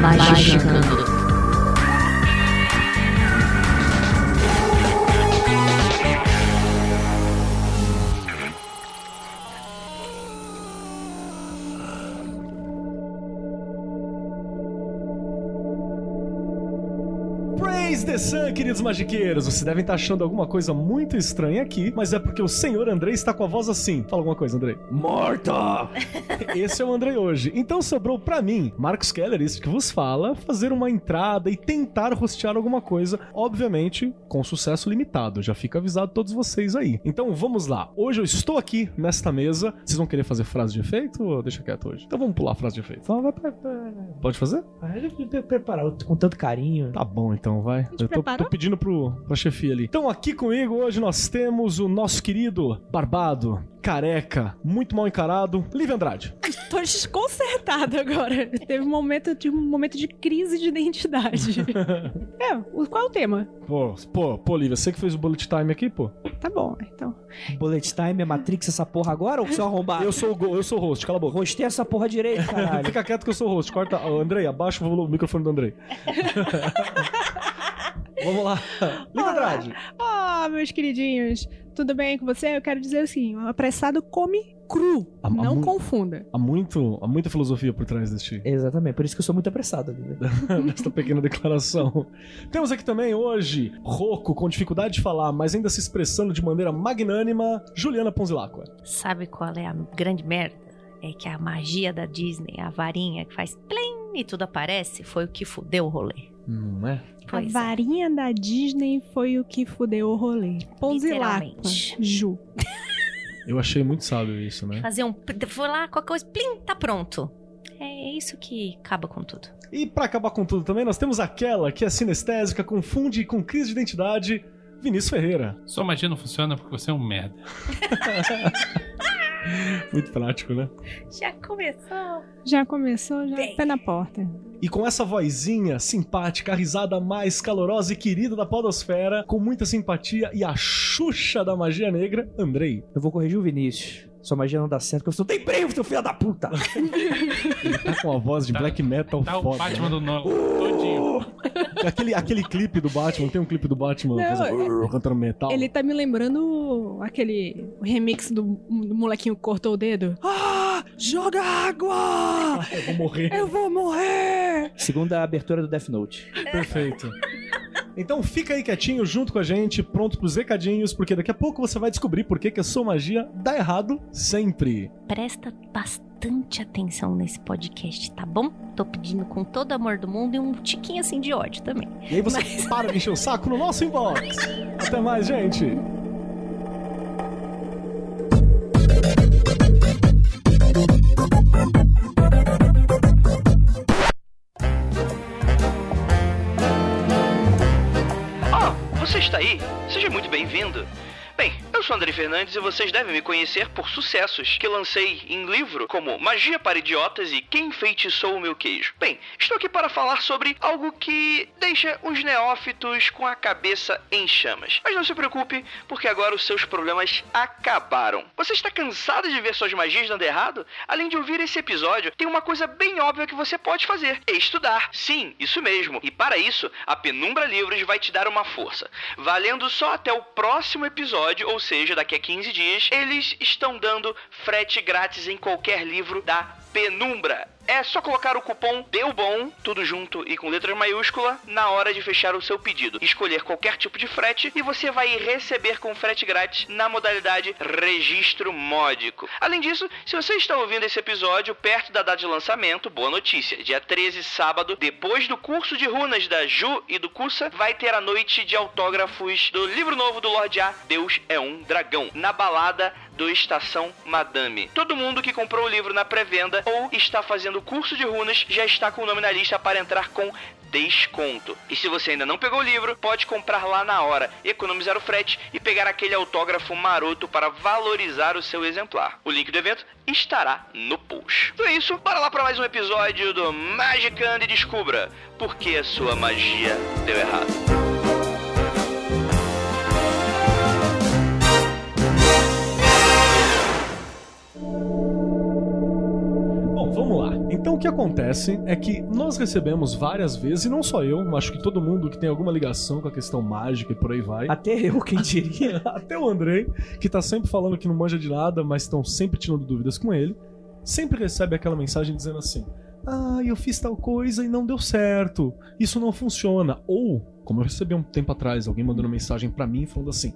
Magicando. Praise queridos magiqueiros! Vocês devem estar achando alguma coisa muito estranha aqui, mas é porque o senhor Andrei está com a voz assim. Fala alguma coisa, Andrei. Morta! Esse é o Andrei hoje. Então sobrou pra mim, Marcos Keller, isso que vos fala, fazer uma entrada e tentar rostear alguma coisa, obviamente com sucesso limitado. Já fica avisado todos vocês aí. Então vamos lá. Hoje eu estou aqui nesta mesa. Vocês vão querer fazer frase de efeito ou deixa quieto hoje? Então vamos pular a frase de efeito. Pode fazer? A gente pre- preparar com tanto carinho. Tá bom, então, vai. Eu tô, preparou? Tô pedindo pro, pra chefia ali. Então, aqui comigo hoje nós temos o nosso querido barbado, careca, muito mal encarado, Lívia Andrade. Tô desconcertada agora. Teve um momento de um momento de crise de identidade. é, o- qual é o tema? Pô, pô, pô, Lívia, você que fez o bullet time aqui, pô. Tá bom, então. Bullet Time, é Matrix essa porra agora ou seu arrombado? Eu sou o eu sou o host, cala a boca. Rostei essa porra direito, caralho. Fica quieto que eu sou o host. Corta. Ô, Andrei, abaixa o microfone do Andrei. Vamos lá. Lívia Andrade. Ah, meus queridinhos, tudo bem com você? Eu quero dizer assim: o apressado come cru. Não confunda. Há, muito, há muita filosofia por trás deste, Exatamente, por isso que eu sou muito apressado ali. né? desta pequena declaração. Temos aqui também hoje, rouco, com dificuldade de falar, mas ainda se expressando de maneira magnânima, Juliana Ponzilacqua. Sabe qual é a grande merda? É que a magia da Disney, a varinha que faz plim e tudo aparece, foi o que fudeu o rolê. Não é? a Pois é. varinha da Disney foi o que fudeu o rolê. Literalmente. Ju. Eu achei muito sábio isso, né? Fazer um. Foi lá, qualquer coisa, plim, tá pronto. É isso que acaba com tudo. E pra acabar com tudo também, nós temos aquela que é sinestésica, confunde com crise de identidade, Vinícius Ferreira. Sua magia não funciona porque você é um merda. Muito prático, né? Já começou. Já começou, já Bem. pé na porta. E com essa vozinha simpática, a risada mais calorosa e querida da podosfera, com muita simpatia e a Xuxa da magia negra, Andrei. Eu vou corrigir o Vinícius. Sua magia não dá certo, porque eu sou tem prêmio, seu filho da puta! Ele tá com a voz de Tá- black metal Tá o foda. Batman né? do Nolan todinho. Aquele, aquele clipe do Batman, tem um clipe do Batman Não, fazendo brrr, cantando metal. Ele tá me lembrando aquele remix do, do molequinho que cortou o dedo. ah, joga água! Eu vou morrer. Eu vou morrer! Segunda abertura do Death Note. Perfeito. Então fica aí quietinho junto com a gente, pronto pros recadinhos, porque daqui a pouco você vai descobrir por que, que a sua magia dá errado sempre. Presta bastante atenção nesse podcast, tá bom? Tô pedindo com todo amor do mundo e um tiquinho assim de ódio também. E aí você para de encher o saco no nosso inbox. Até mais, gente. Você está aí? Seja muito bem-vindo. Bem, eu sou André Fernandes e vocês devem me conhecer por sucessos que lancei em livro como Magia para Idiotas e Quem Feitiçou o Meu Queijo. Bem, estou aqui para falar sobre algo que deixa os neófitos com a cabeça em chamas. Mas não se preocupe, porque agora os seus problemas acabaram. Você está cansado de ver suas magias dando errado? Além de ouvir esse episódio, tem uma coisa bem óbvia que você pode fazer: é estudar. Sim, isso mesmo. E para isso, a Penumbra Livros vai te dar uma força. Valendo só até o próximo episódio, ou seja, daqui a 15 dias, eles estão dando frete grátis em qualquer livro da Penumbra. É só colocar o cupom Deu Bom, tudo junto e com letra maiúscula, na hora de fechar o seu pedido. Escolher qualquer tipo de frete e você vai receber com frete grátis na modalidade registro módico. Além disso, se você está ouvindo esse episódio perto da data de lançamento, boa notícia. Dia 13, sábado, depois do curso de runas da Ju e do Kusa, vai ter a noite de autógrafos do livro novo do Lorde A, Deus é um Dragão, na balada do Estação Madame. Todo mundo que comprou o livro na pré-venda ou está fazendo curso de runas já está com o nome na lista para entrar com desconto. E se você ainda não pegou o livro, pode comprar lá na hora, economizar o frete e pegar aquele autógrafo maroto para valorizar o seu exemplar. O link do evento estará no post. Então é isso, bora lá para mais um episódio do Magicando e descubra por que a sua magia deu errado. Vamos lá. Então o que acontece é que nós recebemos várias vezes, e não só eu, acho que todo mundo que tem alguma ligação com a questão mágica e por aí vai. Até eu, quem diria. Até o Andrei, que tá sempre falando que não manja de nada, mas estão sempre tirando dúvidas com ele, sempre recebe aquela mensagem dizendo assim: Ah, eu fiz tal coisa e não deu certo, isso não funciona. Ou, como eu recebi um tempo atrás, alguém mandando mensagem pra mim falando assim: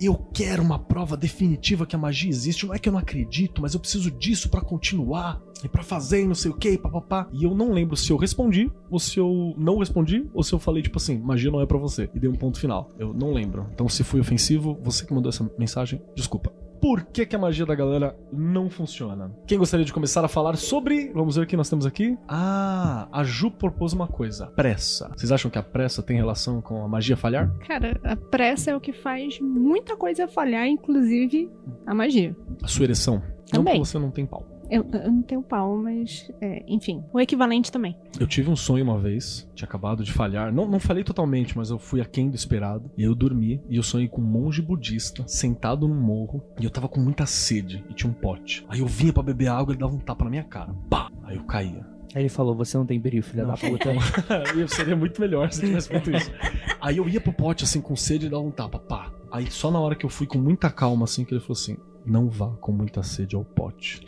Eu quero uma prova definitiva que a magia existe, não é que eu não acredito, mas eu preciso disso pra continuar e pra fazer e não sei o que, papapá. E eu não lembro se eu respondi, ou se eu não respondi, ou se eu falei tipo assim: Magia não é pra você, e dei um ponto final. Eu não lembro. Então, se foi ofensivo, você que mandou essa mensagem, desculpa por que, que, a magia da galera não funciona. Quem gostaria de começar a falar sobre. Vamos ver o que nós temos aqui. Ah, a Ju propôs uma coisa: pressa. Vocês acham que a pressa tem relação com a magia falhar? Cara, a pressa é o que faz muita coisa falhar, inclusive a magia. A sua ereção. Não Também. que você não tem pau. Eu, eu não tenho pau, mas. é, enfim. O equivalente também. Eu tive um sonho uma vez, tinha acabado de falhar. Não, não falhei totalmente, mas eu fui aquém do esperado. E eu dormi e eu sonhei com um monge budista sentado num morro. E eu tava com muita sede e tinha um pote. Aí eu vinha pra beber água e ele dava um tapa na minha cara. Pá! Aí eu caía. Aí ele falou: Você não tem brilho, filha da puta. eu seria muito melhor se eu tivesse feito isso. Aí eu ia pro pote assim com sede e dava um tapa. Pá! Aí só na hora que eu fui com muita calma assim que ele falou assim. Não vá com muita sede ao pote.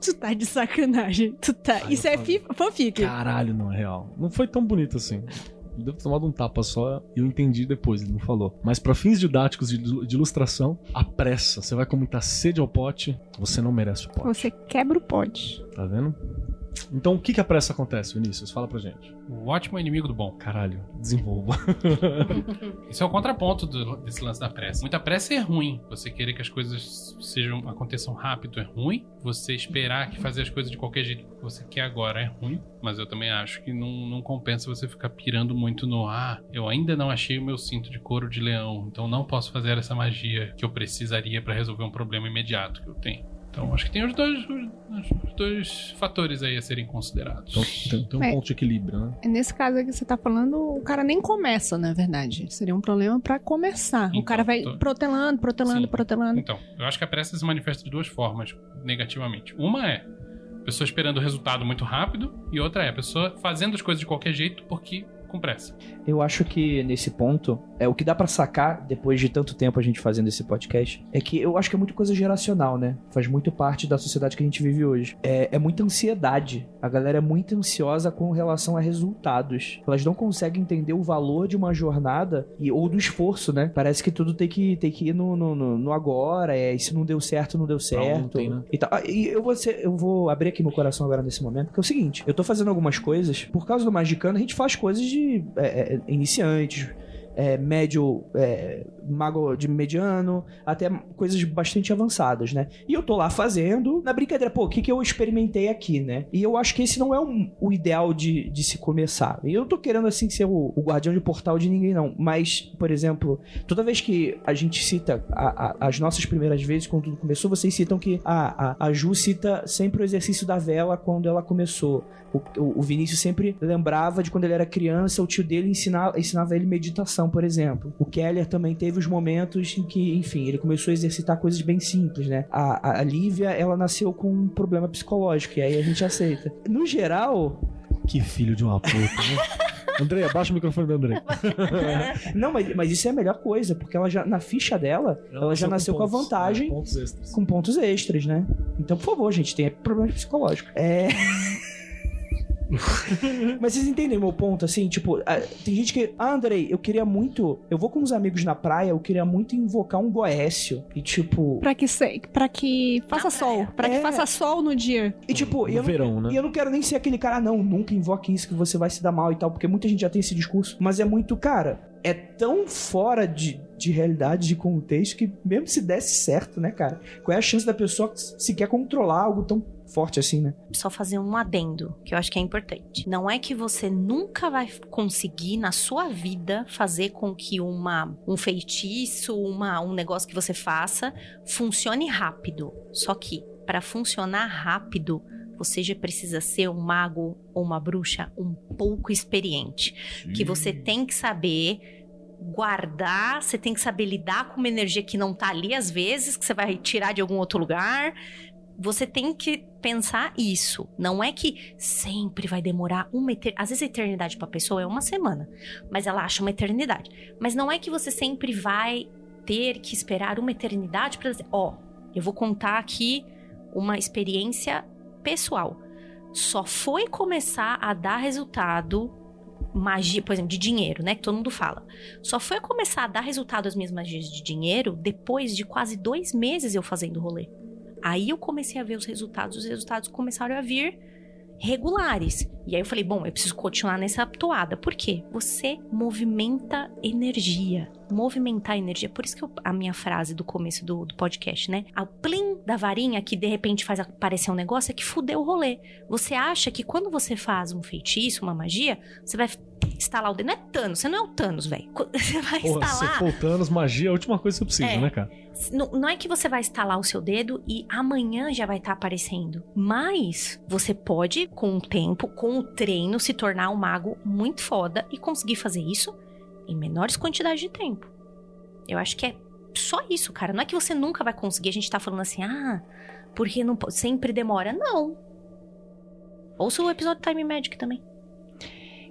Tu tá de sacanagem. Tu tá. Ai, Isso é falei, fi- fanfic. Caralho, não é real. Não foi tão bonito assim. Eu devo ter tomado um tapa só e eu entendi depois, ele não falou. Mas pra fins didáticos de, de ilustração, a pressa. Você vai com muita sede ao pote, você não merece o pote. Você quebra o pote. Tá vendo? Então o que que a pressa acontece, Vinícius? Fala pra gente. O ótimo é inimigo do bom. Caralho, desenvolva. Esse é o contraponto do- desse lance da pressa. Muita pressa é ruim. Você querer que as coisas sejam aconteçam rápido é ruim. Você esperar que fazer as coisas de qualquer jeito que você quer agora é ruim. Mas eu também acho que não, não compensa você ficar pirando muito no ah, eu ainda não achei o meu cinto de couro de leão, então não posso fazer essa magia que eu precisaria pra resolver um problema imediato que eu tenho. Então acho que tem os dois, os, os dois fatores aí a serem considerados. Então tem, tem um É. ponto de equilíbrio, né? Nesse caso aqui que você tá falando, o cara nem começa, na verdade. Seria um problema pra começar. o Então, cara vai tô- protelando, protelando, Sim. protelando. Então, eu acho que a pressa se manifesta de duas formas negativamente. Uma é a pessoa esperando o resultado muito rápido, e outra é a pessoa fazendo as coisas de qualquer jeito porque com pressa. Eu acho que nesse ponto, é o que dá pra sacar depois de tanto tempo a gente fazendo esse podcast, é que eu acho que é muito coisa geracional, né? Faz muito parte da sociedade que a gente vive hoje. É, é muita ansiedade. A galera é muito ansiosa com relação a resultados. Elas não conseguem entender o valor de uma jornada e ou do esforço, né? Parece que tudo tem que, tem que ir no, no, no- agora. É, e se não deu certo, não deu certo. ontem, né? E, tal. Ah, e eu vou, ser- eu vou abrir aqui meu coração agora nesse momento, porque é o seguinte: eu tô fazendo algumas coisas, por causa do Magicano, a gente faz coisas de é, é, iniciantes, é, médio, é, mago de mediano, até coisas bastante avançadas, né? E eu tô lá fazendo, na brincadeira, pô, o que, que eu experimentei aqui, né? E eu acho que esse não é um- o ideal de, de se começar. E eu não tô querendo, assim, ser o, o guardião de portal de ninguém, não. Mas, por exemplo, toda vez que a gente cita a- a- as nossas primeiras vezes, quando tudo começou, vocês citam que a, a, a Ju cita sempre o exercício da vela quando ela começou. O, o- Vinícius sempre lembrava de quando ele era criança, o tio dele ensinava, ensinava ele meditação, por exemplo. O Keller também teve os momentos em que, enfim, ele começou a exercitar coisas bem simples, né? A, a, a Lívia, ela nasceu com um problema psicológico, e aí a gente aceita. No geral, Que filho de uma puta, né? André, abaixa o microfone do André. não, mas, mas isso é a melhor coisa, porque ela já, na ficha dela, ela, já nasceu com a pontos, vantagem é, pontos extras. com pontos extras, né? Então, por favor, gente, tem problemas psicológicos. É. Mas vocês entendem meu ponto, assim? Tipo, tem gente que. Ah, Andrei, eu queria muito. Eu vou com uns amigos na praia, eu queria muito invocar um Goécio. E tipo. Pra que, se, pra que faça sol. Pra que É. faça sol no dia. E tipo, No eu não, verão, né? E eu não quero nem ser aquele cara, "Ah, não, nunca invoque isso que você vai se dar mal e tal, porque muita gente já tem esse discurso. Mas é muito, cara, é tão fora de, de realidade, de contexto, que mesmo se desse certo, né, cara? Qual é a chance da pessoa se quer controlar algo tão forte assim, né? Só fazer um adendo, que eu acho que é importante. Não é que você nunca vai conseguir na sua vida fazer com que uma, um feitiço, uma, um negócio que você faça funcione rápido. Só que para funcionar rápido, você já precisa ser um mago ou uma bruxa um pouco experiente. Que você tem que saber guardar, você tem que saber lidar com uma energia que não tá ali às vezes, que você vai tirar de algum outro lugar. Você tem que pensar isso. Não é que sempre vai demorar uma eternidade. Às vezes a eternidade pra pessoa é uma semana, mas ela acha uma eternidade. Mas não é que você sempre vai ter que esperar uma eternidade para dizer, ó, eu vou contar aqui uma experiência pessoal. Só foi começar a dar resultado magia, por exemplo, de dinheiro, né? Que todo mundo fala. Só foi começar a dar resultado as minhas magias de dinheiro depois de quase dois meses eu fazendo rolê. Aí eu comecei a ver os resultados, os resultados começaram a vir regulares. E aí eu falei, bom, eu preciso continuar nessa toada. Por quê? Você movimenta energia. Movimentar energia. Por isso que eu, a minha frase do começo do, do podcast, né? A plim da varinha que de repente faz aparecer um negócio é que fudeu o rolê. Você acha que quando você faz um feitiço, uma magia, você vai instalar o dedo. Não é Thanos, você não é o Thanos, velho. Você vai Porra, se instalar. for o Thanos, magia é a última coisa que você precisa, É. né, cara? Não, não é que você vai instalar o seu dedo e amanhã já vai estar aparecendo. Mas você pode, com o tempo, com o treino, se tornar um mago muito foda e conseguir fazer isso em menores quantidades de tempo. Eu acho que é só isso, cara. Não é que você nunca vai conseguir. A gente tá falando assim, ah, porque não sempre demora. Não. Ouça o episódio Time Magic também.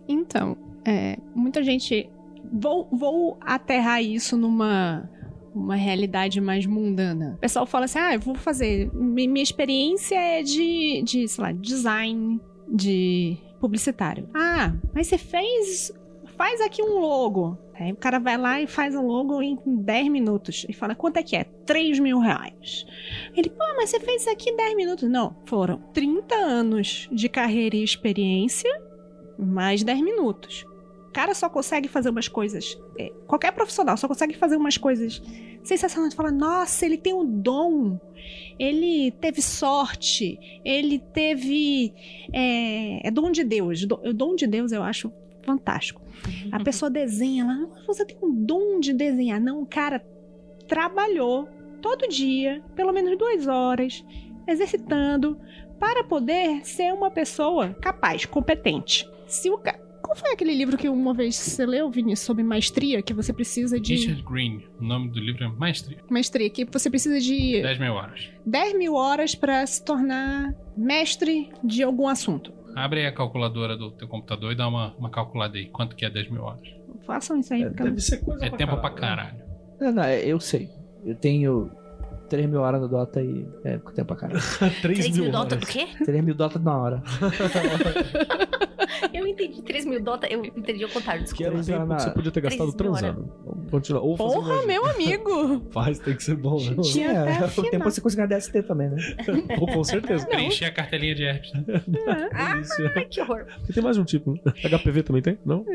Então, é, muita gente. Vou, vou aterrar isso numa uma realidade mais mundana. O pessoal fala assim: ah, eu vou fazer. mi- Minha experiência é de, de sei lá, design, de publicitário. Ah, mas você fez. Faz aqui um logo. Aí o cara vai lá e faz um logo em 10 minutos. E fala, quanto é que é? 3 mil reais. Ele, pô, mas você fez isso aqui em 10 minutos. Não, foram 30 anos de carreira e experiência mais 10 minutos. O cara só consegue fazer umas coisas. é, qualquer profissional só consegue fazer umas coisas sensacionais. Fala, nossa, ele tem um dom. Ele teve sorte. Ele teve. É, é dom de Deus. Do- O dom de Deus eu acho fantástico. A pessoa desenha lá, "Nossa, você tem um dom de desenhar. Não, o cara trabalhou todo dia, pelo menos duas horas, exercitando, para poder ser uma pessoa capaz, competente. Se o ca... Qual foi aquele livro que uma vez você leu, Vini, sobre maestria, que você precisa de. Richard Green, o nome do livro é Maestria. Maestria, que você precisa de 10 mil horas. 10 mil horas para se tornar mestre de algum assunto. Abre aí a calculadora do teu computador e dá uma, uma calculada aí. Quanto que é 10 mil horas? Façam isso aí, É, porque deve ser coisa É tempo pra caralho. caralho. Não, não, eu sei. Eu tenho 3 mil horas no Dota e é tempo pra caralho. 3 3 mil mil dota do quê? 3 mil Dota numa hora. Eu entendi 3 mil dota, eu entendi ao contrário, Que desculpa. era o tempo que você na- podia ter gastado Três mil horas. transando. Vamos continuar. Ou Porra, meu amigo! Faz, tem que ser bom. né? Tinha até É, a o tempo você conseguir uma DST também, né? Pô, com certeza. Preencher a cartelinha de herpes. né? Ah, Isso. ai, que horror. E tem mais um tipo. né? HPV também tem? Não?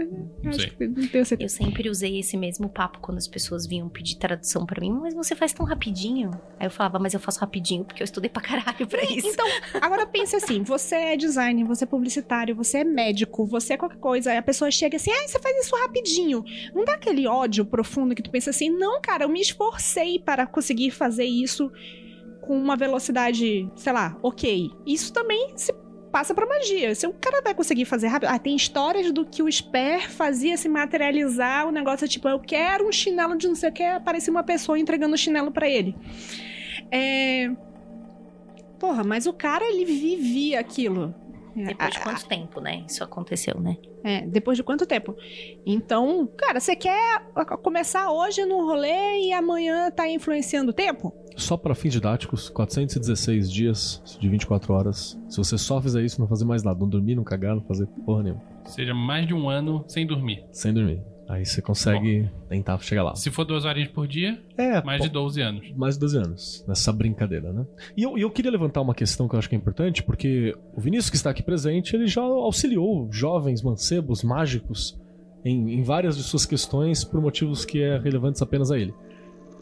Sei. que não tenho certeza. Eu sempre usei esse mesmo papo quando as pessoas vinham pedir tradução pra mim, mas você faz tão rapidinho. Aí eu falava, mas eu faço rapidinho porque eu estudei pra caralho pra isso. Então, agora pense assim: você é designer, você é publicitário, você é médico, você é qualquer coisa. Aí a pessoa chega assim, ah, você faz isso rapidinho. Não dá aquele ódio profundo que tu pensa assim, não, cara, eu me esforcei para conseguir fazer isso com uma velocidade, sei lá, ok. Isso também se passa pra magia. Se o cara vai conseguir fazer rápido. Ah, tem histórias do que o Sper fazia se materializar. O negócio é tipo, eu quero um chinelo de não sei o que, aparecia uma pessoa entregando o chinelo pra ele. É. Porra, mas o cara, ele vivia aquilo. Depois de quanto tempo, né? Isso aconteceu, né? É, depois de quanto tempo? Então, cara, você quer começar hoje no rolê e amanhã tá influenciando o tempo? Só para fins didáticos, 416 dias de 24 horas. Se você só fizer isso, não fazer mais nada. Não dormir, não cagar, não fazer porra nenhuma. Ou seja, mais de um ano sem dormir. Sem dormir. Aí você consegue tentar chegar lá. Se for duas horinhas por dia, É, mais pô, de 12 anos. mais de 12 anos nessa brincadeira, né? E eu, eu queria levantar uma questão que eu acho que é importante, porque o Vinícius que está aqui presente, ele já auxiliou jovens mancebos mágicos em, em várias de suas questões por motivos que é relevantes apenas a ele.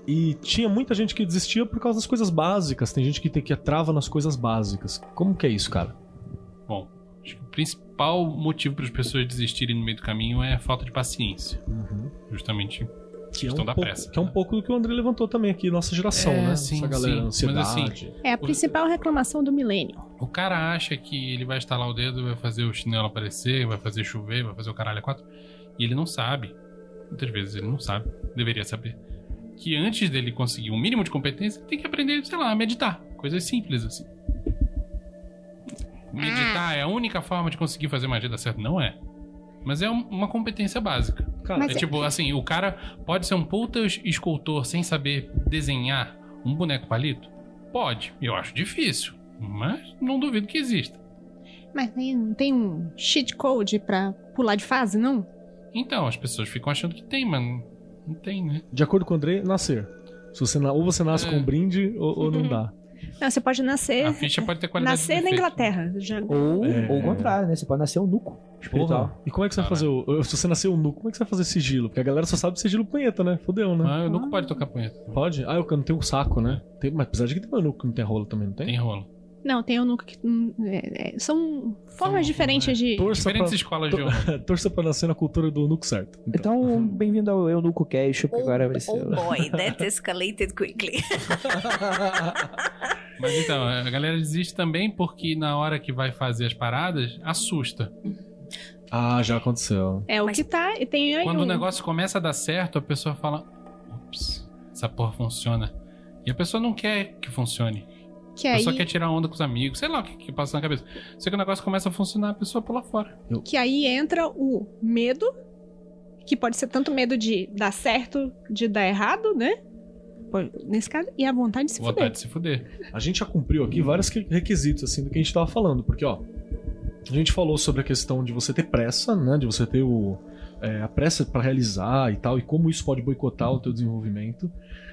E tinha muita gente que desistia por causa das coisas básicas. Tem gente que tem que trava nas coisas básicas. Como que é isso, cara? Bom, acho que o principal motivo para as pessoas desistirem no meio do caminho é a falta de paciência. Justamente Que é, Questão um da pouco, pressa, que é um né? pouco do que o André levantou também aqui, nossa geração, É, né? sim, Essa galera, sim. Mas ansiedade. assim, É a principal reclamação do milênio. O cara acha que ele vai estalar o dedo, vai fazer o chinelo aparecer, vai fazer chover, vai fazer o caralho a quatro. E ele não sabe. Muitas vezes ele não sabe. Deveria saber. Que antes dele conseguir um mínimo de competência, ele tem que aprender, sei lá, a meditar. Coisas simples assim. Meditar é a única forma de conseguir fazer magia dar certo? Não é. Mas é um- uma competência básica. Cara, É é- tipo, assim, o cara pode ser um puta escultor sem saber desenhar um boneco palito? Pode. Eu acho difícil. Mas não duvido que exista. Mas não tem um cheat code pra pular de fase, não? Então, as pessoas ficam achando que tem, mas não tem, né? de acordo com o André, nascer. Se você, ou você nasce É. com um brinde ou, ou não dá. Não, você pode nascer. A ficha pode ter qualidade Nascer de na. Inglaterra. Já... Ou, É. ou o contrário, né? Você pode nascer um nuco espiritual. Porra. E como é que você vai Caralho. fazer o. Se você nasceu nu, como é que você vai fazer sigilo? Porque a galera só sabe sigilo punheta, né? Fodeu, né? Ah, eu nunca pode tocar punheta. Pode? Ah, eu não tenho um saco, né? Tem, mas apesar de que tem manuco que não tem rolo também, não tem? Tem rolo. Não, tem eunuco que. hum, é, é, são formas São- diferentes de. Torça Diferentes pra, escolas de torça pra nascer na cultura do nuco certo. Então, bem-vindo ao Eunuco Cash, porque agora vai ser. Oh boy, that escalated quickly. Mas então, a galera desiste também porque na hora que vai fazer as paradas, assusta. ah, já aconteceu. É o Mas- que tá. E tem aí Quando um- o negócio começa a dar certo, a pessoa fala: Ups, essa porra funciona. E a pessoa não quer que funcione. Que A aí, pessoa quer tirar onda com os amigos, sei lá o que, que passa na cabeça. Só que o negócio começa a funcionar, a pessoa pula fora. que aí entra o medo, que pode ser tanto medo de dar certo, de dar errado, né? Nesse caso, e a vontade de se vontade fuder. de se fuder. A gente já cumpriu aqui vários que- requisitos, assim, do que a gente tava falando. Porque, ó, a gente falou sobre a questão de você ter pressa, né? De você ter o, é, a pressa pra realizar e tal, e como isso pode boicotar o teu desenvolvimento.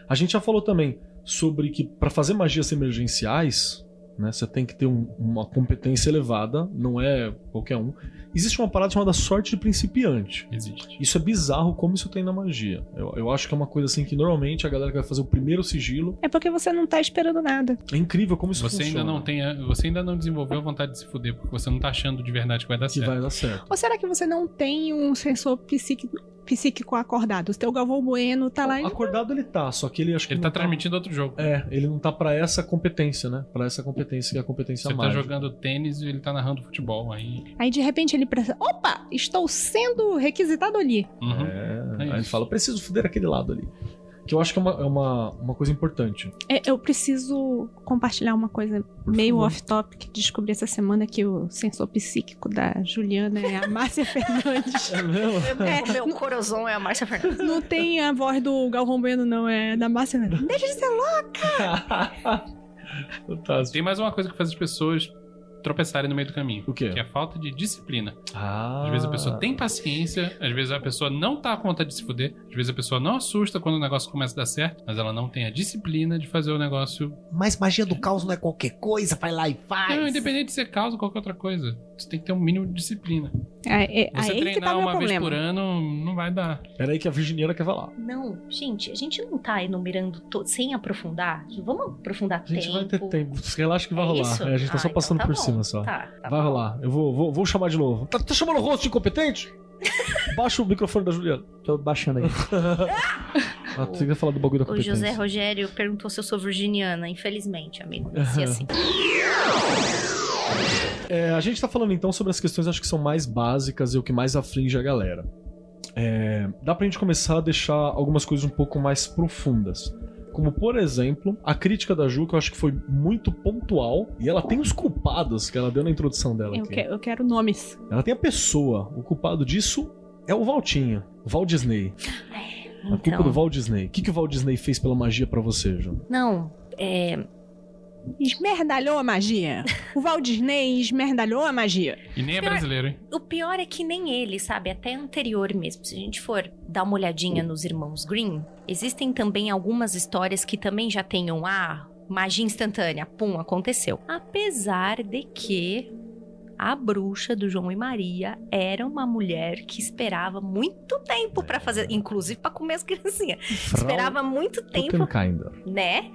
A gente já falou também sobre que pra fazer magias emergenciais, né? Você tem que ter um- uma competência elevada, não é qualquer um. Existe uma parada chamada sorte de principiante. Existe. Isso é bizarro como isso tem na magia. Eu, eu acho que é uma coisa assim que normalmente a galera que vai fazer o primeiro sigilo. É porque você não tá esperando nada. É incrível como isso Você funciona. ainda não tem, a- você ainda não desenvolveu a vontade de se fuder, porque você não tá achando de verdade que vai dar que certo. vai dar certo. Ou será que você não tem um sensor psíquico, psíquico acordado? O teu Galvão Bueno tá lá. Acordado ele tá, só que ele acho que Ele tá transmitindo outro jogo. É, ele não tá pra essa competência, né? Pra essa competência que é a competência Você tá mágica. jogando tênis e ele tá narrando futebol. Aí. Aí de repente ele pensa: opa, estou sendo requisitado ali. Uhum. É, É aí ele fala, preciso fuder aquele lado ali. Que eu acho que é uma, é uma, uma coisa importante. É, eu preciso compartilhar uma coisa meio favor. off-topic. Descobri essa semana que o sensor psíquico da Juliana é a Márcia Fernandes. É mesmo? É, o meu corazão é a Márcia Fernandes. Não tem a voz do Galvão Bueno, não. É da Márcia Fernandes. Deixa de ser. Fantástico. Tem mais uma coisa que faz as pessoas tropeçarem no meio do caminho. O quê? Que é a falta de disciplina. Ah. Às vezes a pessoa tem paciência, às vezes a pessoa não tá com vontade de se fuder, às vezes a pessoa não assusta quando o negócio começa a dar certo, mas ela não tem a disciplina de fazer o negócio. Mas magia do caos não é qualquer coisa, vai lá e faz. Não, independente de ser causa ou qualquer outra coisa. Você tem que ter um mínimo de disciplina. É, é, Você aí que treinar tá o meu uma vez problema. por ano não vai dar. Era aí que a Virginiana quer falar. Não, gente, a gente não tá enumerando to- sem aprofundar. Vamos aprofundar A gente tempo. vai ter tempo. Relaxa que vai É rolar. isso? É, a gente tá Ah, só então passando tá por bom. Cima só. Tá, tá vai bom. rolar. Eu vou, vou, vou chamar de novo. Tá, tá chamando o rosto de incompetente? Baixa o microfone da Juliana. Tô baixando aí. Ah, tu queria falar do bagulho da O. José Rogério perguntou se eu sou virginiana. Infelizmente, amigo. Nasci assim. É, a gente tá falando então sobre as questões acho que são mais básicas e o que mais aflige a galera. É, dá pra gente começar a deixar algumas coisas um pouco mais profundas. Como, por exemplo, a crítica da Ju, que eu acho que foi muito pontual. E ela tem os culpados que ela deu na introdução dela Eu, aqui. que- eu quero nomes. Ela tem a pessoa. O culpado disso é o Valtinho. O Walt Disney. A culpa do Então, Walt Disney. O que, que o Walt Disney fez pela magia pra você, Ju? não, é, Esmerdalhou a magia. O Walt Disney esmerdalhou a magia. E nem é brasileiro, hein? o pior é que nem ele, sabe? Até anterior mesmo. Se a gente for dar uma olhadinha nos irmãos Green, existem também algumas histórias que também já tenham ah, magia instantânea, pum, aconteceu. Apesar de que A bruxa do João e Maria era uma mulher que esperava muito tempo pra fazer, inclusive pra comer as criancinhas. Esperava muito tempo, né?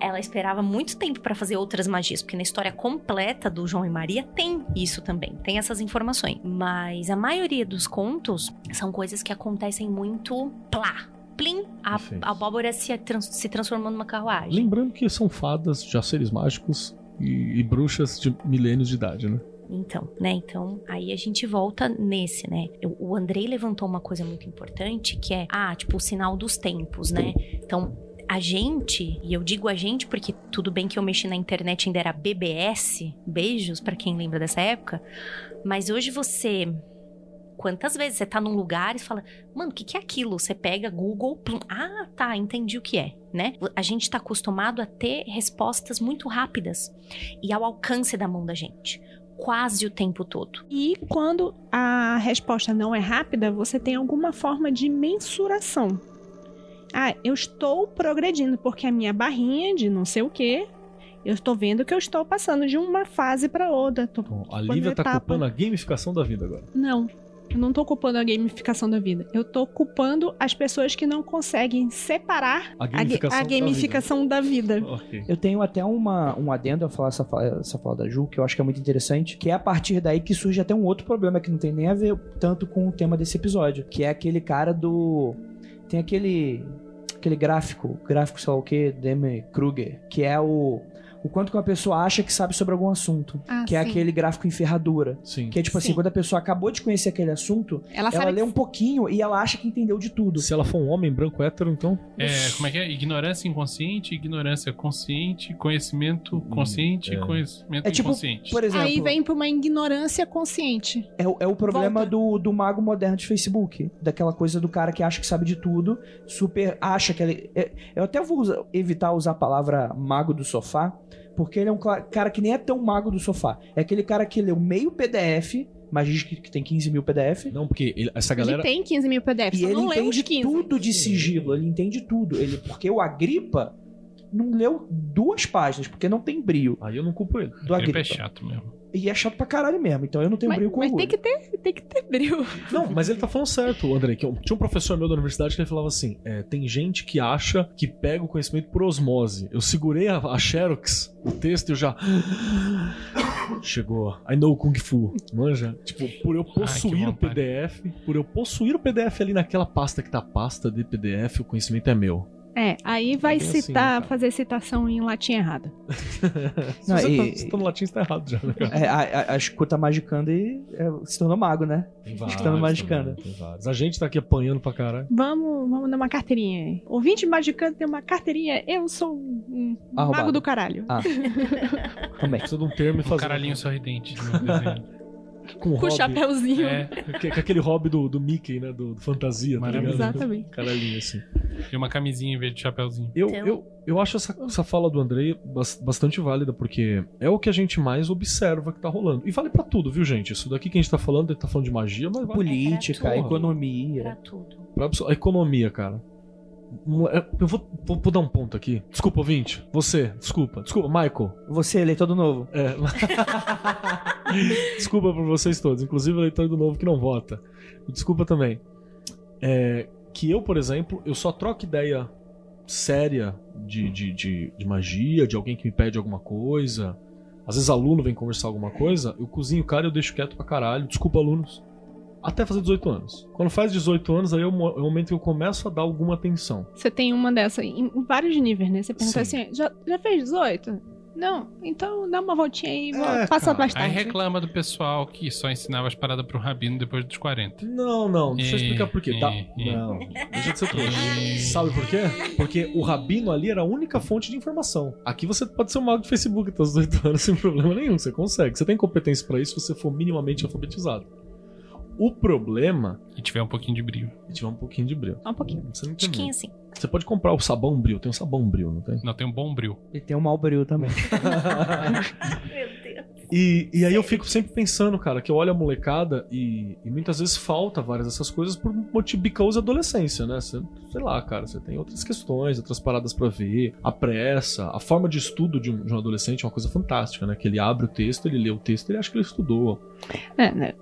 Ela esperava muito tempo pra fazer outras magias, porque na história completa do João e Maria tem isso também, tem essas informações. Mas a maioria dos contos são coisas que acontecem muito plá. Plim, a, a abóbora se, trans- se transformou numa carruagem. Lembrando que são fadas, já seres mágicos e, e bruxas de milênios de idade, né? Então, né? Então, aí a gente volta nesse, né? O Andrei levantou uma coisa muito importante, que é, ah, tipo, o sinal dos tempos, né? Então, a gente, e eu digo a gente porque tudo bem que eu mexi na internet ainda era BBS, beijos pra quem lembra dessa época, mas hoje você Quantas vezes você tá num lugar e fala, mano, o que, que é aquilo? Você pega Google, plum, ah, tá, entendi o que é, né? A gente tá acostumado a ter respostas muito rápidas e ao alcance da mão da gente quase o tempo todo. E quando a resposta não é rápida, você tem alguma forma de mensuração. Ah, eu estou progredindo porque a minha barrinha de não sei o quê, eu estou vendo que eu estou passando de uma fase para outra. Tô Bom, a ocupando Lívia tá etapa. culpando a gamificação da vida agora. Não. Eu não tô culpando a gamificação da vida. Eu tô culpando as pessoas que não conseguem separar A a, ga- gamificação a da gamificação da vida. Ok. Eu tenho até uma, um adendo a falar essa, fa- essa fala da Ju, que eu acho que é muito interessante, que é a partir daí que surge até um outro problema que não tem nem a ver tanto com o tema desse episódio, que é aquele cara do... Tem aquele aquele gráfico, gráfico sei lá o que, Demi Kruger, que é o o quanto que uma pessoa acha que sabe sobre algum assunto, Ah, que é sim. aquele gráfico em ferradura. Sim. Que é tipo assim, Sim. quando a pessoa acabou de conhecer aquele assunto, Ela ela lê um pouquinho e ela acha que entendeu de tudo. Se ela for um homem branco hétero, então. É, como é que é? Ignorância inconsciente, ignorância consciente, conhecimento consciente é. e conhecimento É tipo, inconsciente. por exemplo, Aí vem pra uma ignorância consciente. É, o- é o problema Volta. do, do mago moderno de Facebook. Daquela coisa do cara que acha que sabe de tudo, super acha que ele. é- eu até vou usa- evitar usar a palavra mago do sofá, porque ele é um cara que nem é tão mago do sofá. É aquele cara que leu meio PDF, mas diz que, que tem 15 mil PDF. Não, porque ele- essa galera. Ele tem 15 mil PDFs, E só ele não entende 15. tudo de sigilo, ele entende tudo. Ele, porque o Agripa não leu duas páginas, porque não tem brio Aí eu não culpo ele. do Aquele Agripa. é chato mesmo. E é chato pra caralho mesmo, então eu não tenho Mas, brio com mas orgulho. tem que ter, tem que ter brilho. Não, mas ele tá falando certo, André. Que eu- tinha um professor meu da universidade que ele falava assim: é, tem gente que acha que pega o conhecimento por osmose. Eu segurei a, a Xerox, o texto, e eu já. Chegou. I know Kung Fu. Manja? Tipo, por eu possuir o vontade. PDF, por eu possuir o PDF ali naquela pasta que tá pasta de PDF, o conhecimento é meu. É, aí vai bem assim, citar, cara. fazer citação em latim errada. Se Não, você e- tá citando latim, você tá errado já, né, cara? É, a, a, a escuta magicando e é, se tornou mago, né? Tem Estando magicando. também, tem vários. A gente tá aqui apanhando pra caralho. Vamos, vamos dar uma carteirinha aí. Ouvinte magicando tem uma carteirinha. Eu sou um mago do caralho. Ah. Também. Precisa de um termo e Um fazer. caralhinho sorridente no desenho. Com Com o hobby. chapéuzinho. É, que aquele hobby do, do Mickey, né? Do, do fantasia, tá ligado? Exatamente. Caralhinho assim. e uma camisinha em vez de chapéuzinho. Eu, Então- eu, eu acho essa, essa fala do Andrei bas- bastante válida, porque é o que a gente mais observa que tá rolando. E vale pra tudo, viu, gente? Isso daqui que a gente tá falando, ele tá falando de magia, mas vale Política, Pra tudo. economia. Pra tudo. pra a economia, cara. É- Eu vou, vou, vou dar um ponto aqui. Desculpa, ouvinte. Você, desculpa. Desculpa, Michael. Você, eleitor do novo. É. Desculpa por vocês todos, inclusive o leitor do novo que não vota. Desculpa também. É, que eu, por exemplo, eu só troco ideia séria de, de, de, de magia, de alguém que me pede alguma coisa. Às vezes aluno vem conversar alguma coisa, eu cozinho o cara e eu deixo quieto pra caralho. Desculpa, alunos. Até fazer 18 anos. Quando faz 18 anos, aí é o é o momento que eu começo a dar alguma atenção. Você tem uma dessa em, em vários níveis, né? Você pergunta Sim. assim, já, já fez 18? Não, então dá uma voltinha aí e É, passa cara. mais Aí tarde. reclama do pessoal que só ensinava as paradas pro rabino depois dos 40. Não, não, deixa eu explicar por quê. Tá? é, é. Não, deixa de ser trouxa. Sabe por quê? Porque o rabino ali era a única fonte de informação. Aqui você pode ser um mago de Facebook até os 18 anos sem problema nenhum, você consegue. Você tem competência pra isso se você for minimamente alfabetizado. O problema E tiver um pouquinho de brilho. é tiver um pouquinho de brilho. Um pouquinho. Você não Tiquinho assim. Você pode comprar o sabão brilho, tem um sabão brilho, não tem? Não, tem um bom brilho. E tem um mau brilho também. Meu Deus. E, e aí eu fico sempre pensando, cara, que eu olho a molecada e, e muitas vezes falta várias dessas coisas por motivo because adolescência, né? Você, sei lá, cara, você tem outras questões, outras paradas pra ver, a pressa, a forma de estudo de um, de um adolescente é uma coisa fantástica, né? Que ele abre o texto, ele lê o texto, ele acha que ele estudou. É, né?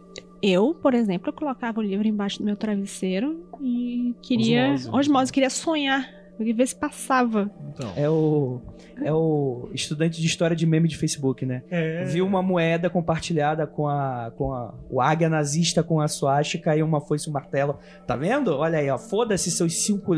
Eu, por exemplo, eu colocava o livro embaixo do meu travesseiro e queria. Osmose. Osmose, queria sonhar. Eu queria ver se passava. Então. É o. É o estudante de história de meme de Facebook, né? É. Viu uma moeda compartilhada com a. com a. O águia nazista com a suástica e uma foice e um martelo. Tá vendo? Olha aí, ó. Foda-se seus 5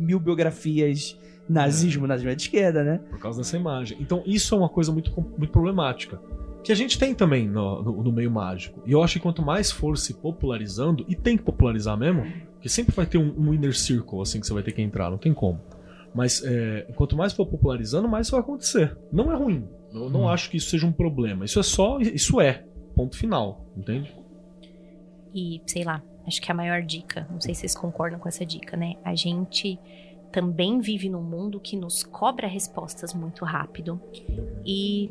mil biografias. Nazismo, nazismo é de esquerda, né? Por causa dessa imagem. Então, isso é uma coisa muito, muito problemática. Que a gente tem também no, no- no meio mágico. E eu acho que quanto mais for se popularizando, e tem que popularizar mesmo, que sempre vai ter um, um inner circle, assim, que você vai ter que entrar, não tem como. Mas é, quanto mais for popularizando, mais isso vai acontecer. Não é ruim. Eu não acho que isso seja um problema. Isso é só. Isso é. Ponto final. Entende? E, sei lá, acho que a maior dica, não sei se vocês concordam com essa dica, né? A gente também vive num mundo que nos cobra respostas muito rápido. E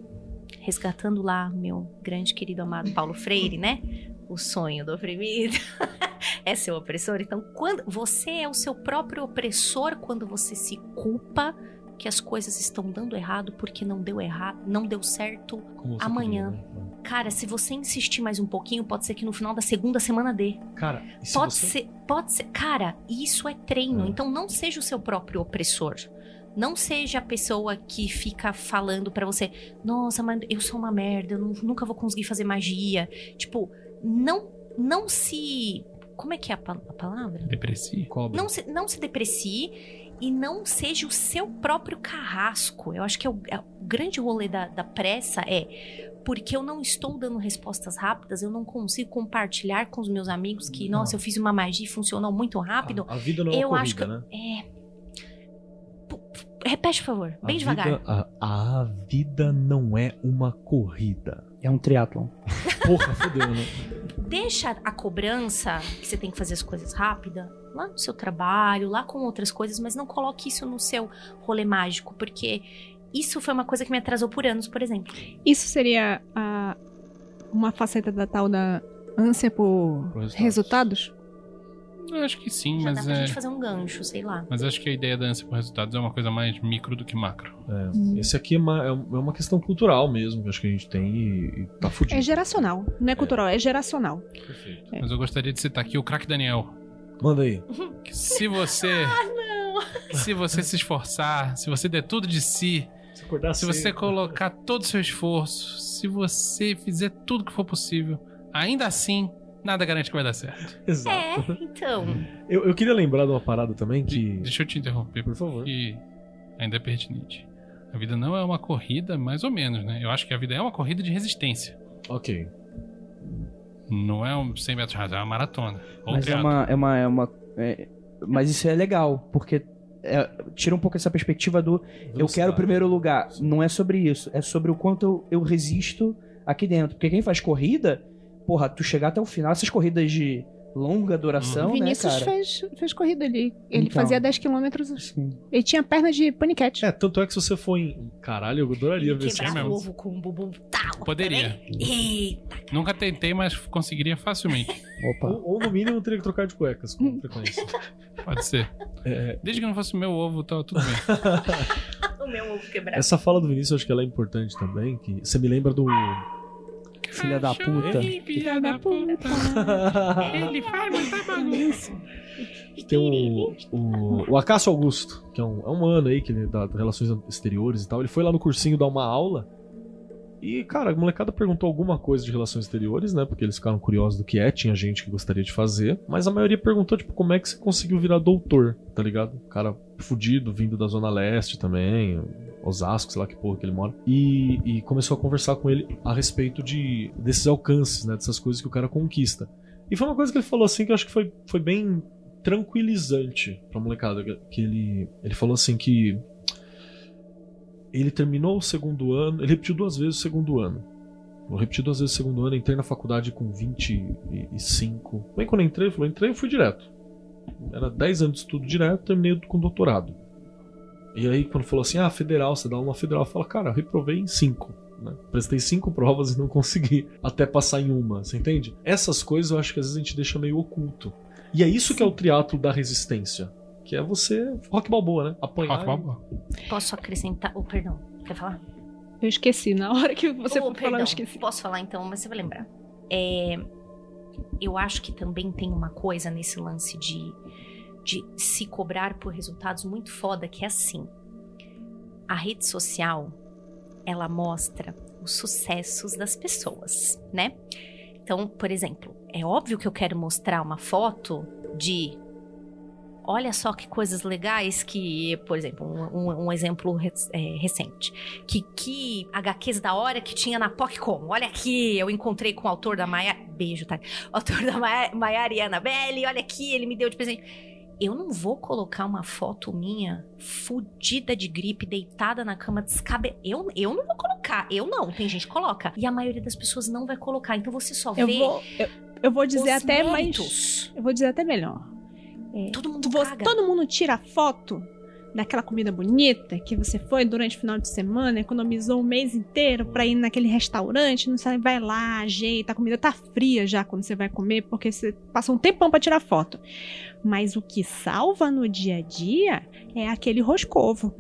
resgatando lá meu grande querido amado Paulo Freire, né? O sonho do oprimido é seu opressor. Então, quando você é o seu próprio opressor quando você se culpa que as coisas estão dando errado porque não deu errado, não deu certo Amanhã. queria, né? Cara, se você insistir mais um pouquinho, pode ser que no final da segunda semana dê. Cara, Pode você- ser, pode ser. Cara, isso é treino. É. Então não seja o seu próprio opressor. Não seja a pessoa que fica falando pra você, nossa, mas eu sou uma merda, eu nu- nunca vou conseguir fazer magia. Tipo, não, não se. Como é que é a, a palavra? Depressia. Cobra. Não se, não se deprecie e não seja o seu próprio carrasco. Eu acho que é o, é o grande rolê da, da pressa é porque eu não estou dando respostas rápidas, eu não consigo compartilhar com os meus amigos que, nossa, eu fiz uma magia e funcionou muito rápido. A, a vida não é uma eu corrida, acho que. né? É. Repete, por favor, bem a devagar. Vida, a, a vida não é uma corrida. É um triatlon. Porra, fodeu, né? Deixa a cobrança, que você tem que fazer as coisas rápida, lá no seu trabalho, lá com outras coisas, mas não coloque isso no seu rolê mágico, porque isso foi uma coisa que me atrasou por anos, por exemplo. Isso seria a- uma faceta da tal da ânsia por Por resultados. resultados? Eu acho que sim, Já dá mas pra é. gente fazer um gancho, sei lá. Mas acho que a ideia da ânsia por resultados é uma coisa mais micro do que macro. É, Esse aqui é uma, é uma questão cultural mesmo, que eu acho que a gente tem e, e tá fudido. É geracional. Não é cultural, é geracional. Perfeito. É. Mas eu gostaria de citar aqui o craque Daniel. Manda aí. Que se você. Se você se esforçar, se você der tudo de si, Se se você colocar todo o seu esforço, se você fizer tudo que for possível, ainda assim, nada garante que vai dar certo. Exato. É, então. Eu, eu queria lembrar de uma parada também que. Deixa eu te interromper, Por favor. que ainda é pertinente. A vida não é uma corrida, mais ou menos, né? Eu acho que a vida é uma corrida de resistência. Ok. Não é um 100 metros rasos, é uma maratona. Ou Mas é uma. É uma, é uma é- mas isso é legal, porque é, tira um pouco essa perspectiva do eu quero o Velocidade. primeiro lugar. Não é sobre isso. É sobre o quanto eu, eu resisto aqui dentro. Porque quem faz corrida, porra, tu chegar até o final, essas corridas de longa duração, né, Vinícius cara? fez, fez corrida ali. Ele Então. fazia 10 quilômetros. Sim. Ele tinha perna de paniquete. É, tanto é que se você for em. Caralho, eu adoraria ver isso. Quebrar ovo com um bumbum tal. Poderia. Eita. Nunca tentei, mas conseguiria facilmente. Opa. Ou, ou no mínimo teria que trocar de cuecas com frequência. Pode ser. É, Desde que não fosse o meu ovo, tá tudo bem. O meu ovo quebrado. essa fala do Vinícius eu acho que ela é importante também. Que você me lembra do. Filha da puta. Ei, Filha da puta. Ele faz muita bagunça. Tem o, o, o Acácio Augusto, que é um, é um ano aí que ele dá relações exteriores e tal. Ele foi lá no cursinho dar uma aula. E, cara, a molecada perguntou alguma coisa de relações exteriores, né? Porque eles ficaram curiosos do que é, tinha gente que gostaria de fazer. Mas a maioria perguntou, tipo, como é que você conseguiu virar doutor, tá ligado? Cara fudido, vindo da Zona Leste também, Osasco, sei lá que porra que ele mora. E, e começou a conversar com ele a respeito de desses alcances, né? Dessas coisas que o cara conquista. E foi uma coisa que ele falou assim que eu acho que foi, foi bem tranquilizante pra molecada. Que ele, ele falou assim que ele terminou o segundo ano, ele repetiu duas vezes o segundo ano. Eu repeti duas vezes o segundo ano, entrei na faculdade com 25. Bem, quando eu entrei, falou: entrei e fui direto. Era 10 anos de estudo direto, terminei com doutorado. E aí, quando falou assim: ah, federal, você dá uma federal, fala, cara, reprovei em 5. né? Prestei cinco provas e não consegui até passar em uma, você entende? Essas coisas eu acho que às vezes a gente deixa meio oculto. E é isso que é o triatlo da resistência. Que é você. Rock balboa, né? Apanhar. Rock Balboa. Posso acrescentar. Oh, perdão. Quer falar? Eu esqueci. Na hora que você Oh, for falar, perdão. eu esqueci. Posso falar então, mas você vai lembrar. É, eu acho que também tem uma coisa nesse lance de, de se cobrar por resultados muito foda, que é assim. A rede social, ela mostra os sucessos das pessoas, né? Então, por exemplo, é óbvio que eu quero mostrar uma foto de olha só que coisas legais que, por exemplo, um, um- um exemplo re- é, recente. Que, que HQs da hora que tinha na PocCom. Olha aqui, eu encontrei com o autor da Maia... Beijo, tá? O autor da Maia, e Annabelle, olha aqui, ele me deu de presente. Eu não vou colocar uma foto minha fudida de gripe, deitada na cama, descabe... Eu, eu não vou colocar, eu não. Tem gente que coloca. E a maioria das pessoas não vai colocar. Então você só Eu vê vou, eu, eu vou dizer até méritos. mais. Eu vou dizer até melhor. Todo mundo Você- todo mundo tira foto daquela comida bonita que você foi durante o final de semana, economizou o mês inteiro pra ir naquele restaurante, não sabe, vai lá, ajeita, a comida tá fria já quando você vai comer, porque você passa um tempão pra tirar foto. Mas o que salva no dia a dia é aquele roscovo,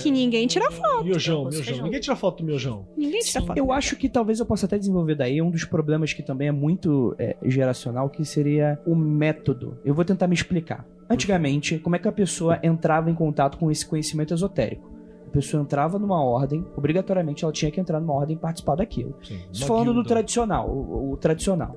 que ninguém tira foto. Miojão, miojão. feijão. Ninguém tira foto do miojão. Ninguém tira Sim. foto. Eu acho que talvez eu possa até desenvolver daí um dos problemas que também é muito é, geracional, que seria o método. Eu vou tentar me explicar. Antigamente, como é que a pessoa entrava em contato com esse conhecimento esotérico? A pessoa entrava numa ordem, obrigatoriamente ela tinha que entrar numa ordem e participar daquilo. Sim, Isso falando do tradicional, o, o tradicional.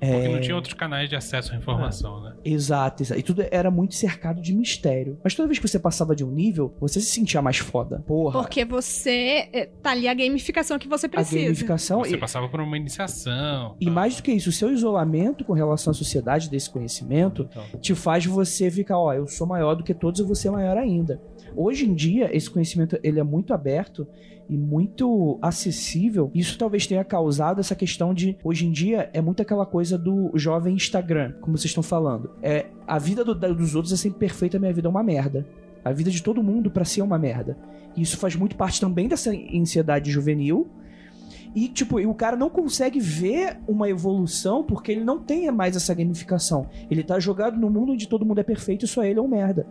Porque É, não tinha outros canais de acesso à informação, né? Exato, exato. E tudo era muito cercado de mistério. Mas toda vez que você passava de um nível, você se sentia mais foda. Porra. Porque você é, tá ali a gamificação que você a precisa. gamificação. Você e- passava por uma iniciação. E tal. mais do que isso, o seu isolamento com relação à sociedade desse conhecimento Então, te faz você ficar, ó, eu sou maior do que todos, eu vou ser maior ainda. Hoje em dia, esse conhecimento ele é muito aberto e muito acessível. Isso talvez tenha causado essa questão de, hoje em dia, é muito aquela coisa do jovem Instagram, como vocês estão falando. É, a vida do- dos outros é sempre perfeita, a minha vida é uma merda. A vida de todo mundo pra si é uma merda. E isso faz muito parte também dessa ansiedade juvenil. E, tipo, e o cara não consegue ver uma evolução porque ele não tem mais essa gamificação. Ele tá jogado no mundo onde todo mundo é perfeito e só ele é um merda.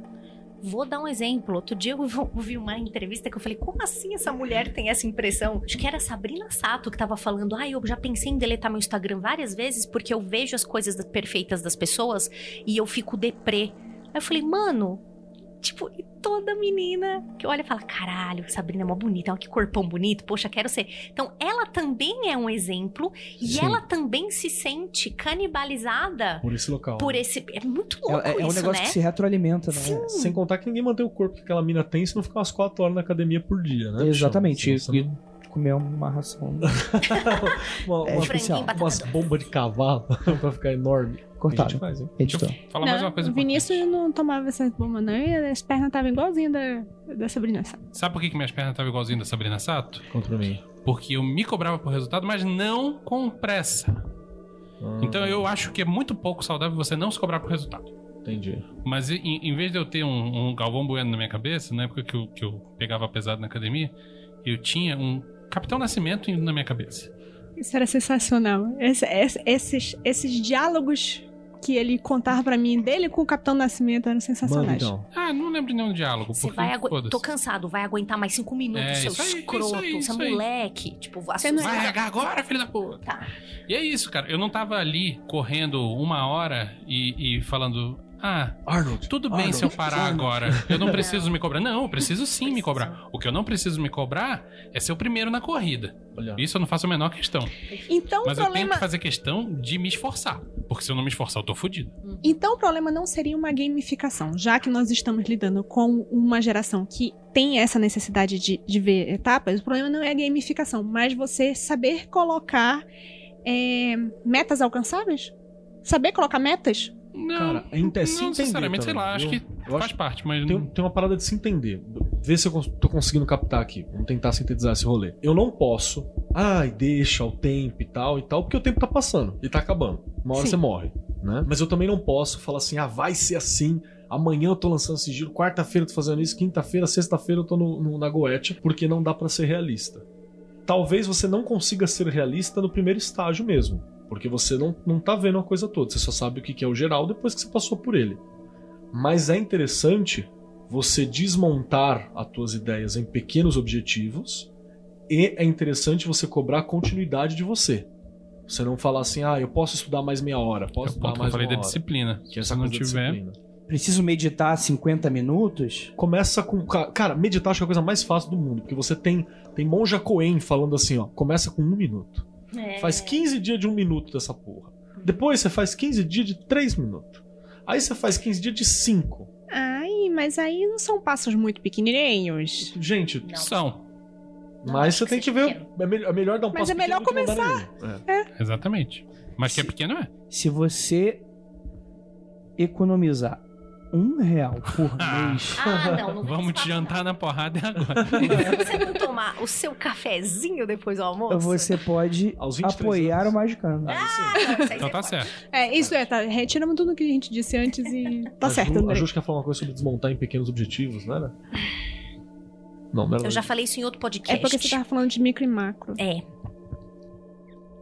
Vou dar um exemplo. Outro dia eu ouvi uma entrevista que eu falei: como assim essa mulher tem essa impressão? Acho que era Sabrina Sato que tava falando: ah, eu já pensei em deletar meu Instagram várias vezes porque eu vejo as coisas perfeitas das pessoas e eu fico deprê. Aí eu falei: mano, tipo, e toda menina que olha e fala: caralho, Sabrina é mó bonita, olha que corpão bonito, poxa, quero ser. Então ela também é um exemplo e Sim. ela também se sente canibalizada por esse local. por esse. É muito É, louco é- é um isso, negócio né? que se retroalimenta, né? Sim. Sem contar que ninguém mantém o corpo que aquela mina tem se não ficar umas 4 horas na academia por dia, né? Exatamente. Senão E comer uma ração não- uma, É uma- especial. Umas bombas de cavalo pra ficar enorme. A gente faz, hein? Editor. Fala mais uma coisa o Vinícius importante. não tomava essa bomba, não. E as pernas estavam igualzinhas da, da Sabrina Sato. Sabe por que, que minhas pernas estavam igualzinho da Sabrina Sato? Contra mim. Porque eu me cobrava por resultado, mas não com pressa. Ah, Então eu acho que é muito pouco saudável você não se cobrar por resultado. Entendi. Mas em, em vez de eu ter um, um Galvão Bueno na minha cabeça, na época que eu, que eu pegava pesado na academia, eu tinha um Capitão Nascimento na minha cabeça. Isso era sensacional. Esse- esse- esses, esses diálogos que ele contava pra mim dele com o Capitão Nascimento eram sensacionais. então. Ah, não lembro de nenhum diálogo. Você vai agu... foda-se. Tô cansado, vai aguentar mais cinco minutos, É, seu isso aí, escroto, isso aí, seu isso aí. moleque. Tipo, Você não Vai regar agora, filho da puta. Tá. E é isso, cara. Eu não tava ali correndo uma hora e, e falando. Ah, Arnold. tudo bem Arnold, se eu parar Arnold. agora. Eu não preciso me cobrar. Não, eu preciso sim me cobrar. O que eu não preciso me cobrar é ser o primeiro na corrida. Isso eu não faço a menor questão. Então, Mas o eu tenho problema, que fazer questão de me esforçar. Porque se eu não me esforçar, eu tô fudido. então o problema não seria uma gamificação, já que nós estamos lidando com uma geração que tem essa necessidade de, de ver etapas, o problema não é a gamificação, mas você saber colocar é, metas alcançáveis? Saber colocar metas? Não, Cara, é se não necessariamente, sei também, lá, acho que Eu faz acho- parte, mas Tem, tem uma parada de se entender. Vê se eu tô conseguindo captar aqui. Vamos tentar sintetizar esse rolê. Eu não posso. Ai, deixa o tempo e tal e tal, porque o tempo tá passando e tá acabando. Uma hora Sim. você morre, né? Mas eu também não posso falar assim, ah, vai ser assim. Amanhã eu tô lançando sigilo, quarta-feira eu tô fazendo isso, quinta-feira, sexta-feira eu tô no, no- na Goethe, porque não dá pra ser realista. talvez você não consiga ser realista no primeiro estágio mesmo. Porque você não, não tá vendo a coisa toda. Você só sabe o que é o geral depois que você passou por ele. Mas é interessante você desmontar as tuas ideias em pequenos objetivos e é interessante você cobrar a continuidade de você. Você não falar assim, ah, eu posso estudar mais meia hora, É posso o estudar que eu mais falei uma da hora. disciplina. Que Se essa não tiver. disciplina. Preciso meditar 50 minutos? Começa com. ca- Cara, meditar acho que é a coisa mais fácil do mundo. Porque você tem, tem Monja Coen falando assim, ó. Começa com um minuto. É. Faz 15 dias de um minuto dessa porra. Depois você faz 15 dias de 3 minutos. Aí você faz 15 dias de 5. Ai, mas aí não são passos muito pequenininhos. Gente, Não. São. Não mas você que tem que ver. pequeno. É melhor, é melhor dar um Mas passo é melhor dar nenhum. É. Exatamente. Mas que é Se- pequeno é. Se você economizar um real por Ah. mês. Ah, não, não Vamos te jantar na porrada agora. não. Você não tomar o seu cafezinho depois do almoço? Você pode Aos 23 apoiar anos. o Magicano. Ah, aí Então tá pode. certo. É, isso é, tá. Retiramos tudo que a gente disse antes e tá A certo, Ju, a André. Ju quer falar uma coisa sobre desmontar em pequenos objetivos, não era? Não, não era. Eu já falei isso em outro podcast. É porque você tava falando de micro e macro. É.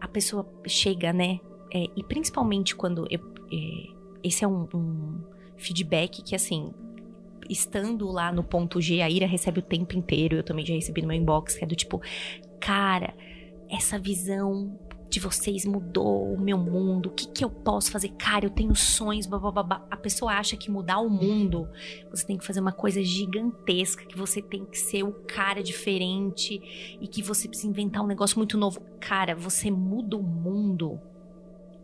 A pessoa chega, né? é, e principalmente quando. eu- é, esse é um, um feedback que, assim. Estando lá no ponto G, a Ira recebe o tempo inteiro. Eu também já recebi no meu inbox, que é do tipo: Cara, essa visão de vocês mudou o meu mundo. O que, que eu posso fazer? Cara, eu tenho sonhos. Babá. A pessoa acha que mudar o mundo você tem que fazer uma coisa gigantesca, que você tem que ser o cara diferente e que você precisa inventar um negócio muito novo. Cara, você muda o mundo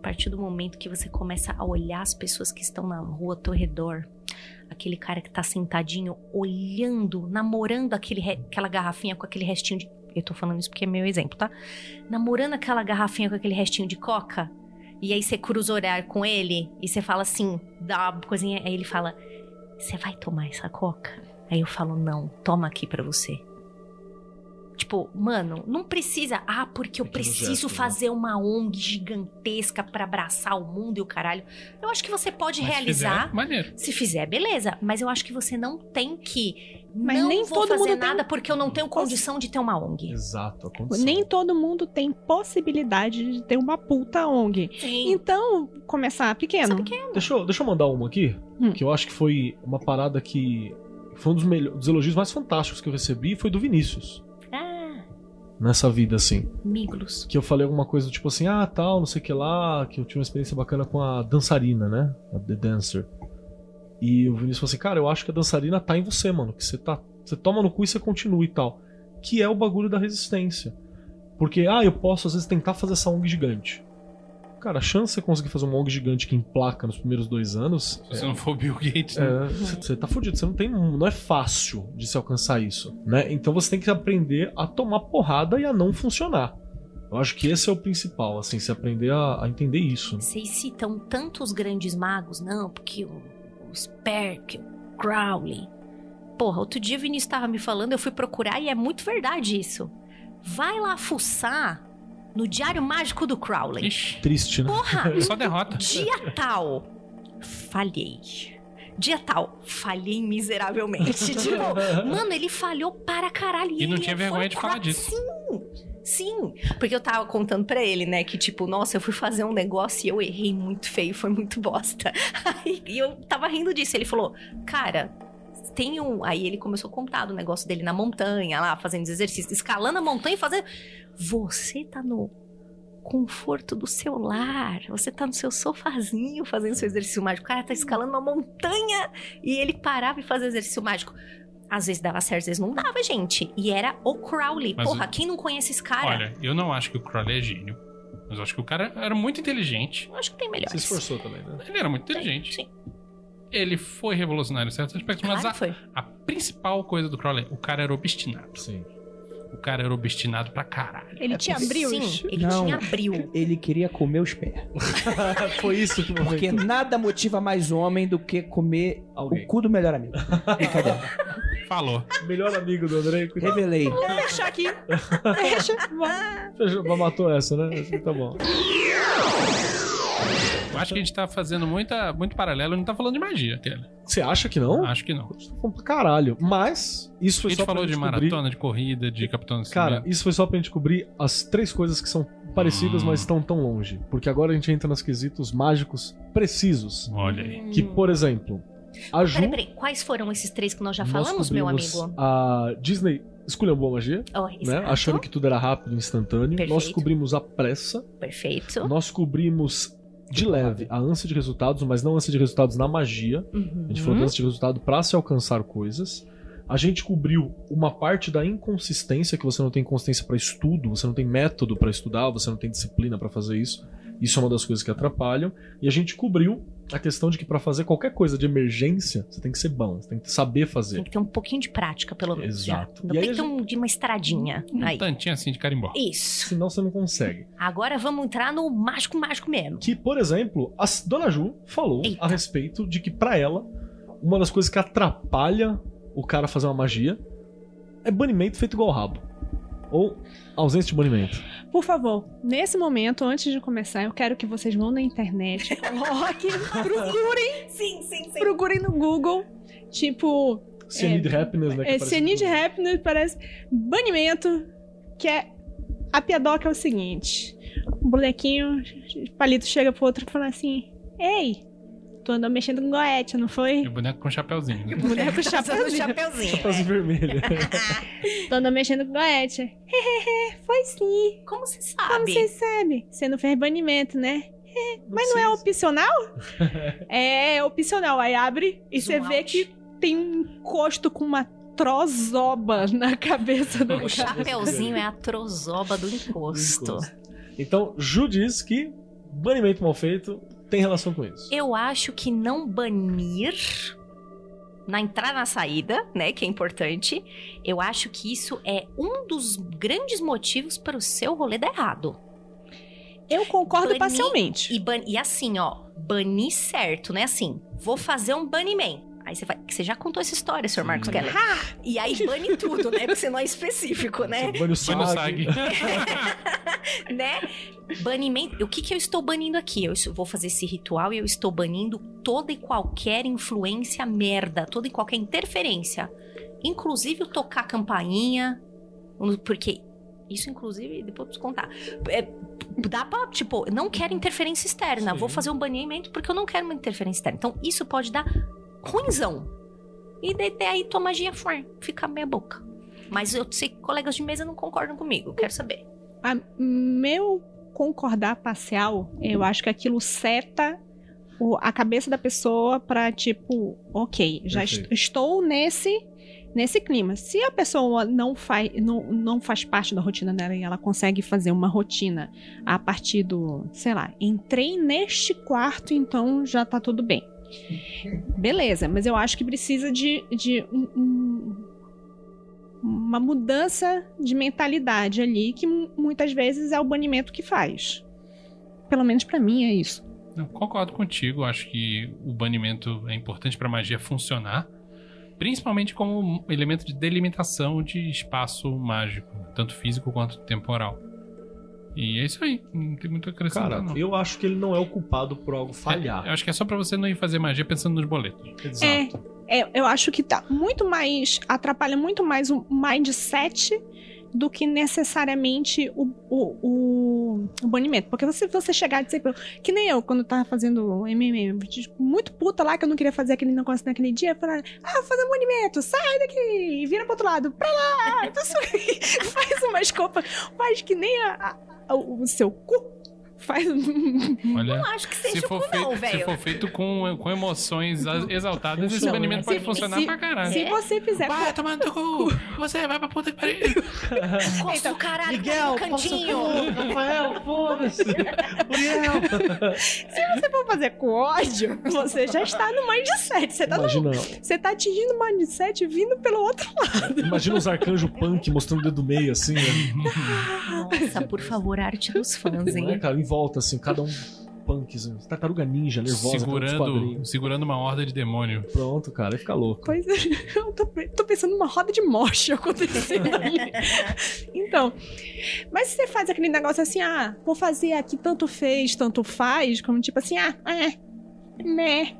a partir do momento que você começa a olhar as pessoas que estão na rua ao teu redor. Aquele cara que tá sentadinho, olhando, namorando aquele aquela garrafinha com aquele restinho de. Eu tô falando isso porque é meu exemplo, tá? Namorando aquela garrafinha com aquele restinho de coca. E aí você cruza o olhar com ele e você fala assim, dá uma coisinha. Aí ele fala: Você vai tomar essa coca? Aí eu falo: Não, toma aqui pra você. Tipo, mano, não precisa. Ah, porque eu Pequeno preciso gesto, né? fazer uma ONG gigantesca pra abraçar o mundo e o caralho. Eu acho que você pode Mas se realizar. fizer, maneiro. Se fizer, beleza. Mas eu acho que você não tem que. Mas não nem vou todo fazer mundo tem- nada porque eu não tenho condição de ter uma ONG. Exato, a condição. Nem todo mundo tem possibilidade de ter uma puta ONG. Sim. Então, começar pequeno. Deixa eu, deixa eu mandar uma aqui, Hum. que eu acho que foi uma parada que foi um dos, melhores, dos elogios mais fantásticos que eu recebi, foi do Vinícius. Nessa vida, assim. Miglos. Que eu falei alguma coisa tipo assim, ah, tal, não sei o que lá, que eu tive uma experiência bacana com a dançarina, né? A The Dancer. E o Vinícius falou assim, cara, eu acho que a dançarina tá em você, mano. Que você tá. Você toma no cu e você continua e tal. Que é o bagulho da resistência. Porque, ah, eu posso às vezes tentar fazer essa ONG gigante. Cara, a chance de você conseguir fazer uma ONG gigante que emplaca nos primeiros dois anos. Se você não for o Bill Gates, né? É, você você tá fudido, você não tem. Não é fácil de se alcançar isso, né? Então você tem que aprender a tomar porrada e a não funcionar. Eu acho que esse é o principal, assim, se aprender a, a entender isso. Vocês citam tantos grandes magos, não, porque o, o Sperk, o Crowley. Porra, outro dia o Vinícius tava me falando, eu fui procurar e é muito verdade isso. Vai lá fuçar no Diário Mágico do Crowley. Ixi, Triste, né? Porra, só derrota. dia tal, falhei. Dia tal, falhei miseravelmente. tipo, mano, ele falhou para caralho. E não ele tinha vergonha de falar disso. Sim, sim. Porque eu tava contando pra ele, né, que tipo, nossa, eu fui fazer um negócio e eu errei muito feio, foi muito bosta. Aí e eu tava rindo disso. Ele falou, cara. Tem um. Aí ele começou a contar do negócio dele na montanha, lá, fazendo os exercícios, escalando a montanha e fazendo. Você tá no conforto do seu lar. Você tá no seu sofazinho fazendo seu exercício mágico. O cara tá escalando uma montanha e ele parava e fazia exercício mágico. Às vezes dava certo, às vezes não dava, gente. E era o Crowley. Mas Porra, o- quem não conhece esse cara? Olha, eu não acho que o Crowley é gênio. Mas eu acho que o cara era muito inteligente. Eu acho que tem Se melhores. esforçou também, né? Ele era muito inteligente. Sim, Ele foi revolucionário em certos aspectos, claro mas a, foi. a principal coisa do Crowley, o cara era obstinado. Sim. O cara era obstinado pra caralho. Ele É tinha brios. Sim, ele Não. tinha abril. Ele queria comer os pés. Foi isso que Porque nada motiva mais homem do que comer Alguém. o cu do melhor amigo. Brincadeira. Falou. Melhor amigo do André. cuidado. Revelei. Deixa aqui. Deixa. Vamos. Fechou- Matou essa, né? Tá bom. Acho que a gente tá fazendo muita, muito paralelo e não tá falando de magia, Kelly. Você acha que não? Acho que não. A gente tá pra caralho. Mas, isso A foi gente só pra falou de gente cobrir... maratona, de corrida, de Capitão Cara, isso foi só pra gente cobrir as três coisas que são parecidas, Hum. mas estão tão longe. Porque agora a gente entra nos quesitos mágicos precisos. Olha aí. Que, por exemplo, a Ju... Peraí, peraí. Quais foram esses três que nós já nós falamos, meu cobrimos amigo? A Disney escolheu boa magia, Oh, né? Achando que tudo era rápido e instantâneo. Nós Perfeito. cobrimos a pressa. Perfeito. Nós cobrimos de leve a ânsia de resultados, mas não ânsia de resultados na magia. Uhum. A gente falou de ânsia de resultado pra se alcançar coisas. A gente cobriu uma parte da inconsistência, que você não tem consistência pra estudo, você não tem método pra estudar, você não tem disciplina pra fazer isso. Isso é uma das coisas que atrapalham. E a gente cobriu a questão de que pra fazer qualquer coisa de emergência, você tem que ser bom, você tem que saber Tem fazer. que ter um pouquinho de prática, pelo menos. Exato. Não E tem aí que ter um, de uma estradinha. Um Aí. tantinho assim de carimbó. Isso. Senão você não consegue. Agora vamos entrar no mágico mágico mesmo. Que, por exemplo, a Dona Ju falou Eita. a respeito de que pra ela, uma das coisas que atrapalha o cara fazer uma magia é banimento feito igual rabo. Ou ausência de banimento. Por favor, nesse momento, antes de começar, eu quero que vocês vão na internet, coloquem, procurem, Sim, sim, sim. procurem no Google, tipo, Se need happiness, né? é. Happiness parece banimento, que é a piadoca é o seguinte: um bonequinho, o palito chega pro outro e fala assim: Ei, tu andou mexendo com goethe, não E foi? o boneco com chapéuzinho. né? Boneco com Chapeuzinho. chapéuzinho. Chapeuzinho. Chapeuzinho vermelho. Tu andou mexendo com goethe. Hehehe, foi sim. Como você Como sabe? você sabe? Você não fez banimento, né? Mas não é opcional? é, é opcional. Aí abre e você vê out. que tem um encosto com uma trozoba na cabeça do O cara. chapeuzinho é a trozoba do encosto. Então, Ju diz que banimento mal feito tem relação com isso. Eu acho que não banir na entrada e na saída, né, que é importante, eu acho que isso é um dos grandes motivos para o seu rolê dar errado. Eu concordo Banir- parcialmente. E, ban- e assim, ó, banir certo, né? Assim, vou fazer um banimento. Aí você vai. Você já contou essa história, Sr. Marcos Sim. Keller. E aí bane tudo, né? Porque você não é específico, né? Você bane o. SAG. né? Banimento. O que, que eu estou banindo aqui? Eu vou fazer esse ritual e eu estou banindo toda e qualquer influência merda, toda e qualquer interferência. Inclusive o tocar campainha. Porque. Isso, inclusive, depois eu preciso contar. É, dá pra, tipo, não quero interferência externa. Sim. Vou fazer um banimento porque eu não quero uma interferência externa. Então, isso pode dar ruimzão. E daí, daí tua magia fica meia boca. Mas eu sei que colegas de mesa não concordam comigo. Quero saber. A meu concordar parcial, eu acho que aquilo seta o- a cabeça da pessoa pra, tipo, ok, já est- estou nesse nesse clima. Se a pessoa não faz, não, não faz parte da rotina dela e ela consegue fazer uma rotina a partir do, sei lá, entrei neste quarto, então já tá tudo bem. Beleza, mas eu acho que precisa de, de um- um- uma mudança de mentalidade ali, que mu- muitas vezes é o banimento que faz. Pelo menos pra mim é isso. Não, concordo contigo. Acho que o banimento é importante pra magia funcionar. Principalmente como elemento de delimitação de espaço mágico, tanto físico quanto temporal. E é isso aí. Não tem muito a acrescentar, Cara, não. eu acho que ele não é o culpado por algo falhar. É, eu acho que é só pra você não ir fazer magia pensando nos boletos. Exato. É, eu acho que tá muito mais. atrapalha muito mais o mindset do que necessariamente o, o, o, o banimento. Porque você, você chegar e dizer. Que nem eu, quando tava fazendo MM, muito puta lá que eu não queria fazer aquele negócio naquele dia. Falar, ah, vou fazer um banimento, sai daqui, vira pro outro lado, pra lá. Então, faz uma escopa, faz que nem a- o, seu cu. Faz um. Olha, Não acho que se seja o for, cu, não, feito, se velho. for feito com, com emoções exaltadas, esse Funciona. banimento pode Se- funcionar se- pra caralho. Se você fizer. Vai tomar no teu cu! Você vai pra puta que pariu! Costa do caralho, Miguel, tá no cantinho. Rafael, foda-se. Se você for fazer com ódio, você já está no mindset. Você tá, no- Imagina, você tá atingindo o mindset vindo pelo outro lado. imagina os arcanjos punk mostrando o dedo meio assim, né? Nossa, por favor, arte dos fãs, Não é, hein? cara, volta, assim, cada um cyberpunks, tartaruga ninja, nervosa, dos Segurando, segurando uma horda de demônio. Pronto, cara, aí fica louco. Coisa. Eu tô, tô pensando numa roda de morte acontecendo ali. Então. Mas você faz aquele negócio assim, ah, vou fazer aqui tanto fez, tanto faz, como tipo assim, ah, é. Meh.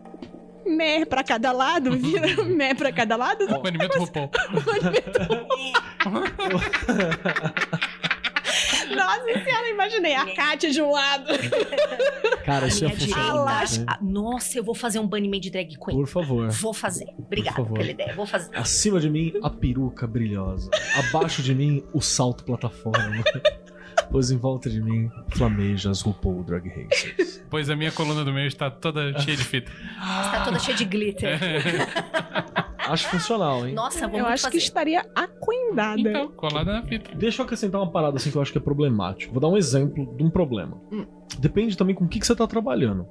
Meh pra cada lado, vira meh pra cada lado. O banimento RuPaul. Nossa senhora, imaginei a Kátia de um lado. Cara, isso minha funcionar. né? Nossa, eu vou fazer um banimento de drag queen. Por favor. Vou fazer. Obrigada favor. pela ideia. Vou fazer. Acima de mim, a peruca brilhosa. Abaixo de mim, o salto plataforma. Pois em volta de mim, flameja as RuPaul Drag Racers. Pois a minha coluna do meio está toda cheia de fita. Está toda cheia de glitter. Acho funcional, hein? Nossa, vou Eu acho fazer. que estaria aquendada. Então, colada na fita. Deixa eu acrescentar uma parada assim que eu acho que é problemático. Vou dar um exemplo de um problema. Hum. Depende também com o que, que você tá trabalhando.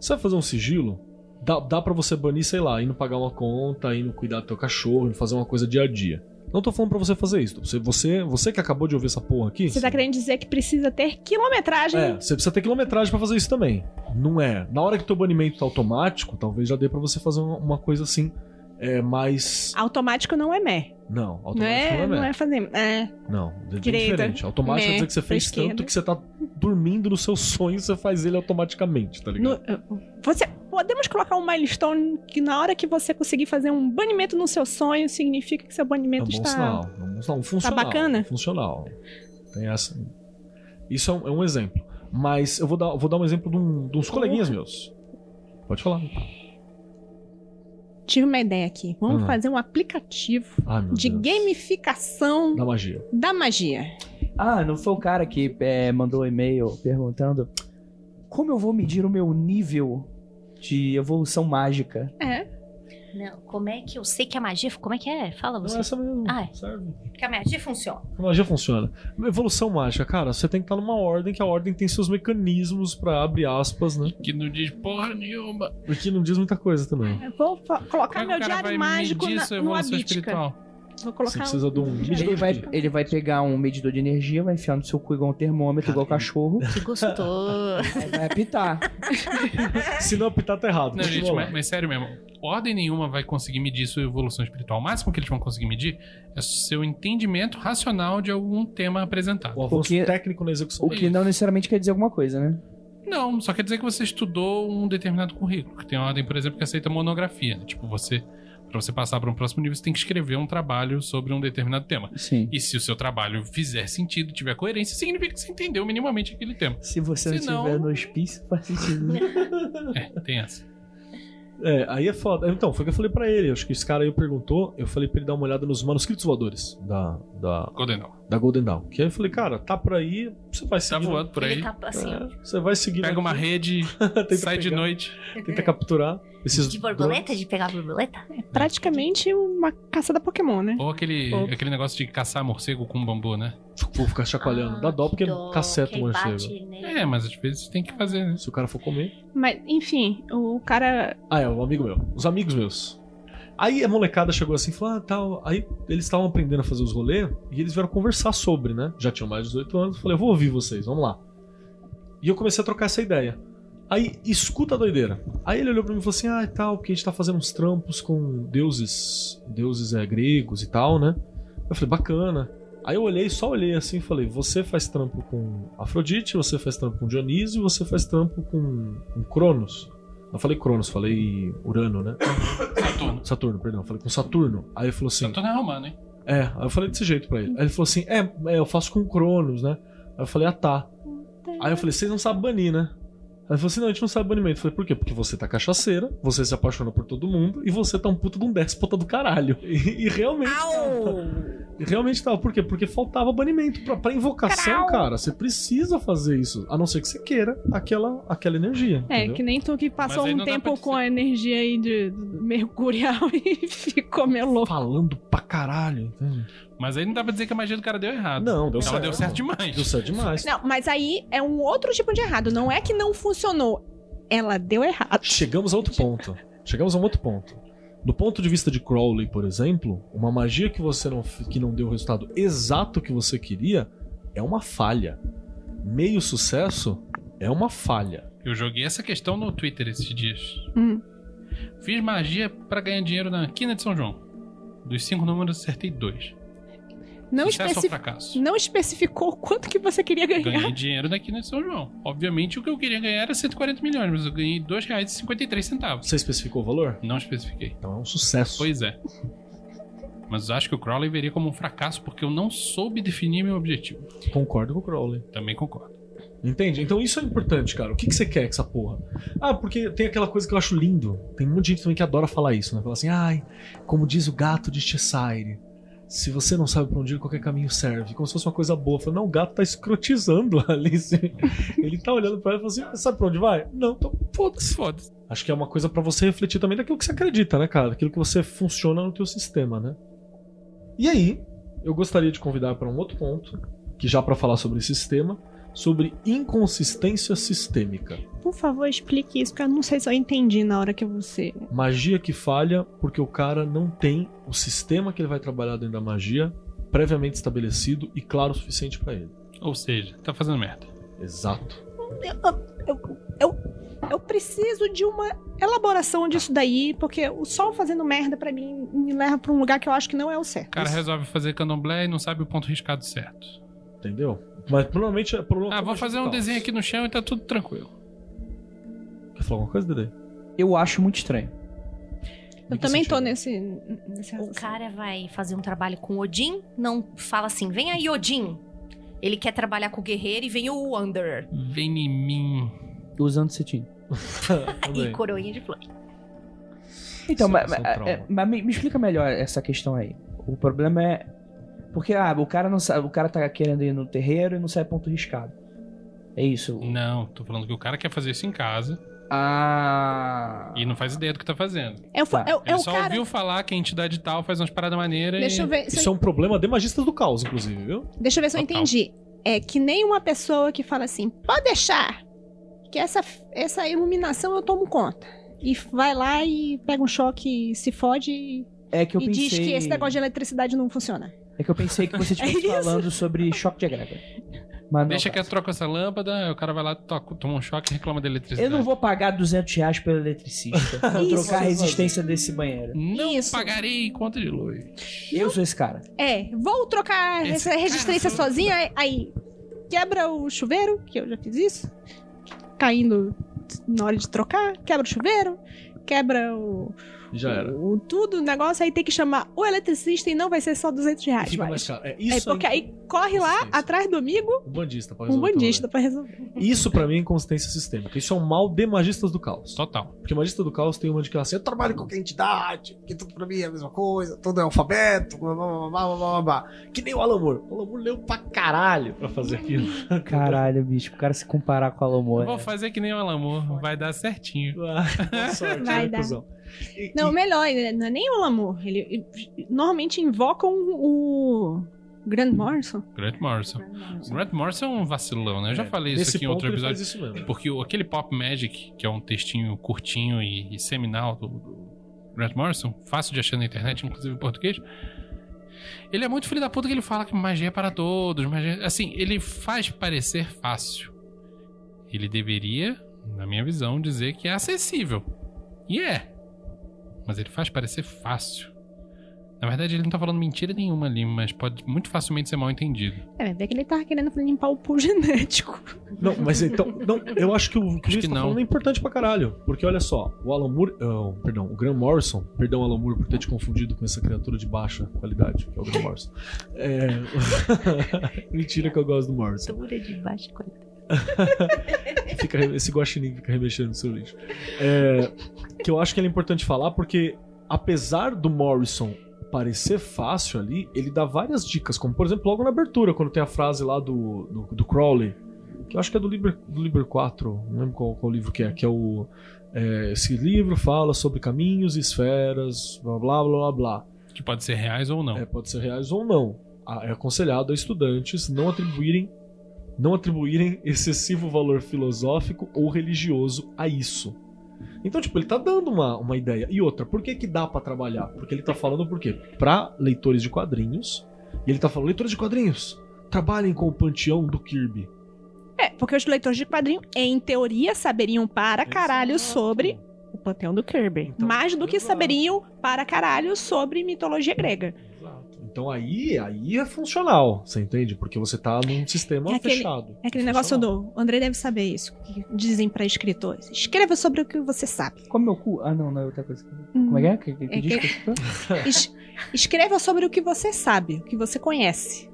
Você vai fazer um sigilo, dá, dá para você banir, sei lá, indo pagar uma conta, indo cuidar do teu cachorro, indo fazer uma coisa dia a dia. Não tô falando pra você fazer isso. Você, você, você que acabou de ouvir essa porra aqui. Você tá querendo dizer que precisa ter quilometragem É, você precisa ter quilometragem pra fazer isso também. Não é. Na hora que teu banimento tá automático, talvez já dê pra você fazer uma, coisa assim, é mais. Automático não é mé. Não, automático Não é, não não é. é fazer. É. Não, é Direita, diferente. Automático quer dizer que você fez esquerda. tanto que você tá dormindo no seu sonho, você faz ele automaticamente, tá ligado? No- você podemos colocar um milestone que na hora que você conseguir fazer um banimento no seu sonho significa que seu É um banimento está sinal. É um sinal. Um funcional. bacana? um funcional. Tem essa. Isso é um, é um exemplo. Mas eu vou dar, vou dar um exemplo de, um- de uns coleguinhas meus. Pode falar. Tive uma ideia aqui. Vamos Ah. fazer um aplicativo Ai, de Deus. gamificação Da magia. da magia. Ah, não foi o cara que é, mandou um e-mail perguntando como eu vou medir o meu nível de evolução mágica? É. Não, como é que eu sei que a magia. Como é que é? Fala Não você. é essa mesmo. Ah, é. Serve. Que a magia funciona. A magia funciona. Evolução mágica, cara, você tem que estar numa ordem que a ordem tem seus mecanismos pra abrir aspas, né? Que não diz porra nenhuma. Porque não diz muita coisa também. Eu vou fa- colocar Como é meu diário mágico na, no evolução Abítica. espiritual? Vou Você colocar precisa de um medidor Ele de vai, ele vai pegar um medidor de energia, vai enfiar no seu cu igual um termômetro, igual cachorro, Que gostoso. vai apitar. Se não apitar, tá errado. Não, gente, mas, mas sério mesmo. Ordem nenhuma vai conseguir medir sua evolução espiritual. O máximo que eles vão conseguir medir é seu entendimento racional de algum tema apresentado. O avanço Porque- técnico na execução. O que não necessariamente quer dizer alguma coisa, né? Não, só quer dizer que você estudou um determinado currículo. Que tem uma ordem, por exemplo, que aceita monografia. né? Tipo, você. Pra você passar para um próximo nível, você tem que escrever um trabalho sobre um determinado tema. Sim. E se o seu trabalho fizer sentido, tiver coerência, significa que você entendeu minimamente aquele tema. Se você não Se não- tiver no hospício, faz sentido. É, tem essa. É, aí é foda. Então, foi o que eu falei pra ele. Acho que esse cara aí perguntou. Eu falei pra ele dar uma olhada nos manuscritos voadores da, da, Golden Dawn. Da Golden Dawn. Que aí eu falei, cara, tá por aí, você vai Tá seguir. voando por aí. Tá assim, ó. você vai seguir. Pega uma rede, sai de pegar, noite. Tenta capturar esses. De borboleta? drones. De pegar borboleta? praticamente uma caça da Pokémon, né? Ou aquele, Ou- aquele negócio de caçar morcego com bambu, né? Vou ficar chacoalhando. Ah, Dá dó que porque dó, caceta o morcego. bate nele. É, mas às vezes tem que fazer, né? Se o cara for comer. Mas, enfim, o cara. Ah, é, um amigo meu. Os amigos meus. Aí a molecada chegou assim e falou: ah, tal. Aí eles estavam aprendendo a fazer os rolês e eles vieram conversar sobre, né? Já tinham mais de 18 anos. Falei: eu vou ouvir vocês, vamos lá. E eu comecei a trocar essa ideia. Aí, escuta a doideira. Aí ele olhou pra mim e falou assim: ah, e tal, porque a gente tá fazendo uns trampos com deuses, deuses é, gregos e tal, né? Eu falei: bacana. Aí eu olhei, só olhei assim e falei: você faz trampo com Afrodite, você faz trampo com Dionísio, você faz trampo com, com Cronos. Eu falei Cronos, falei Urano, né? Saturno. Saturno, perdão. Falei com Saturno. Aí ele falou assim: Saturno é romano, hein? É, aí eu falei desse jeito pra ele. Aí ele falou assim: É, é, eu faço com Cronos, né? Aí eu falei: Ah, tá. Aí eu falei: Vocês não sabem banir, né? Aí ele falou assim: Não, a gente não sabe banimento. Eu falei: Por quê? Porque você tá cachaceira, você se apaixona por todo mundo e você tá um puto de um déspota do caralho. E, e realmente. E realmente tava. Por quê? Porque faltava banimento. Pra, pra invocação, cara, você precisa fazer isso. A não ser que você queira aquela, aquela energia. É, entendeu? que nem tu que passou um tempo com a energia aí de de mercurial e ficou meio louco. Falando pra caralho, entende? Mas aí não dá pra dizer que a magia do cara deu errado. Não, deu Ela certo. deu certo demais. Deu certo demais. Não, mas aí é um outro tipo de errado. Não é que não funcionou. Ela deu errado. Chegamos a outro ponto. Chegamos a um outro ponto. Do ponto de vista de Crowley, por exemplo, uma magia que você não que não deu o resultado exato que você queria é uma falha. Meio sucesso é uma falha. Eu joguei essa questão no Twitter esses dias. Hum. Fiz magia pra ganhar dinheiro na quina de São João. Dos cinco números, acertei dois. Não, ou especi- não especificou quanto que você queria ganhar. Ganhei dinheiro na quina de São João. Obviamente, o que eu queria ganhar era 140 milhões, mas eu ganhei R$ 2,53. Você especificou o valor? Não especifiquei. Então é um sucesso. Pois é. Mas eu acho que o Crowley veria como um fracasso porque eu não soube definir meu objetivo. Concordo com o Crowley. Também concordo. Entende? Então isso é importante, cara. O que, que você quer com essa porra? Ah, porque tem aquela coisa que eu acho lindo. Tem um monte de gente também que adora falar isso, né? Fala assim, ai, como diz o gato de Cheshire. Se você não sabe pra onde ir, qualquer caminho serve. Como se fosse uma coisa boa. Eu falo, não, o gato tá escrotizando a Alice. Ele tá olhando pra ela e fala assim: sabe pra onde vai? Não, então foda-se. Foda-se. Acho que é uma coisa pra você refletir também daquilo que você acredita, né, cara? Daquilo que você funciona no teu sistema, né? E aí, eu gostaria de convidar para um outro ponto, que já pra falar sobre esse sistema, sobre inconsistência sistêmica. Por favor, explique isso, porque eu não sei se eu entendi na hora que você. Magia que falha porque o cara não tem o sistema que ele vai trabalhar dentro da magia previamente estabelecido e claro o suficiente pra ele. Ou seja, tá fazendo merda. Exato. Eu, eu, eu, eu preciso de uma elaboração disso daí, porque o sol fazendo merda pra mim me leva pra um lugar que eu acho que não é o certo. O cara resolve fazer candomblé e não sabe o ponto riscado certo. Entendeu? Mas provavelmente é problema. Ah, vou fazer um desenho aqui no chão e tá tudo tranquilo. Quer falar alguma coisa, Dede? Eu acho muito estranho. Eu também tô sentido? nesse. nesse O cara vai fazer um trabalho com Odin, não fala assim, vem aí Odin. Ele quer trabalhar com o guerreiro e vem o Wanderer. Vem em mim. Usando cetim. E coroinha de flor. Então, mas, é mas- trauma. é, mas me, me explica melhor essa questão aí. O problema é. Porque, ah, o cara não sabe. O cara tá querendo ir no terreiro e não sabe ponto riscado. É isso. Não, tô falando que o cara quer fazer isso em casa Ah. e não faz ideia do que tá fazendo. É o, Tá. é o- é Ele o só cara. ouviu falar que a entidade tal faz umas paradas maneiras Deixa e... eu ver. se Isso é eu- um problema de magistas do caos, inclusive, viu? Deixa eu ver se eu Total. entendi. É que nem uma pessoa que fala assim: pode deixar, que essa, essa iluminação eu tomo conta. E vai lá e pega um choque, se fode e, É que eu e pensei. diz que esse negócio de eletricidade não funciona. É que eu pensei que você estivesse É falando sobre choque de egrégora. Mas Deixa que eu troco essa lâmpada, o cara vai lá, toca, toma um choque e reclama da eletricidade. Eu não vou pagar 200 reais pelo eletricista pra Isso. trocar a resistência desse banheiro. Não Isso. pagarei conta de luz. Eu sou esse cara. É, vou trocar Esse essa resistência cara- sozinha, aí quebra o chuveiro, que eu já fiz isso, caindo na hora de trocar, quebra o chuveiro, quebra o, Já era. o tudo, o negócio, aí tem que chamar o eletricista e não vai ser só 200 reais Fica mais. mais caro. É, É isso porque aí corre lá atrás do amigo, Um bandista pra um resolver o bandista pra resolver. Isso pra mim é inconsistência sistêmica. Isso é um mal de magistas do caos. Total. Porque magista do caos tem uma de que assim, eu trabalho com qualquer entidade, que tudo pra mim é a mesma coisa, tudo é alfabeto, blá, blá, blá, blá, blá, blá, blá. que nem o Alamor. O Alamor leu pra caralho pra fazer aquilo. Caralho, bicho. O cara se comparar com a Eu Alomor. vou fazer que nem o Alamor, vai dar certinho. Ah, boa sorte, Vai né, dar. cuzão? E- Não, e- melhor, né, não é nem o amor. Ele, ele- normalmente invocam o Grand Morrison. Grant Morrison. Grant Morrison é um vacilão, né? Eu já É, falei isso aqui em outro ele episódio. faz isso mesmo. Porque o- aquele Pop Magic, que é um textinho curtinho e, e seminal do, do Grant Morrison, fácil de achar na internet, inclusive em português. Ele é muito filho da puta que ele fala que magia é para todos. Magia... Assim, ele faz parecer fácil. Ele deveria, na minha visão, dizer que é acessível. E é. Mas ele faz parecer fácil. Na verdade, ele não tá falando mentira nenhuma ali, mas pode muito facilmente ser mal entendido. É, vê que ele tava querendo limpar o pool genético. Não, mas então. Não, eu acho que o que que tá não. falando é importante pra caralho. Porque olha só, o Alan Moore. ah, perdão, o Graham Morrison. Perdão, Alan Moore, por ter te confundido com essa criatura de baixa qualidade, que é o Graham Morrison. É... Mentira que eu gosto do Morrison. Dura de baixa qualidade. Fica, esse guaxinim fica remexendo no seu lixo. É, que eu acho que ele é importante falar porque, apesar do Morrison parecer fácil ali, ele dá várias dicas, como por exemplo, logo na abertura, quando tem a frase lá do, do, do Crowley, que eu acho que é do Liber, do Liber 4, não lembro qual, qual livro que é, que é o. é, esse livro fala sobre caminhos e esferas, blá blá blá blá blá. Que pode ser reais ou não. É, pode ser reais ou não. É aconselhado a estudantes não atribuírem não atribuírem excessivo valor filosófico ou religioso a isso. Então, tipo, ele tá dando uma, uma ideia. E outra, por que que dá pra trabalhar? Porque ele tá falando por quê? Pra leitores de quadrinhos. E ele tá falando, leitores de quadrinhos, trabalhem com o panteão do Kirby. É, porque os leitores de quadrinho, em teoria, saberiam para caralho Exato. sobre o panteão do Kirby. Então, mais do que saberiam para caralho sobre mitologia grega. Então aí, aí é funcional, você entende? Porque você tá num sistema É aquele- fechado. É aquele negócio do. O André deve saber isso. Que dizem pra escritores. Escreva sobre o que você sabe. Come meu cu. Ah, não, não é outra coisa. Como é que é? Que, que, É diz que- Es- escreva sobre o que você sabe, o que você conhece.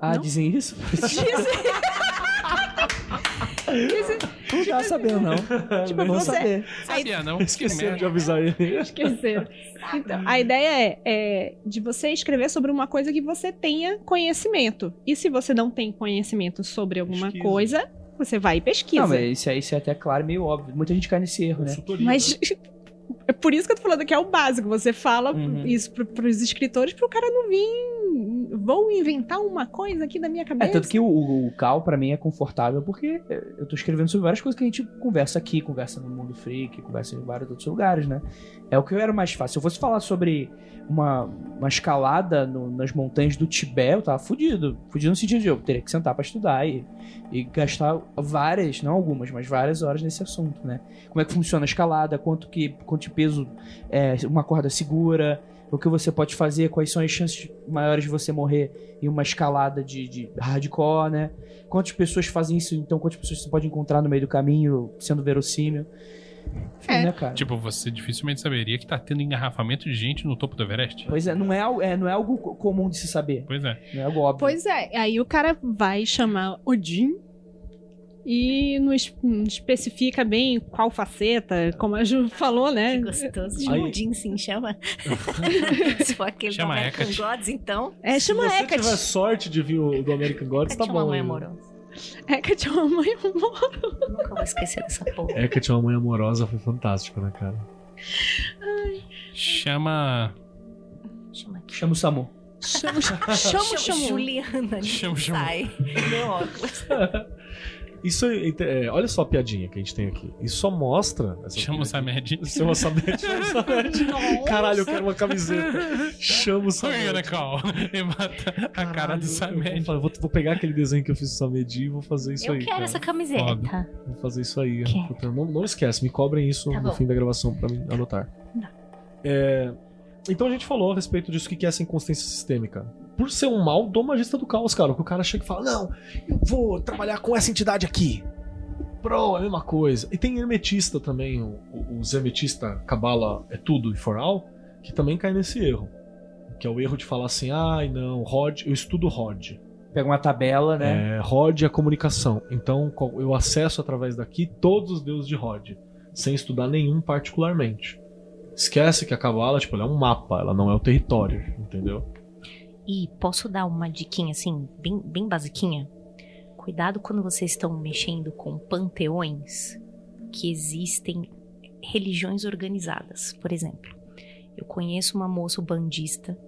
Ah, Não? dizem isso? Dizem- dizem- Não tava sabendo, não. Tipo, Vou você- saber. Sabia, não? Esqueceram Que de avisar ele. Esqueceram. Então, a ideia é, é de você escrever sobre uma coisa que você tenha conhecimento. E se você não tem conhecimento sobre alguma Pesquisa. coisa, você vai e pesquisa. Não, mas isso, é- isso é até claro, meio óbvio. Muita gente cai nesse erro, né? Mas é por isso que eu tô falando que é o básico. Você fala Uhum. isso pro, pros escritores pro cara não vir. Vou inventar uma coisa aqui da minha É, cabeça. tanto que o, o, Cal, pra mim, é confortável porque eu tô escrevendo sobre várias coisas que a gente conversa aqui, conversa no Mundo Freak, conversa em vários outros lugares, né? É o que era mais fácil. Se eu fosse falar sobre uma, uma escalada no- nas montanhas do Tibete, eu tava fudido. Fudido no sentido de eu teria que sentar pra estudar e, e gastar várias, não algumas, mas várias horas nesse assunto, né? Como é que funciona a escalada, quanto, que, quanto de peso é, uma corda segura, o que você pode fazer, quais são as chances maiores de você morrer em uma escalada de, de hardcore, né? Quantas pessoas fazem isso, então quantas pessoas você pode encontrar no meio do caminho, sendo verossímil. Enfim, É. né, cara? Tipo, você dificilmente saberia que tá tendo engarrafamento de gente no topo do Everest. Pois é, não é, é, não é algo co- comum de se saber. Pois é. Não é algo óbvio. Pois é, aí o cara vai chamar Odin e não es- não especifica bem qual faceta, como a Ju falou, né? Que gostoso. Chama Jim, sim, chama. Se for aquele Chama do American Hecate. Gods, então. É, chama Se você Hecate. tiver sorte de vir o do American Gods, tá Hecate é uma bom. mãe amorosa. Hecate é uma mãe amor. Nunca vou esquecer dessa porra. Hecate é uma mãe amorosa, foi fantástico, né, cara? Chama. Chama aqui. Chama o Samu. Chama, chama, chama. Juliana. Chama, chama. Sai. Meu óculos. Isso é, é, olha só a piadinha que a gente tem aqui. Isso só mostra. Chama o. Samed. Chama o Samed. chama o Samed. Caralho, eu quero uma camiseta. Chama o Olha, Samed. Cal. E mata a cara do eu Samed. Vou, vou, pegar aquele desenho que eu fiz do Samed e vou fazer isso Eu aí. quero cara. essa camiseta. Vou fazer isso aí. Não, não esquece, me cobrem isso Tá no bom. fim da gravação pra mim anotar. É, então a gente falou a respeito disso, o que que é essa inconsistência sistêmica. Por ser um mal do magista do caos, cara. Que o cara chega e fala: Não, eu vou trabalhar com essa entidade aqui. Pro, é a mesma coisa. E tem hermetista também, os hermetista Cabala é tudo e for all, que também cai nesse erro. Que é o erro de falar assim: ai não, Rod, eu estudo Rod. Pega uma tabela, né? É, Rod é a comunicação. Então eu acesso através daqui todos os deuses de Rod, sem estudar nenhum particularmente. Esquece que a Kabbalah, tipo, ela é um mapa, ela não é o território, entendeu? E posso dar uma diquinha assim, bem, bem basiquinha? Cuidado quando vocês estão mexendo com panteões que existem religiões organizadas. Por exemplo, eu conheço uma moça bandista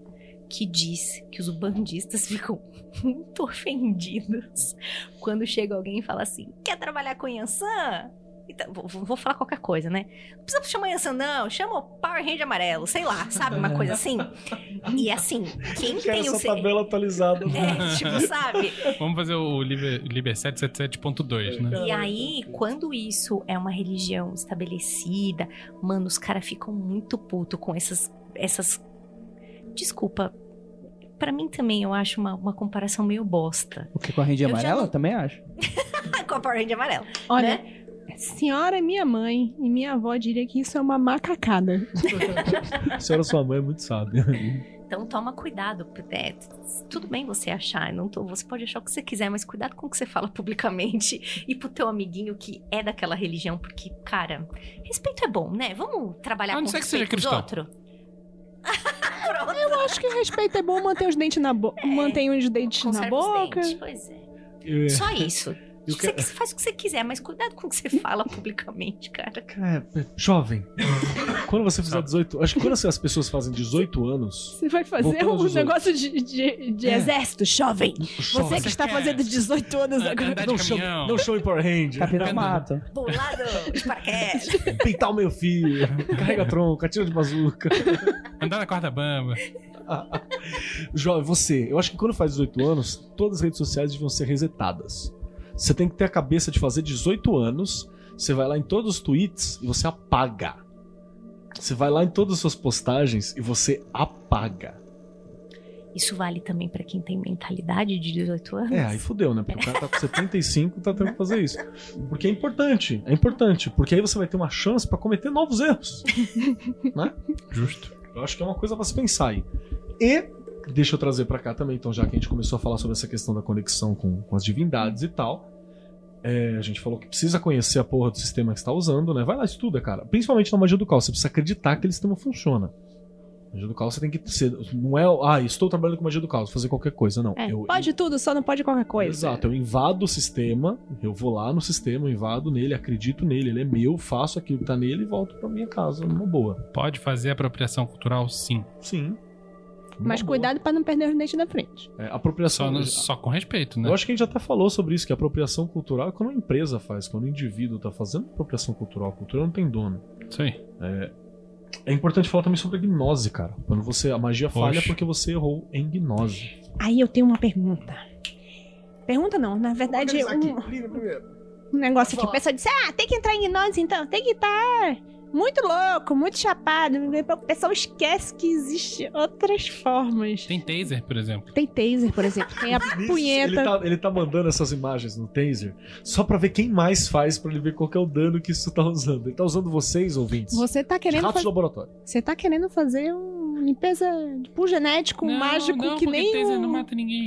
que diz que os bandistas ficam muito ofendidos quando chega alguém e fala assim: quer trabalhar com Yansan? Então, vou, vou falar qualquer coisa, né? Não precisa chamar Yansan, não. Chama o Power Ranger amarelo, sei lá, sabe? Uma coisa assim. E assim, quem Quero tem o. essa ce- tabela atualizada. É, tipo, sabe? Vamos fazer o Liber, Liber 777.2, né? E aí, quando isso é uma religião estabelecida, mano, os caras ficam muito puto com essas. essas. Desculpa. Pra mim também eu acho uma, uma comparação meio bosta. O que com a já amarela? não- Também acho. com a Power Ranger amarela. Olha, Né? Senhora é minha mãe e minha avó diria que isso é uma macacada. A senhora sua mãe é muito sábia. Então toma cuidado. É, tudo bem você achar, não tô- você pode achar o que você quiser, mas cuidado com o que você fala publicamente e pro teu amiguinho que é daquela religião, porque, cara, respeito é bom, né? Vamos trabalhar não com ser que seja respeito cristão. outros? Eu acho que respeito é bom manter os dentes na boca. Manter os dentes na Conserva os boca. dentes, Pois é. Eu- Só isso. Eu Você quero- faz o que você quiser, mas cuidado com o que você fala publicamente, cara. Cara, jovem, quando você fizer 18 acho que quando as pessoas fazem 18 anos, Você vai fazer um 18. negócio de, de, de É. exército, jovem. Você jovem, que está quer? fazendo 18 anos agora. não, chame, não chame Power Ranger, Capitão Mato. Pulado de paraquedas. pintar o meio fio, carrega tronco, atira de bazuca. Andar na corda bamba. Jovem, você, eu acho que quando faz 18 anos, todas as redes sociais deviam ser resetadas. Você tem que ter a cabeça de fazer 18 anos. Você vai lá em todos os tweets e você apaga. Você vai lá em todas as suas postagens e você apaga. Isso vale também pra quem tem mentalidade de 18 anos? É, aí fudeu, né? Porque o cara tá com 75 e tá tendo que fazer isso. Porque é importante, é importante. Porque aí você vai ter uma chance pra cometer novos erros. né? Justo. Eu acho que é uma coisa pra se pensar aí. E, deixa eu trazer pra cá também, então, já que a gente começou a falar sobre essa questão da conexão com, com as divindades e tal. é, a gente falou que precisa conhecer a porra do sistema que você tá usando, né? Vai lá, estuda, cara. Principalmente na magia do caos. Você precisa acreditar que aquele sistema funciona. Magia do caos você tem que ser. Não é, ah, estou trabalhando com magia do caos, fazer qualquer coisa. Não. É, Eu- pode tudo, só não pode qualquer coisa. Exato, eu invado o sistema, eu vou lá no sistema, eu invado nele, acredito nele, ele é meu, faço aquilo que tá nele e volto pra minha casa, numa boa. Pode fazer apropriação cultural, sim. Sim. Mas cuidado pra não perder os dentes da frente. É, apropriação. Só, só com respeito, né? Eu acho que a gente até falou sobre isso, que a apropriação cultural é quando a empresa faz, quando o indivíduo tá fazendo apropriação cultural. A cultura não tem dono. Isso aí. É importante falar também sobre a gnose, cara. Quando você. A magia falha porque você errou em gnose. Aí eu tenho uma pergunta. Pergunta não, na verdade, Organizar aqui. um, um negócio aqui. O pessoal disse: ah, tem que entrar em gnose então, tem que estar muito louco, muito chapado. O pessoal esquece que existem outras formas. Tem taser, por exemplo. Tem taser, por exemplo, tem a Ele punheta. tá, ele tá mandando essas imagens no taser só pra ver quem mais faz, pra ele ver qual que é o dano que isso tá usando. Ele tá usando vocês, ouvintes. Você tá querendo Ratos laboratório. você tá querendo fazer um limpeza de pool genético não, mágico não, que nem taser um- não mata ninguém.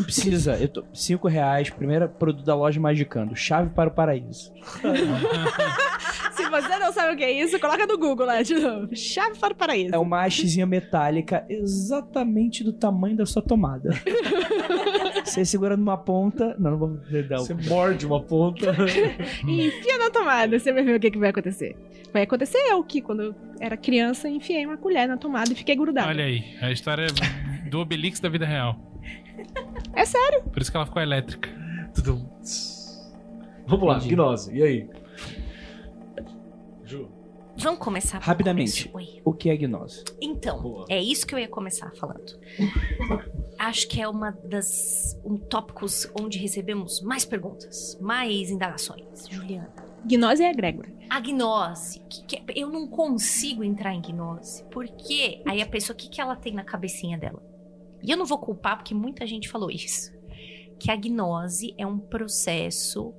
Não precisa. Eu tô... Cinco reais, primeiro produto da loja Magicando. Chave para o paraíso. Se você não sabe o que é isso, coloca no Google lá de novo. Chave para o paraíso. É uma hastezinha metálica exatamente do tamanho da sua tomada. Você segura numa ponta. Não, não vou dar Você morde uma ponta. E enfia na tomada, você vai ver o que, que vai acontecer. Vai acontecer eu que, quando eu era criança, enfiei uma colher na tomada e fiquei grudado. Olha aí, a história do Obelix da vida real. É sério. Por isso que ela ficou elétrica. Tudum. Vamos lá, Entendi. gnose. E aí? Ju. Vamos começar pelo Rapidamente. começo. Oi. O que é gnose? Então, Boa. é isso que eu ia começar falando. Acho que é uma das um tópicos onde recebemos mais perguntas, mais indagações. Juliana. Gnose é egrégora. A gnose. Que que eu não consigo entrar em gnose. Porque aí a pessoa, o que, que ela tem na cabecinha dela? E eu não vou culpar, porque muita gente falou isso. Que a gnose é um processo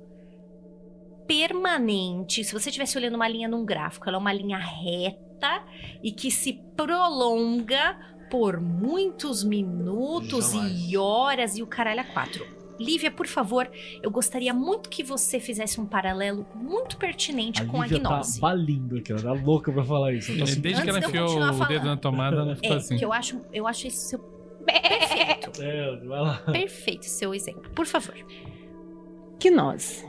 permanente. Se você estivesse olhando uma linha num gráfico, ela é uma linha reta e que se prolonga por muitos minutos Jamais. e horas e o caralho a quatro. Lívia, por favor, eu gostaria muito que você fizesse um paralelo muito pertinente A com a Lívia tá gnose. balindo aqui, ela tá louca pra falar isso. Tá É, assim, Desde que ela enfiou o dedo na tomada, ela ficou É, assim. que eu acho, eu acho esse seu perfeito, é, vai lá. perfeito seu exemplo. Por favor. Gnose.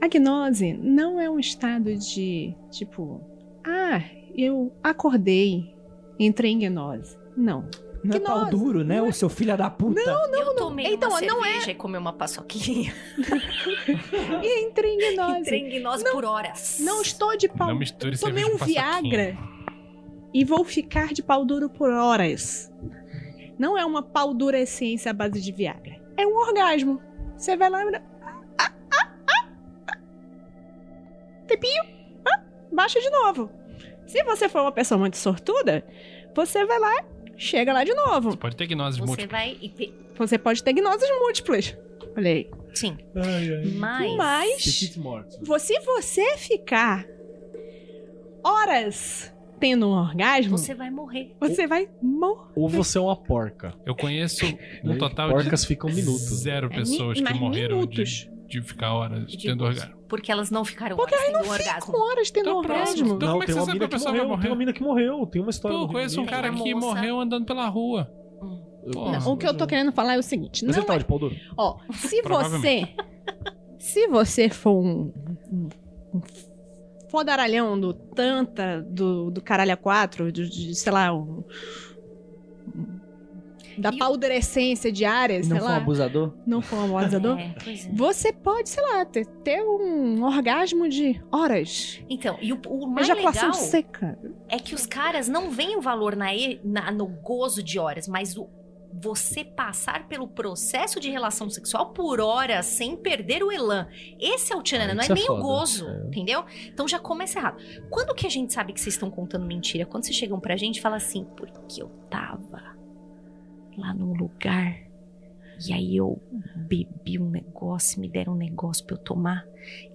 A gnose não é um estado de, tipo, ah, eu acordei, entrei em gnose. Não. Não é pau duro, né? O seu filho da puta. eu tomei Então, uma não é- e comi uma paçoquinha. E entrei em gnose. Entrei em gnose por horas. Não estou de pau Não misture Tomei um. Viagra e vou ficar de pau duro por horas. Não é uma pau dura essência à base de Viagra. É um orgasmo. Você vai lá e. Ah, ah, ah, ah. Tempinho. Ah, baixa de novo. Se você for uma pessoa muito sortuda, você vai lá, chega lá de novo. Você pode ter gnose Você múltipla. vai e Você pode ter gnoses múltiplas. Olha aí. Sim, Ai, ai. mas Mas. Se você ficar horas tendo um orgasmo, você vai morrer. você vai morrer. Ou você é uma porca. Eu conheço um Aí, total Porcas de ficam minutos. zero É, pessoas mi- que morreram minutos. de, de ficar horas De- tendo orgasmo. Porque elas não ficaram Porque horas elas tendo orgasmo. Com horas tendo Então, orgasmo. próximo. Então, não, como é que você sabe que a pessoa vai morreu. morrer? Tem uma mina que morreu. Tem uma história Pô, eu conheço um cara que moça- morreu andando pela rua. Hum. Não, o que eu tô querendo falar é o seguinte: Mas não tava é, de pau duro. ó, se você, se você for um, um, um fodaralhão do tanta do, do caralho a quatro, de, de, sei lá, um, da E o- paldurecência diária, Não sei foi um lá, abusador? não for um abusador. É, pois é. Você pode, sei lá, ter, ter um orgasmo de horas. Então, e o, o mais Ejaculação legal seca. é que os caras não veem o valor na, e- na- no gozo de horas, mas o, você passar pelo processo de relação sexual por horas sem perder o elan. Esse é o tchanana, Ah, não é é nem o foda, gozo, é. entendeu? Então já começa errado. Quando que a gente sabe que vocês estão contando mentira? Quando vocês chegam pra gente e falam assim, porque eu tava lá num lugar e aí eu bebi um negócio, me deram um negócio pra eu tomar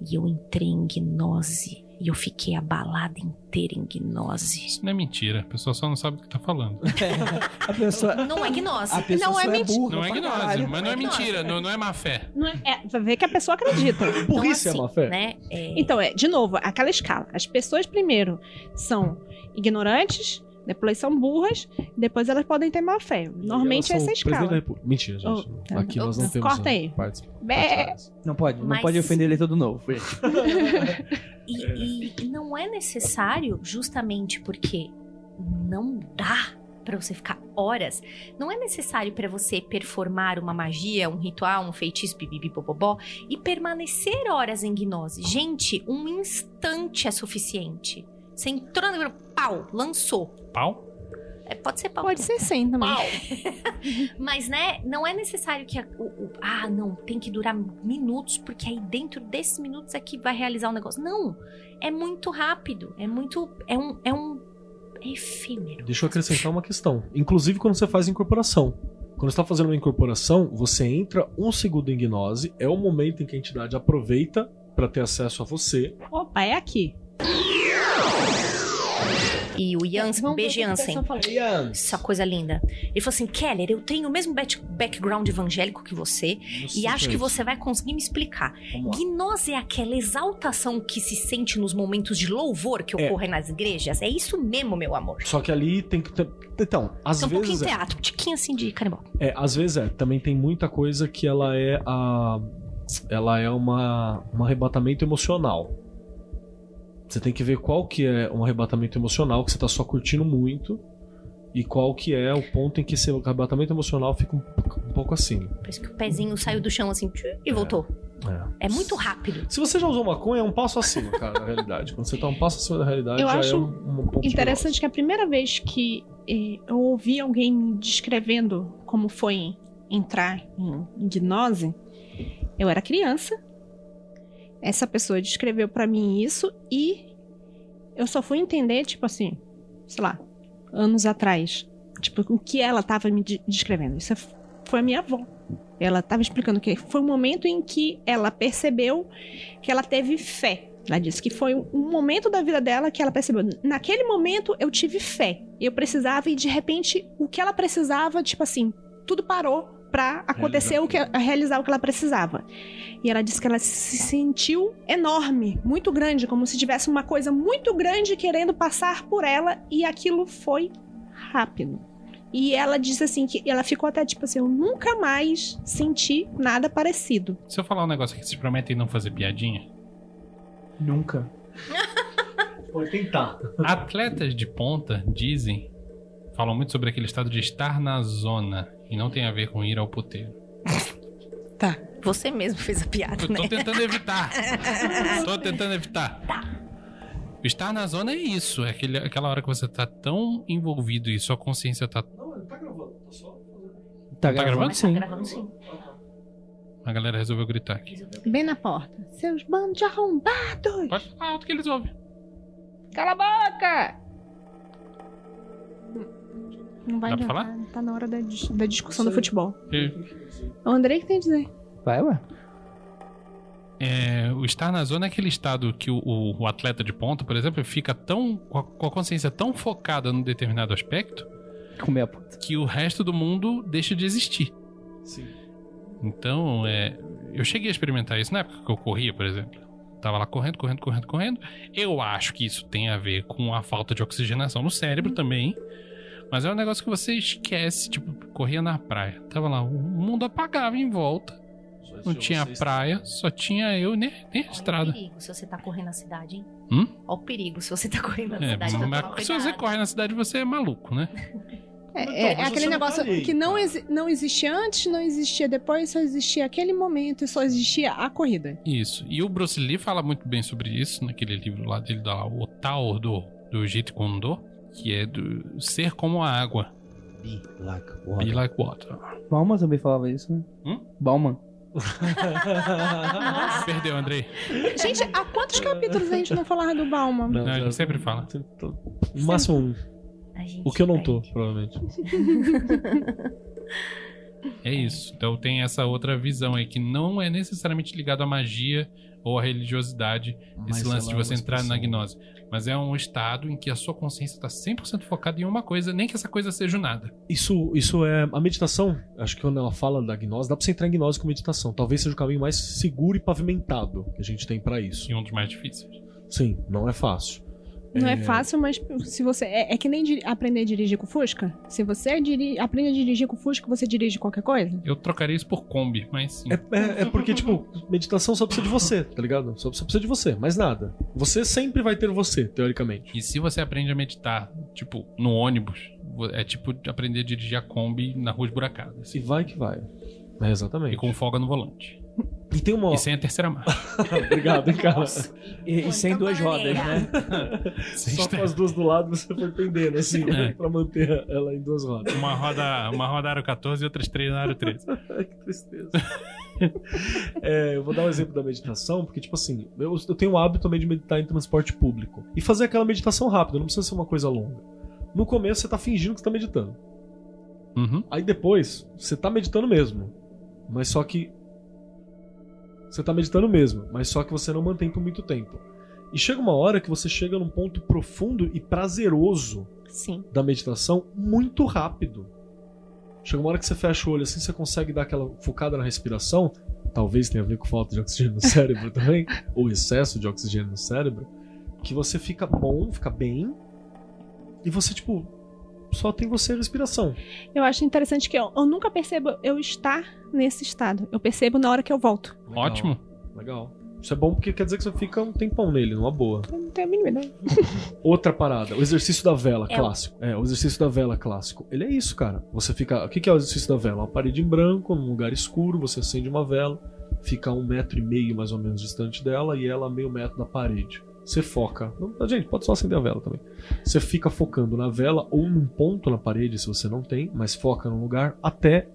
e eu entrei em gnose e eu fiquei a balada inteira em gnose. Isso não é mentira. A pessoa só não sabe o que tá falando. A pessoa. Não é gnose. A pessoa Não é só mentira. burra Não é gnose, caralho. mas não é é mentira. Não, não é má fé. Não é, é, vai ver que a pessoa acredita. Burrice é má fé? Né? É, Então, é, de novo, aquela escala. As pessoas primeiro são ignorantes, depois são burras, depois elas podem ter má fé. Normalmente é essa escala. República. Mentira, gente. Oh, tá. Aqui nós não Oh, temos corta aí. partes Bé. partidárias. Não pode, não Mas- pode ofender ele todo novo. E, e não é necessário, justamente porque não dá pra você ficar horas. Não é necessário pra você performar uma magia, um ritual, um feitiço, bibibibobobó, e permanecer horas em gnose. Gente, um instante é suficiente. Você entrou no pau, lançou. Pau? É, pode ser pau. Pode ser sim também. Mas, né, não é necessário que. a- o, o- ah, não, tem que durar minutos, porque aí dentro desses minutos é que vai realizar o negócio. Não. É muito rápido. É muito. É um. É um. É efêmero. Deixa eu acrescentar uma questão. Inclusive quando você faz incorporação. Quando você está fazendo uma incorporação, você entra um segundo em gnose, é o momento em que a entidade aproveita para ter acesso a você. Opa, é aqui. E o que a Jansen. Essa coisa linda. Ele falou assim: Keller, eu tenho o mesmo back- background evangélico que você e acho que você vai conseguir me explicar. Gnose é aquela exaltação que se sente nos momentos de louvor que É. ocorrem nas igrejas? É isso mesmo, meu amor. Só que ali tem que ter... Então, às É um pouquinho vezes é, teatro, um tiquinho assim de canibal. é, às vezes é, também tem muita coisa que ela é a ela é uma um arrebatamento emocional. Você tem que ver qual que é um arrebatamento emocional que você tá só curtindo muito e qual que é o ponto em que esse arrebatamento emocional fica um, um pouco acima. Por isso que o pezinho saiu do chão assim e voltou. É. É muito rápido. Se você já usou maconha, é um passo acima, cara, da realidade. Quando você tá um passo acima da realidade, Eu já acho é um, um Interessante que a primeira vez que eh, eu ouvi alguém me descrevendo como foi entrar em, em gnose, eu era criança. Essa pessoa descreveu pra mim isso e eu só fui entender, tipo assim, sei lá, anos atrás, tipo, o que ela tava me de- descrevendo. Isso é- foi a minha avó. Ela tava explicando que foi um momento em que ela percebeu que ela teve fé. Ela disse que foi um momento da vida dela que ela percebeu. Naquele momento eu tive fé. Eu precisava e de repente o que ela precisava, tipo assim, tudo parou pra acontecer o que a realizar o que ela precisava. E ela disse que ela se sentiu enorme, muito grande, como se tivesse uma coisa muito grande querendo passar por ela e aquilo foi rápido. E ela disse assim que ela ficou até tipo assim, eu nunca mais senti nada parecido. Se eu falar um negócio aqui, vocês prometem não fazer piadinha? Nunca. Pode tentar. Atletas de ponta dizem, falam muito sobre aquele estado de estar na zona e não tem a ver com ir ao puteiro. Tá. Você mesmo fez a piada, Eu né? tô tentando evitar. tô tentando evitar. O Estar na zona é isso, é aquele, aquela hora que você tá tão envolvido e sua consciência tá. Não, ele tá gravando, tá só. Tá, Tá gravando? gravando? Tá Sim. gravando sim. A galera resolveu gritar aqui. Bem na porta. Seus bandos arrombados! Pode falar alto que eles ouvem. Cala a boca! Não vai Dá pra falar? Tá na hora da, dis- da discussão do futebol. E, O Andrei que tem a dizer. Vai, ué. é, o estar na zona é aquele estado que o, o- o atleta de ponta, por exemplo, fica tão. com a, com a consciência tão focada num determinado aspecto Comer a puta. que o resto do mundo deixa de existir. Sim. Então, é, eu cheguei a experimentar isso na época que eu corria, por exemplo. Tava lá correndo, correndo, correndo, correndo. Eu acho que isso tem a ver com a falta de oxigenação no cérebro também. Mas é um negócio que você esquece, tipo, corria na praia. Tava lá, o mundo apagava em volta. Não tinha praia, só tinha eu nem, nem a Olha o estrada. perigo se você tá correndo na cidade, hein? Hum? Olha o perigo se você tá correndo na É, cidade. então mas se você corre na cidade, você é maluco, né? É, Então, é- é mas aquele não negócio tá ali, que não, cara. exi- não existia antes, não existia depois, só existia aquele momento e só existia a corrida. Isso. E o Bruce Lee fala muito bem sobre isso naquele livro lá dele, da O Tao do, do Jeet Kune Do, que é do ser como a água. Be like Be water. like water. Bauman também falava isso, né? Hum? Bauman. Perdeu, Andrei. Gente, há quantos capítulos a gente não falava do Bauman? Não, a gente sempre fala. No máximo um. O que eu não tô, perde. provavelmente. É isso. Então tem essa outra visão aí que não é necessariamente ligado à magia ou à religiosidade, Mas esse lance de é você entrar na expressão. gnose. Mas é um estado em que a sua consciência está 100% focada em uma coisa, nem que essa coisa seja o nada. Isso, isso é. A meditação, acho que quando ela fala da gnose, dá pra você entrar em gnose com meditação. Talvez seja o caminho mais seguro e pavimentado que a gente tem pra isso. E um dos mais difíceis. Sim, não é fácil. Não é fácil, mas se você. É, é que nem aprender a dirigir com Fusca. Se você diri- aprende a dirigir com Fusca, você dirige qualquer coisa. Eu trocaria isso por Kombi, mas sim. É, é- é porque, tipo, meditação só precisa de você, tá ligado? Só só precisa de você, mais nada. Você sempre vai ter você, teoricamente. E se você aprende a meditar, tipo, no ônibus, é tipo aprender a dirigir a Kombi na rua esburacada. E Assim, vai que vai. É, exatamente. e com folga no volante. E tem uma. E sem a terceira marcha. Obrigado, hein, cara. E, e sem duas rodas, maneira. né? Sem Só ter- com as duas do lado você foi pendendo, assim? É. Pra manter ela em duas rodas. Uma roda, uma roda aro 14 e outras três na aro 13. Ai, que tristeza. É, eu vou dar um exemplo da meditação, porque, tipo assim, eu, eu tenho o hábito também de meditar em transporte público. E fazer aquela meditação rápida, não precisa ser uma coisa longa. No começo você tá fingindo que você tá meditando. Uhum. Aí depois, você tá meditando mesmo. Mas só que. Você tá meditando mesmo, mas só que você não mantém por muito tempo. E chega uma hora que você chega num ponto profundo e prazeroso Sim. da meditação muito rápido. Chega uma hora que você fecha o olho assim, você consegue dar aquela focada na respiração. Talvez tenha a ver com falta de oxigênio no cérebro também, ou excesso de oxigênio no cérebro. Que você fica bom, fica bem. E você, tipo, só tem você a respiração. Eu acho interessante que eu, eu nunca percebo eu estar nesse estado. Eu percebo na hora que eu volto. Legal, Ótimo. Legal. Isso é bom porque quer dizer que você fica um tempão nele, numa boa. Não tenho a mínima ideia. Outra parada, o exercício da vela É clássico. É, o exercício da vela clássico. Ele é isso, cara. Você fica. O que que é o exercício da vela? Uma parede em branco, num lugar escuro, você acende uma vela, fica a um metro e meio mais ou menos distante dela e ela a meio metro da parede. Você foca. Não, gente, pode só acender a vela também. Você fica focando na vela ou num ponto na parede, se você não tem, mas foca num lugar até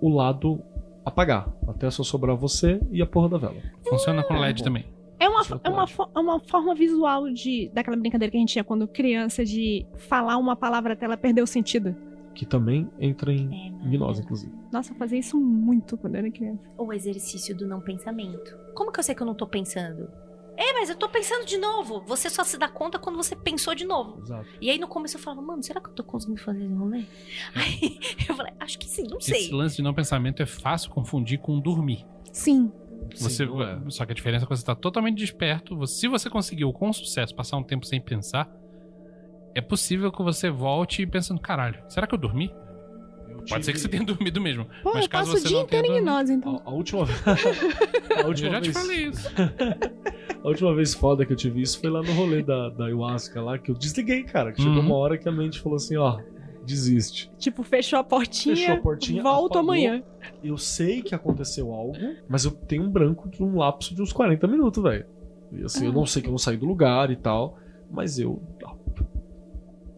o lado apagar. Até só sobrar você e a porra da vela. Funciona com Ah, LED também. É uma, é uma, é uma forma visual de daquela brincadeira que a gente tinha quando criança de falar uma palavra até ela perder o sentido. Que também entra em É, gnose, inclusive. Nossa, eu fazia isso muito quando era criança. O exercício do não pensamento. Como que eu sei que eu não tô pensando? É, mas eu tô pensando de novo. Você só se dá conta quando você pensou de novo. Exato. E aí no começo eu falava, mano, será que eu tô conseguindo fazer esse rolê? Aí eu falei, acho que sim, não sei. Esse lance de não pensamento é fácil confundir com dormir. Sim. Você, Sim, é. Só que a diferença é que você está totalmente desperto. Você- se você conseguiu com sucesso passar um tempo sem pensar, é possível que você volte pensando, caralho, será que eu dormi? Pode ser que você tenha dormido mesmo. Pô, Mas eu caso passo o você dia não tenha inteiro em dormido- então. A, a última vez. a Eu última já te vez. falei isso. A última vez foda que eu tive isso foi lá no rolê da, da ayahuasca lá, que eu desliguei, cara. Que chegou Uhum. uma hora que a mente falou assim, ó, desiste. Tipo, fechou a portinha, Fechou a portinha, volto apagou. amanhã. Eu sei que aconteceu algo, mas eu tenho um branco de um lapso de uns 40 minutos, velho. E assim, eu não sei que eu não saí do lugar e tal, mas eu. ah,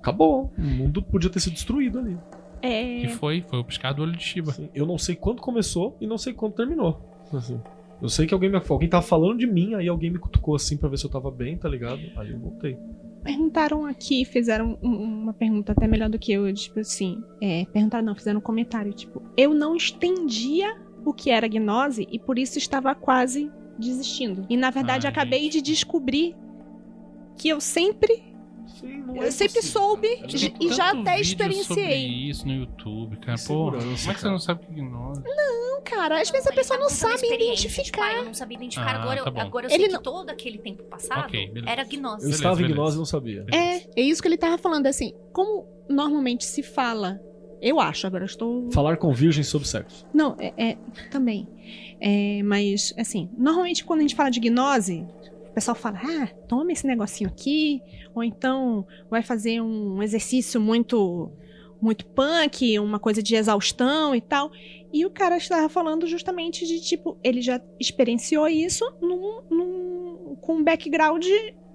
Acabou. O mundo podia ter sido destruído ali. É. E foi, foi o piscar do olho de Shiba. Assim, eu não sei quando começou e não sei quando terminou. Assim, eu sei que alguém me alguém tava falando de mim, aí alguém me cutucou assim pra ver se eu tava bem, tá ligado? Aí eu voltei. Perguntaram aqui, fizeram um- uma pergunta até melhor do que eu, tipo assim. É, perguntaram, não, fizeram um comentário, tipo, eu não entendia o que era gnose e por isso estava quase desistindo. E na verdade Ai, acabei gente. de descobrir que eu sempre, Sim, não eu sempre soube cara. de- Tem e já até experienciei. sobre isso no YouTube, cara. Pô, como é que você não sabe o que ignora? Não, cara, às vezes a pessoa não sabe identificar. Tipo, ah, eu não sabia identificar. Ah, agora, tá eu, agora eu Ele sei não- que todo aquele tempo passado Ok, beleza. era Eu gnose. Beleza, estava em gnose e não sabia. É, é isso que ele tava falando, assim, como normalmente se fala, eu acho, agora eu estou Falar com virgem sobre sexo. Não, é, é- também. É, mas, assim, normalmente quando a gente fala de gnose, o pessoal fala, ah, toma esse negocinho aqui, ou então vai fazer um exercício muito muito punk, uma coisa de exaustão e tal. E o cara estava falando justamente de, tipo, ele já experienciou isso num, num- com um background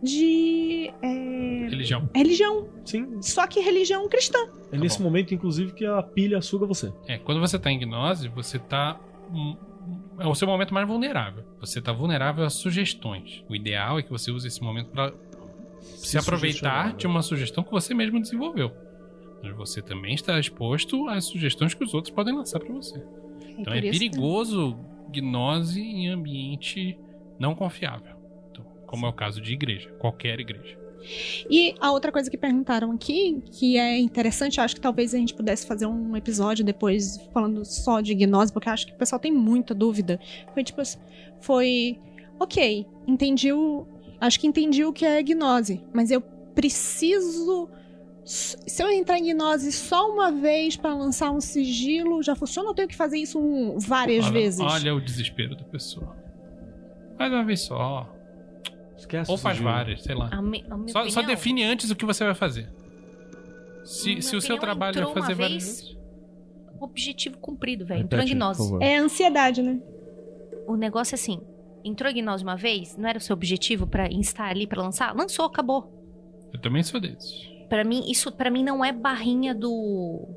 de é, Religião. religião. Sim. Só que religião cristã. É nesse bom. momento, inclusive, que a pilha suga você. É, quando você tá em gnose, você tá. É o seu momento mais vulnerável. Você tá vulnerável a sugestões. O ideal é que você use esse momento pra se aproveitar sugestionar, de uma sugestão que você mesmo desenvolveu. Mas você também está exposto às sugestões que os outros podem lançar pra você. Então é isso que- perigoso gnose em ambiente não confiável. Então, como é o caso de igreja, qualquer igreja. E a outra coisa que perguntaram aqui, que é interessante, acho que talvez a gente pudesse fazer um episódio depois falando só de gnose, porque acho que o pessoal tem muita dúvida. Foi tipo assim, foi, ok, entendi o, acho que entendi o que é gnose, mas eu preciso se eu entrar em gnose só uma vez pra lançar um sigilo, já funciona ou tenho que fazer isso várias olha, vezes? olha o desespero da pessoa. Faz uma vez só. Esquece Ou faz várias, sei lá. A mi- a minha Só, só define antes o que você vai fazer. Se, se o seu trabalho é fazer várias. Objetivo cumprido, velho. Entrou em gnose. É ansiedade, né? O negócio é assim: entrou em gnose uma vez, não era o seu objetivo pra instar ali pra lançar? Lançou, acabou. Eu também sou desses. Pra mim, isso para mim não é barrinha do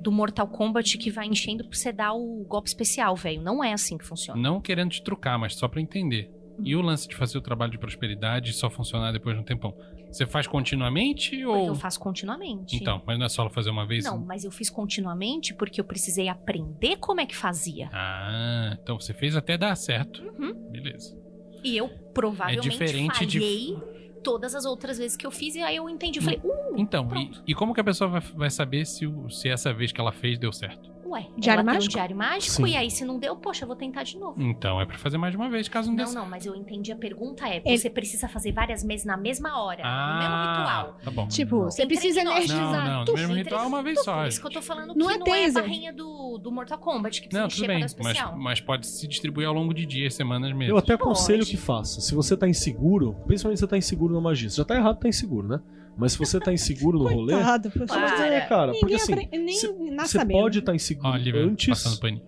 do Mortal Kombat que vai enchendo pra você dar o golpe especial, velho. Não é assim que funciona. Não querendo te trucar, mas só pra entender. E o lance de fazer o trabalho de prosperidade e só funcionar depois de um tempão? Você faz continuamente Porque ou. eu faço continuamente. Então, mas não é só fazer uma vez? Não, mas eu fiz continuamente porque eu precisei aprender como é que fazia. Ah, então você fez até dar certo. Uhum. Beleza. E eu provavelmente É diferente de- falhei todas as outras vezes que eu fiz e aí eu entendi. Eu falei, uh, Então, e, e como que a pessoa vai, vai saber se, o- se essa vez que ela fez deu certo? Ué, Diário ela tem um mágico? diário mágico Sim. e aí se não deu, poxa, eu vou tentar de novo. Então, é pra fazer mais de uma vez, caso não, dê Não, não, mas eu entendi. A pergunta é: Ele- você precisa fazer várias vezes na mesma hora, no mesmo Ah, ritual. tá bom. Tipo, você Entre precisa energizar. Não, não, tu- no mesmo Entre- ritual uma vez só. Por isso que eu tô falando Não que é não é a barrinha do, do Mortal Kombat, que precisa Não, tudo bem, mas, mas pode se distribuir ao longo de dias, semanas, meses. Eu até aconselho Pode. que faça. Se você tá inseguro, principalmente se você tá inseguro na magia. Você já tá errado, tá inseguro, né? Mas se você tá inseguro no rolê. Coitado. Mas é, Para. cara, porque Ninguém assim. apre- nem cê- nasce Você pode estar inseguro Ó, Lívia, antes.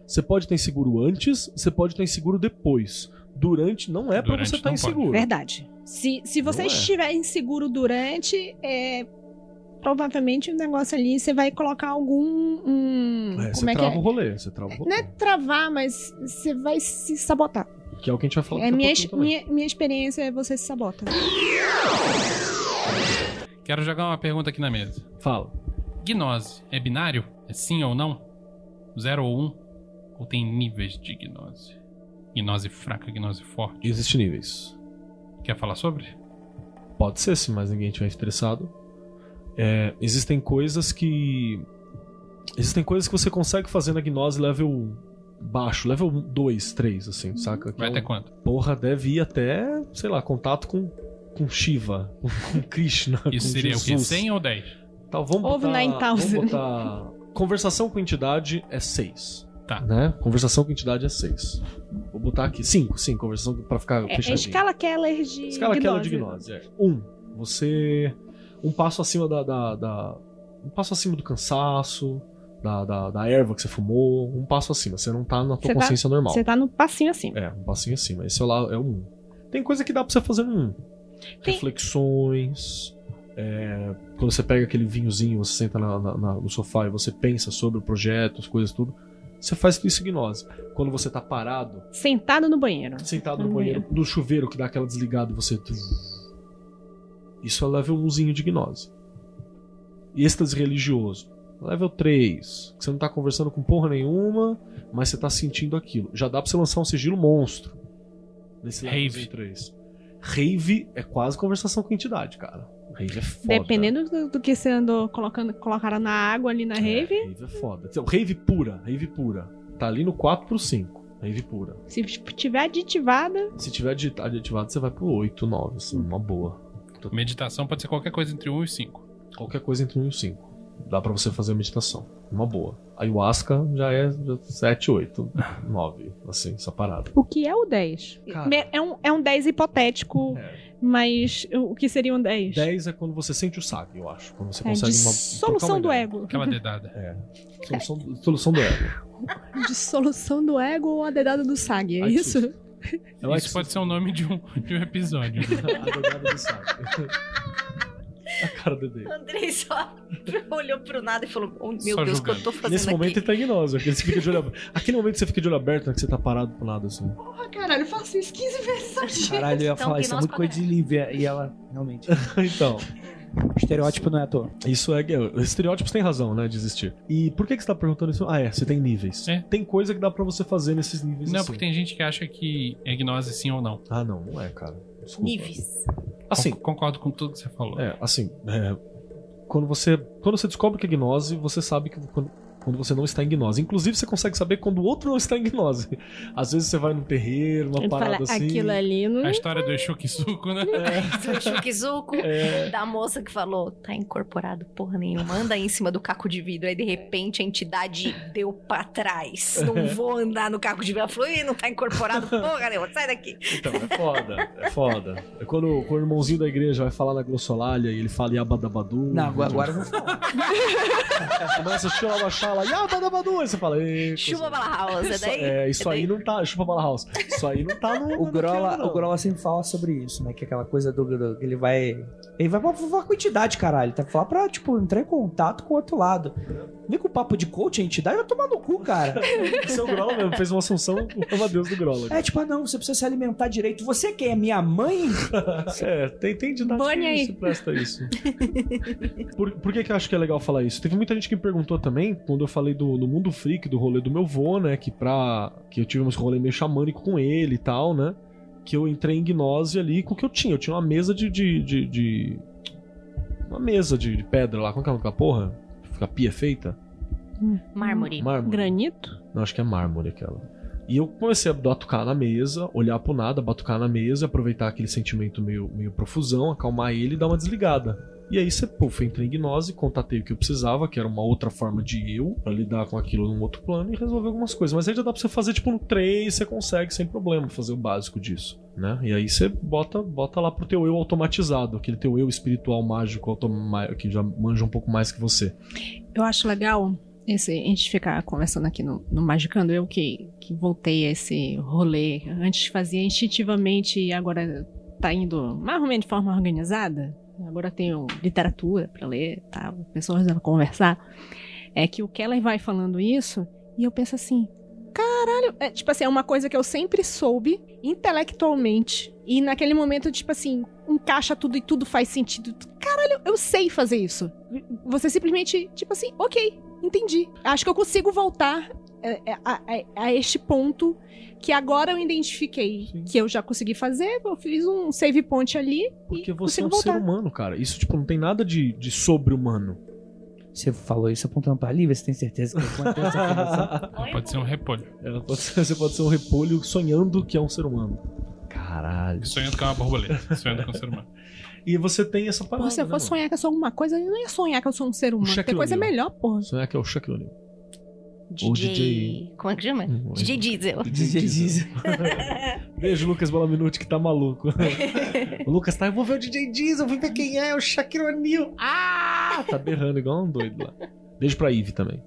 Você pode estar inseguro antes, você pode estar inseguro depois. Durante não é pra Durante você estar pode. inseguro. Verdade. Se, se você Não é. estiver inseguro durante, é, provavelmente o negócio ali você vai colocar algum. um- É, como você é que trava é? o rolê, você trava o rolê. Não é travar, mas você vai se sabotar. Que é o que a gente vai falar É minha, minha, minha experiência é você se sabota. Quero jogar uma pergunta aqui na mesa. Fala. Gnose é binário? É sim ou não? Zero ou um? Ou tem níveis de gnose? Gnose fraca, gnose forte. Existem níveis. Quer falar sobre? Pode ser, se mais ninguém estiver interessado. É, existem coisas que. Existem coisas que você consegue fazer na gnose level baixo, level 2, 3, assim, saca? Que Vai é até um- quanto? Porra, deve ir até, sei lá, contato com, com Shiva, com Krishna. Isso com seria Jesus. o quê? 100 ou 10? Tá, então, vamos Over botar, Conversação com entidade é 6. Tá. Né? Conversação com entidade é 6. Vou botar aqui 5, sim, conversação pra ficar fechadinho. É, é escala Keller de Escala gnose. Keller de Gnose, é. 1. Um, você. Um passo acima da, da, da, Um passo acima do cansaço. Da, da, da, erva que você fumou, um passo acima. Você não tá na tua você tá- consciência normal. Você tá no passinho acima. É, um passinho acima. Esse é, lá, é o 1. Um. Tem coisa que dá pra você fazer no 1. Reflexões. É, quando você pega aquele vinhozinho, você senta na, na, na, no sofá e você pensa sobre o projeto, as coisas, tudo. Você faz isso gnose Quando você tá parado. Sentado no banheiro. Sentado no, no banheiro, banheiro, No chuveiro que dá aquela desligada e você. Isso é level 1 de gnose. Êxtase religioso. Level 3. Você não tá conversando com porra nenhuma, mas você tá sentindo aquilo. Já dá pra você lançar um sigilo monstro. Nesse level 3. Rave é quase conversação com entidade, cara. Rave é foda. Dependendo do, do que você andou colocando, colocaram na água ali na É, rave. rave é foda. Então, rave pura, rave pura. Tá ali no 4 pro 5. Rave pura. Se tiver aditivada, Se tiver aditivado, você vai pro 8, 9, assim, uma boa. Meditação pode ser qualquer coisa entre 1 e 5. Qualquer coisa entre 1 e 5. Dá pra você fazer a meditação. Uma boa. Ayahuasca já é 7, 8, 9. Assim, essa parada. o que é o 10? Cara. É um, é um 10 hipotético, É. mas o que seria um 10? 10 é quando você sente o saque, eu acho. Quando você É, consegue uma. solução uma do ideia. ego. Aquela dedada. É. Solução, solução do ego. Dissolução do ego ou a dedada do SAG, é Ai, isso? Ela Isso pode ser o nome de um, de um episódio. Advogada do saco. A cara do. O Andrei só olhou pro nada e falou: oh, Meu Só Deus, o que eu tô fazendo Nesse momento aqui? ele tá. Aquele, você fica de olho, aquele momento que você fica de olho aberto, né, que você tá parado pro lado assim. Porra, caralho, eu faço isso 15 vezes ao dia. Caralho, eu ia Então, falar isso, é muito coisa de Lívia. E ela, realmente. então, estereótipo não é à toa. isso é. Os estereótipos têm razão, né, de existir. E por que, que você tá perguntando isso? Ah, é, você tem níveis. É. Tem coisa que dá pra você fazer nesses níveis Não, assim. porque tem gente que acha que é gnose sim ou não. Ah, não, não é, cara. Desculpa. Níveis. Assim, Con- Concordo com tudo que você falou. É, assim, é, quando você quando você descobre que é gnose, você sabe que quando, quando você não está em gnose. Inclusive, você consegue saber quando o outro não está em gnose. Às vezes você vai num terreiro, uma Ele fala, parada assim. aquilo ali não. A história do Exukizuko, né? Do Shukizuko, É. da moça que falou, tá incorporado porra nenhuma, anda aí em cima do caco de vidro. Aí de repente a entidade deu pra trás. Não vou andar no caco de vidro. Ela falou, Ih, não tá incorporado porra nenhuma, sai daqui. Então, é foda, é foda. É quando, quando o irmãozinho da igreja vai falar na glossolalia e ele fala Yabadabadu. Não, agora, agora falar. Começa a chupa baixala, Yabadabadu. Aí você fala, "Ei, Chupa Bala House, é Isso, daí? é, isso daí? aí não tá. Chupa Bala House. Isso aí não tá no. O no Grola, o Grola sempre fala sobre isso, né? Que é aquela coisa do, do- que ele vai. Ele vai pra falar com a entidade, caralho. Tá falar pra, tipo, entrar em contato com o outro lado. Vem com o papo de coach, a entidade vai tomar no cu, cara. Seu Grola mesmo fez uma assunção, louva a Deus do Grola. É tipo, ah, não, você precisa se alimentar direito. Você quem é minha mãe? É, tem, tem didática Bane que aí. se presta a isso. por, por que, que eu acho que é legal falar isso? Teve muita gente que me perguntou também, quando eu falei do, no Mundo Freak, do rolê do meu vô, né? Que pra. Que eu tive uns rolê meio xamânico com ele e tal, né? Que eu entrei em gnose ali com o que eu tinha. Eu tinha uma mesa de. de, de- de- uma mesa de, de pedra lá. Como que é aquela porra? Fica pia feita? Mármore. Mármore. Granito? Não, acho que é mármore aquela. E eu comecei a batucar na mesa, olhar pro nada, batucar na mesa, aproveitar aquele sentimento meio, meio profusão, acalmar ele e dar uma desligada. E aí você, puf, entrei em gnose, contatei o que eu precisava, que era uma outra forma de eu, pra lidar com aquilo num outro plano e resolver algumas coisas. Mas aí já dá pra você fazer, tipo, no 3, você consegue sem problema fazer o básico disso, né? E aí você bota, bota lá pro teu eu automatizado, aquele teu eu espiritual mágico que já manja um pouco mais que você. Eu acho legal esse, a gente ficar conversando aqui no, no Magicando. Eu que, que voltei a esse rolê. Antes fazia instintivamente e agora tá indo mais ou menos de forma organizada. Agora tenho literatura pra ler, tá? Pessoas a conversar. É que o Keller vai falando isso e eu penso assim. Caralho, é, tipo assim, é uma coisa que eu sempre soube intelectualmente. E naquele momento, tipo assim, encaixa tudo e tudo faz sentido. Caralho, eu sei fazer isso. Você simplesmente, tipo assim, ok, entendi. Acho que eu consigo voltar é, é, a, a- a este ponto que agora eu identifiquei Sim. que eu já consegui fazer. Eu fiz um save point ali Porque e você é um voltar. ser humano, cara. Isso, tipo, não tem nada de, de sobre-humano. Você falou isso apontando pra Lívia, você tem certeza que eu contei essa informação? Pode ser um repolho. Ela pode ser- você pode ser um repolho sonhando que é um ser humano. Caralho. Sonhando com uma borboleta. Sonhando com um ser humano. E você tem essa parada. Porra, se eu né, fosse mano? sonhar que eu sou alguma coisa, eu não ia sonhar que eu sou um ser humano. Tem coisa O'Neal. melhor, porra. Sonhar que é o Shaquille O'Neal. DJ... O DJ. Como é que chama? DJ Diesel. DJ Diesel. Beijo, Lucas Balaminuti, que tá maluco. o Lucas tá, eu vou ver o DJ Diesel, vou ver quem é, o Shaquille O'Neal. Ah! Tá berrando igual um doido lá. Beijo pra Ivy também.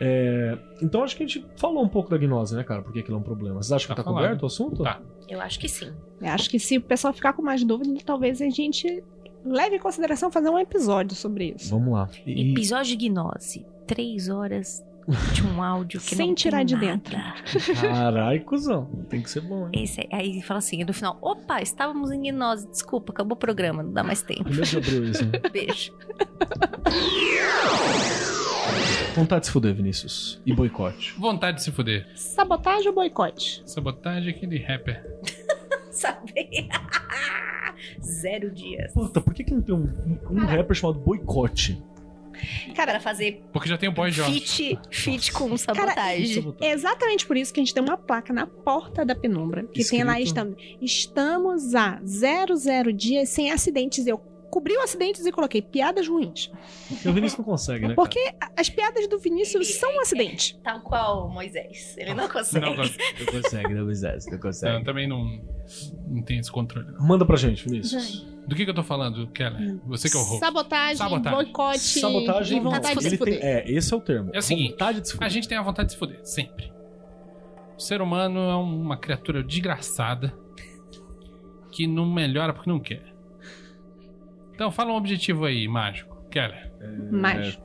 É, então acho que a gente falou um pouco da gnose, né, cara? Por que aquilo é um problema. Vocês acham que Tá tá falado. coberto o assunto? Tá. Eu acho que sim. Eu acho que se o pessoal ficar com mais dúvida, talvez a gente leve em consideração fazer um episódio sobre isso. Vamos lá. E- Episódio de gnose. Três horas de um áudio que Sem não tirar tem de nada. dentro. Caralho, cuzão. Tem que ser bom, hein? Esse, aí fala assim, no final, opa, estávamos em gnose, desculpa, acabou o programa, não dá mais tempo. Isso, né? Beijo. Vontade de se fuder, Vinícius. E boicote. Vontade de se fuder. Sabotagem ou boicote? Sabotagem é aquele rapper. Sabe? Zero dias. Puta, por que, que não tem um, um rapper chamado Boicote? Cara, fazer Porque já tem o Boy George. fit, fit com sabotagem. É exatamente por isso que a gente tem uma placa na porta da penumbra que tem lá Escrito. estamos, estamos a 00 dias sem acidentes. Eu cobri o acidentes e coloquei piadas ruins. Porque o Vinícius não consegue, né? Porque a- as piadas do Vinícius são um acidente. Tal qual Moisés. Ele não consegue. Não, gosto. Não consegue, não consegue, não consegue. Não, também não, não tem esse controle. não. Manda pra gente, Vinícius. Do que, que eu tô falando, Keller? Você que é o host. Sabotagem, Sabotagem. boicote Sabotagem e vontade de ele se fuder. tem- É, esse é o termo. É o seguinte, Vontade de se fuder. A gente tem a vontade de se fuder, sempre. ser humano é uma criatura desgraçada que não melhora porque não quer. Então fala um objetivo aí, mágico. Keller. Mas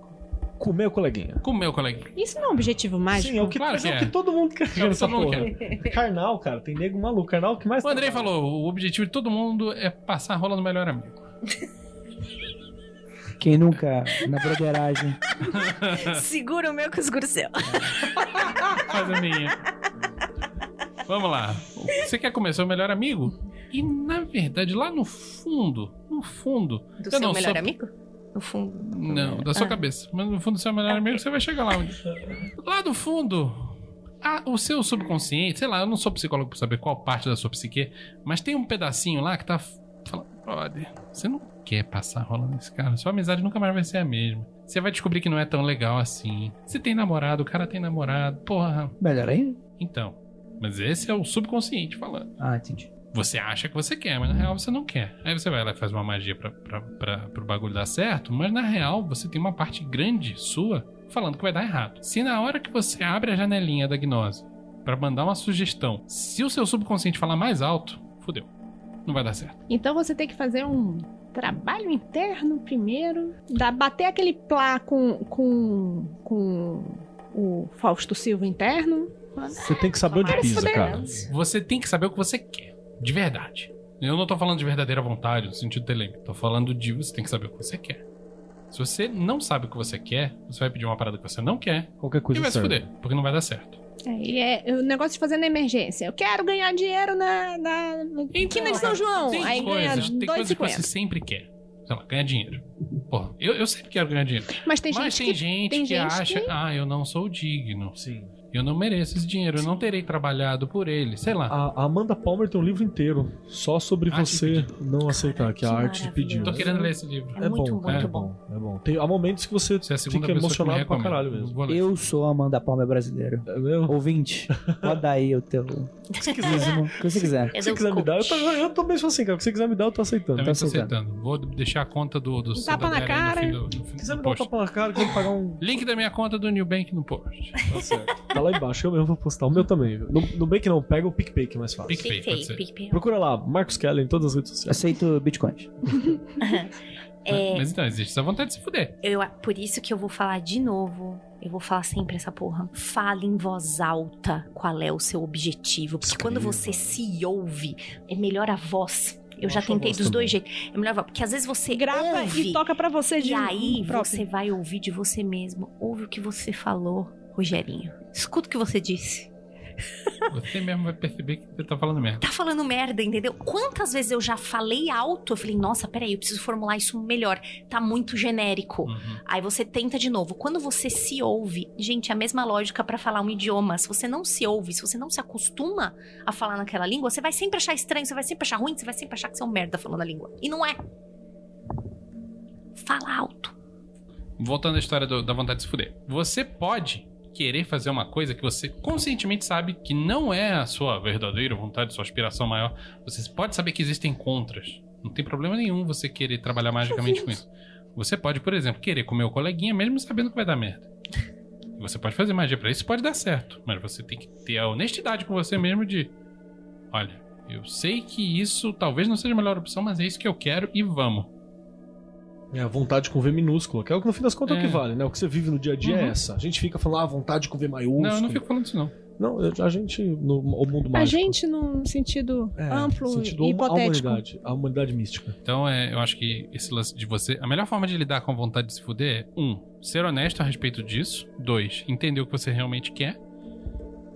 Comer o coleguinha. Comer o coleguinha. isso não é um objetivo mágico? Sim, é o que, Claro mas é que o que é. todo mundo quer É o que nessa todo mundo porra. Carnal, cara. Tem nego maluco. Carnal é o que mais O Andrei trabalha. falou: o objetivo de todo mundo é passar a rola no melhor amigo. Quem nunca, na broderagem. Segura o meu que eu seguro o seu. Faz a minha. Vamos lá. Você quer comer seu melhor amigo? E na verdade, lá no fundo, no fundo. Do eu seu não melhor sou- amigo? No fundo. Não, da sua Ah. cabeça. Mas no fundo do seu melhor amigo, você vai chegar lá. Lá do fundo, a- o seu subconsciente, sei lá, eu não sou psicólogo pra saber qual parte da sua psique, mas tem um pedacinho lá que tá falando, brother, você não quer passar rola nesse cara, sua amizade nunca mais vai ser a mesma. Você vai descobrir que não é tão legal assim. Você tem namorado, o cara tem namorado, porra. Melhor ainda? Então, mas esse é o subconsciente falando. Ah, entendi. Você acha que você quer, mas na real você não quer. Aí você vai lá e faz uma magia pra, pra, pra, pro bagulho dar certo, mas na real você tem uma parte grande sua falando que vai dar errado. Se na hora que você abre a janelinha da gnose pra mandar uma sugestão, se o seu subconsciente falar mais alto, fudeu. Não vai dar certo. Então você tem que fazer um trabalho interno primeiro, dá, bater aquele plá com, com, com o Fausto Silva interno. Você tem que saber onde Quero pisa, cara. Você tem que saber o que você quer, de verdade. Eu não tô falando de verdadeira vontade, no sentido telêmico. Tô falando de você tem que saber o que você quer. Se você não sabe o que você quer, você vai pedir uma parada que você não quer Qualquer e coisa vai se serve. fuder, porque não vai dar certo. É, e é o negócio de fazer na emergência. Eu quero ganhar dinheiro na, na quina de São João. Tem Aí ganha coisas, tem coisas que você 2,50. sempre quer. Sei lá, ganhar dinheiro. Porra, eu, eu sempre quero ganhar dinheiro. Mas tem Mas gente tem que gente tem que gente acha, que- ah, eu não sou digno. Sim. Eu não mereço esse dinheiro, eu não terei trabalhado por ele. Sei lá. A Amanda Palmer tem um livro inteiro só sobre Arte você não aceitar, que é a Que arte de pedir. Tô querendo ler esse livro. É, muito, bom, muito é bom. É bom. Tem, há momentos que você Você é fica que emocionado pra caralho mesmo. Vou. Eu sou a Amanda Palmer brasileiro. É mesmo? Ouvinte, pode dar aí o teu. Se quiser, dízimo, O que você quiser. É se do quiser me dar, eu, tô, eu tô mesmo assim, cara. O que você quiser me dar, eu tô aceitando. Também Tá tô aceitando. aceitando. Vou deixar a conta do, do tapa na cara. Se quiser me dar um tapa na cara, quiser me pagar um. Link da minha conta do New Bank no post. Tá certo. Tá lá embaixo, eu mesmo vou postar. O meu também. No, no Bank não, pega o PicPay que é mais fácil. PicPay, pode PicPay, ser. PicPay. Procura lá, Marcos Keller em todas as redes sociais. Aceito bitcoins. É, Mas então, existe essa vontade de se fuder. eu, por isso que eu vou falar de novo. Eu vou falar sempre essa porra. Fale em voz alta qual é o seu objetivo. Porque quando Escreva. você se ouve, é melhor a voz. Eu, Eu já tentei dos também. dois jeitos. É melhor a voz. Porque às vezes você grava ouve. e toca pra você de E aí próprio. você vai ouvir de você mesmo. Ouve o que você falou, Rogerinho. Escuta o que você disse. Você mesmo vai perceber que você tá falando merda. Tá falando merda, entendeu? Quantas vezes eu já falei alto? Eu falei, nossa, peraí, eu preciso formular isso melhor. Tá muito genérico. Uhum. Aí você tenta de novo. Quando você se ouve, gente, é a mesma lógica pra falar um idioma. Se você não se ouve, se você não se acostuma a falar naquela língua, você vai sempre achar estranho, você vai sempre achar ruim, você vai sempre achar que você é um merda falando a língua. E não é. Fala alto. Voltando à história do- da vontade de se fuder. Você pode querer fazer uma coisa que você conscientemente sabe que não é a sua verdadeira vontade, sua aspiração maior. Você pode saber que existem contras. Não tem problema nenhum você querer trabalhar magicamente com isso. Você pode, por exemplo, querer comer o coleguinha mesmo sabendo que vai dar merda. Você pode fazer magia pra isso, pode dar certo. Mas você tem que ter a honestidade com você mesmo de... Olha, eu sei que isso talvez não seja a melhor opção, mas é isso que eu quero e vamos. É a vontade com V minúsculo, que é o que no fim das contas é o que É. vale, né? O que você vive no dia a dia é Uhum. essa. A gente fica falando, ah, vontade com V maiúsculo. Não, eu não fico falando isso não. Não, a gente, no o mundo mágico. A gente, num sentido É, amplo sentido e hipotético. A humanidade, a humanidade mística. Então, é, eu acho que esse lance de você. A melhor forma de lidar com a vontade de se fuder é: um, ser honesto a respeito disso. Dois, entender o que você realmente quer.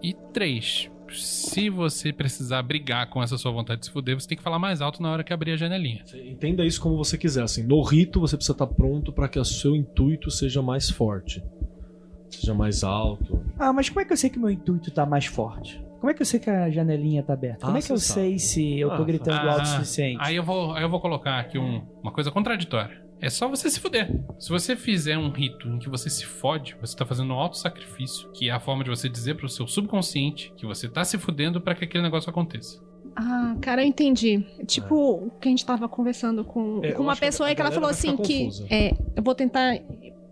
E três, se você precisar brigar com essa sua vontade de se fuder, você tem que falar mais alto na hora que abrir a janelinha. Você entenda isso como você quiser. Assim, no rito, você precisa estar pronto para que o seu intuito seja mais forte. Seja mais alto. Ah, mas como é que eu sei que meu intuito tá mais forte? Como é que eu sei que a janelinha tá aberta? Como Ah, é que eu você sei sabe. se eu tô Ah, gritando ah, alto o suficiente? Aí eu vou, aí eu vou colocar aqui um- uma coisa contraditória. É só você se fuder. Se você fizer um rito em que você se fode, você tá fazendo um auto sacrifício, que é a forma de você dizer pro seu subconsciente que você tá se fudendo para que aquele negócio aconteça. Ah, cara, eu entendi. Tipo o que a gente tava conversando com, É, com uma acho que pessoa aí que ela falou assim que é, eu vou tentar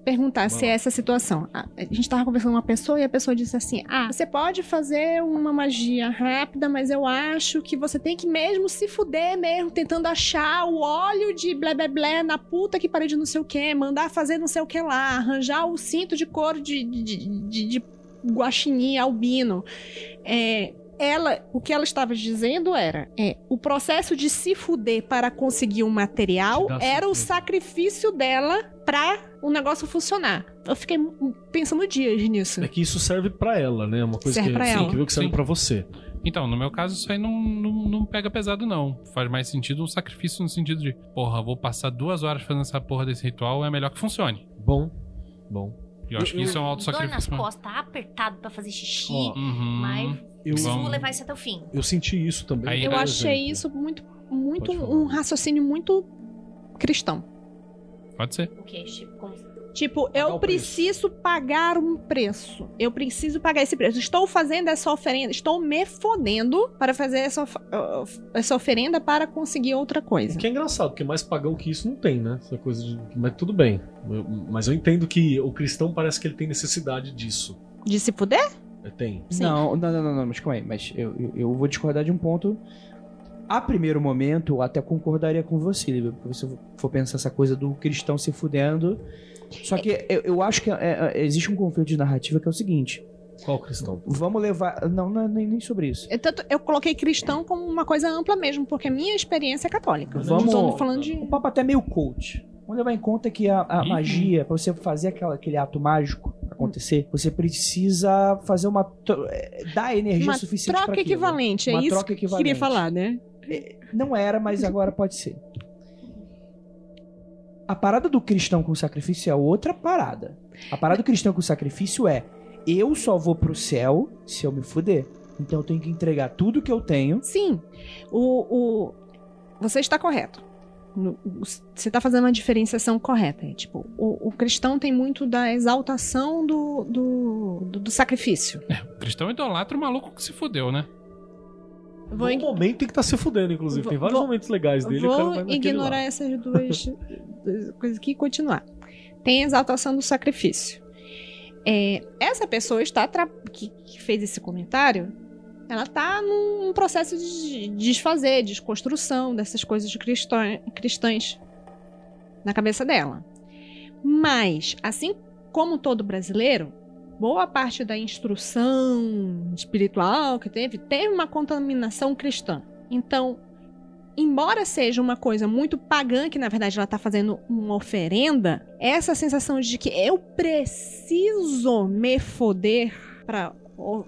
perguntar se é essa situação. A a gente tava conversando com uma pessoa e a pessoa disse assim: Ah, você pode fazer uma magia rápida, mas eu acho que você tem que mesmo se fuder mesmo, tentando achar o óleo de blé blé blé na puta que pariu de não sei o que, mandar fazer não sei o que lá, arranjar o cinto de couro de, de, de, de, de guaxinim albino. É, ela, o que ela estava dizendo era, é, o processo de se fuder para conseguir um material era o sacrifício dela pra o negócio funcionar. Eu fiquei pensando dias nisso. É que isso serve pra ela, né? Uma coisa Serve que pra é ela. incrível que serve pra você. Então, no meu caso, isso aí não, não, não pega pesado, não. Faz mais sentido um sacrifício no sentido de, porra, vou passar duas horas fazendo essa porra desse ritual, é melhor que funcione. Bom, bom. Eu acho que isso é um Dor nas auto-sacrifício. mesmo. costas, apertado pra fazer xixi. Ó, Uhum. Mas Eu, preciso Vamos. levar isso até o fim. eu senti isso também. Aí, Eu por achei exemplo. isso muito, muito um raciocínio muito cristão. Pode ser. O quê? Tipo, como- Tipo, Pagar eu o preço. preciso pagar um preço. Eu preciso pagar esse preço. Estou fazendo essa oferenda, estou me fodendo para fazer essa, of- of- essa oferenda para conseguir outra O coisa. que é engraçado, porque mais pagão que isso não tem, né? Essa coisa de... Mas tudo bem. Eu- mas eu entendo que o cristão parece que ele tem necessidade disso. De se fuder? É, Tem. Não, não, não, não, mas calma aí. Mas eu, eu, eu vou discordar de um ponto. A primeiro momento, eu até concordaria com você, Lívia, porque se você for pensar essa coisa do cristão se fudendo. Só que eu, eu acho que é, é, existe um conflito de narrativa que é o seguinte: Qual cristão? vamos levar. Não, não é nem, nem sobre isso. Eu, tanto, eu coloquei cristão como uma coisa ampla mesmo, porque a minha experiência é católica. Vamos- tô falando de. O papo até é meio coach. Vamos levar em conta que a, a magia, pra você fazer aquela, aquele ato mágico acontecer, você precisa fazer uma. eh, dar energia Uma suficiente pra troca aquilo. equivalente, é Uma isso troca que eu queria falar, né? Não era, mas agora pode ser. A parada do cristão com sacrifício é outra parada. A parada do cristão com sacrifício é: eu só vou pro céu se eu me fuder. Então eu tenho que entregar tudo que eu tenho. Sim, o, o- você está correto. O- Você está fazendo uma diferenciação correta. É, tipo, o, o cristão tem muito da exaltação do, do, do- do sacrifício. O cristão idolatra o maluco que se fudeu, né? Vou, No momento tem que estar se fudendo, inclusive. Vou- Tem vários vou- momentos legais dele. vou ignorar lá. essas duas, duas coisas aqui e continuar. Tem a exaltação do sacrifício. É, essa pessoa está tra- que, que fez esse comentário, ela está num processo de desfazer, desconstrução dessas coisas cristã- cristãs na cabeça dela. Mas, assim como todo brasileiro, boa parte da instrução espiritual que teve teve uma contaminação cristã. Então, embora seja uma coisa muito pagã, que na verdade ela está fazendo uma oferenda, essa sensação de que eu preciso me foder para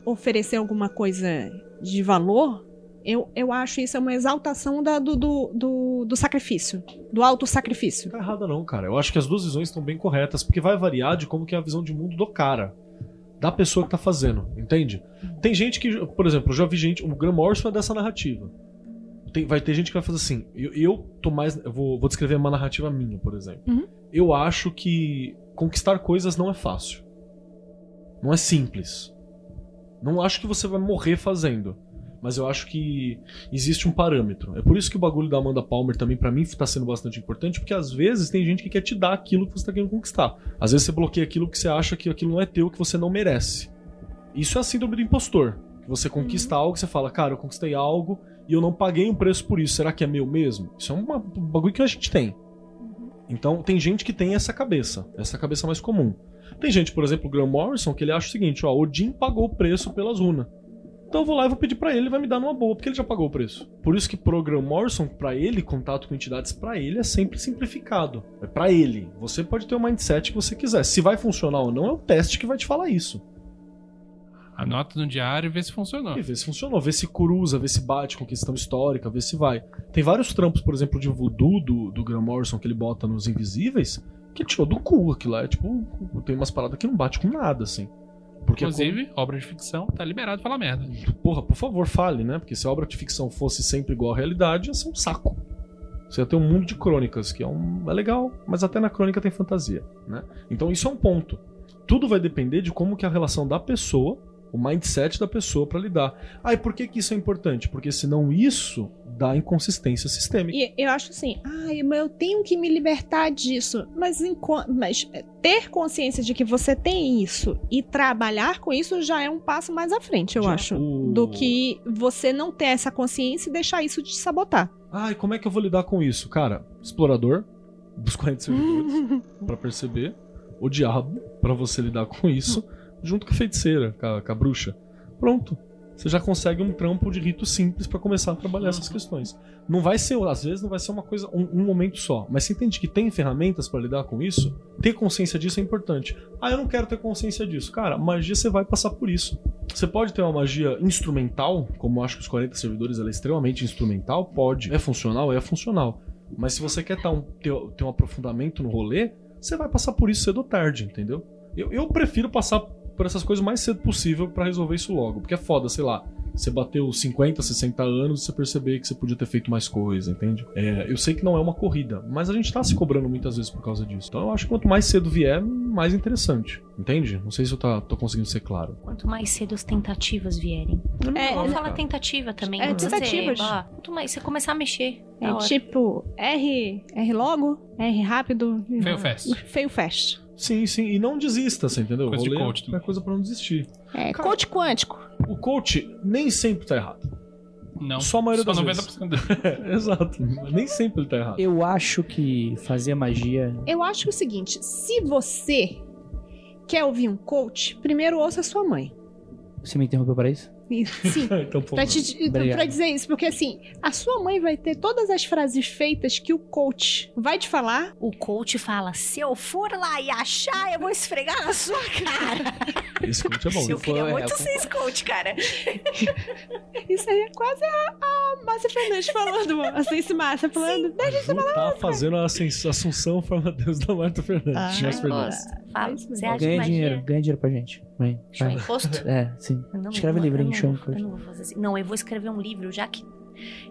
oferecer alguma coisa de valor, eu, eu acho isso uma exaltação da- do, do, do, do sacrifício, do auto-sacrifício. Não tá errada não, cara. Eu acho que as duas visões estão bem corretas, porque vai variar de como que é a visão de mundo do cara. Da pessoa que tá fazendo, entende? Tem gente que, por exemplo, eu já vi gente, o Graham Morrison é dessa narrativa. Tem- vai ter gente que vai fazer assim, eu, eu tô mais, eu vou, vou descrever uma narrativa minha, por exemplo. Uhum. Eu acho que conquistar coisas não é fácil. Não é simples. Não acho que você vai morrer fazendo. Mas eu acho que existe um parâmetro. É por isso que o bagulho da Amanda Palmer também, pra mim, tá sendo bastante importante, porque às vezes tem gente que quer te dar aquilo que você tá querendo conquistar. Às vezes você bloqueia aquilo que você acha que aquilo não é teu, que você não merece. Isso é a síndrome do impostor. Que você conquista algo, você fala, cara, eu conquistei algo e eu não paguei um preço por isso. Será que é meu mesmo? Isso é uma- um bagulho que a gente tem. Então tem gente que tem essa cabeça, essa cabeça mais comum. Tem gente, por exemplo, o Graham Morrison, que ele acha o seguinte, ó, Odin pagou o preço pelas runas. Então eu vou lá e vou pedir pra ele, ele vai me dar numa boa, porque ele já pagou o preço. Por isso que pro Graham Morrison, pra ele, contato com entidades pra ele é sempre simplificado. É pra ele. Você pode ter o mindset que você quiser. Se vai funcionar ou não é o teste que vai te falar isso. Anota no diário e vê se funcionou. E vê se funcionou, vê se cruza, vê se bate com questão histórica, vê se vai. Tem vários trampos, por exemplo, de voodoo do, do Graham Morrison que ele bota nos Invisíveis, que ele tirou do cu aquilo lá. É tipo, tem umas paradas que não bate com nada, assim. Porque Inclusive, obra de ficção, tá liberado falar merda. como- porra, por favor, fale, né? Porque se a obra de ficção fosse sempre igual à realidade, ia ser um saco. Você ia ter um mundo de crônicas, que é, um, é legal, mas até na crônica tem fantasia, né? Então isso é um ponto. Tudo vai depender de como que é a relação da pessoa o mindset da pessoa pra lidar. Ah, e por que, que isso é importante? Porque senão isso dá inconsistência sistêmica. E eu acho assim, ai, mas eu tenho que me libertar disso. Mas, mas ter consciência de que você tem isso e trabalhar com isso já é um passo mais à frente, eu Já acho. o- Do que você não ter essa consciência e deixar isso te sabotar. Ah, e como é que eu vou lidar com isso? Cara, explorador dos 40 servidores pra perceber, o diabo pra você lidar com isso, junto com a feiticeira, com a, com a bruxa. Pronto. Você já consegue um trampo de rito simples pra começar a trabalhar essas questões. Não vai ser, às vezes, não vai ser uma coisa, um, um momento só. Mas você entende que tem ferramentas pra lidar com isso? Ter consciência disso é importante. Ah, eu não quero ter consciência disso. Cara, magia você vai passar por isso. Você pode ter uma magia instrumental, como eu acho que os 40 servidores ela é extremamente instrumental, pode. É funcional? É funcional. Mas se você quer tá um- ter, ter um aprofundamento no rolê, você vai passar por isso cedo ou tarde, entendeu? Eu, eu prefiro passar por essas coisas o mais cedo possível pra resolver isso logo. Porque é foda, sei lá. Você bateu 50, 60 anos e você perceber que você podia ter feito mais coisa, entende? É, eu sei que não é uma corrida, mas a gente tá se cobrando muitas vezes por causa disso. Então eu acho que quanto mais cedo vier, mais interessante. Entende? Não sei se eu tá, tô conseguindo ser claro. Quanto mais cedo as tentativas vierem. É, Vamos né? falar tentativa também. É, tentativas. ó, Quanto mais você começar a mexer. É tipo R, R logo, R rápido. Feio fast. Feio fast. Sim, sim. E não desista, você entendeu? Coisa de Rolê coach é também. coisa pra não desistir. É, Cara- coach quântico. O coach nem sempre tá errado. Não. Só a maioria Só das 90% vezes. É, exato. Nem sempre ele tá errado. Eu acho que fazer magia. Eu acho que é o seguinte: se você quer ouvir um coach, primeiro ouça sua mãe. Você me interrompeu para isso? Sim. então, Pra, te, pra dizer isso, porque assim, a sua mãe vai ter todas as frases feitas que o coach vai te falar. O coach fala: se eu for lá e achar, eu vou esfregar na sua cara. esse coach é bom. eu for, queria é, muito eu ser esse coach, cara. Isso aí é quase a, a Márcia Fernandes falando. A Sense Márcia falando. A Ju tá fazendo a assunção forma Deus da Marta Fernandes. Ah, Márcia Fernandes. Fala, você acha Ganha dinheiro, ganha dinheiro pra gente. Vai. imposto? É, sim. Não- Escreve eu livrinho, não- show eu não vou fazer assim. Não, eu vou escrever um livro, já que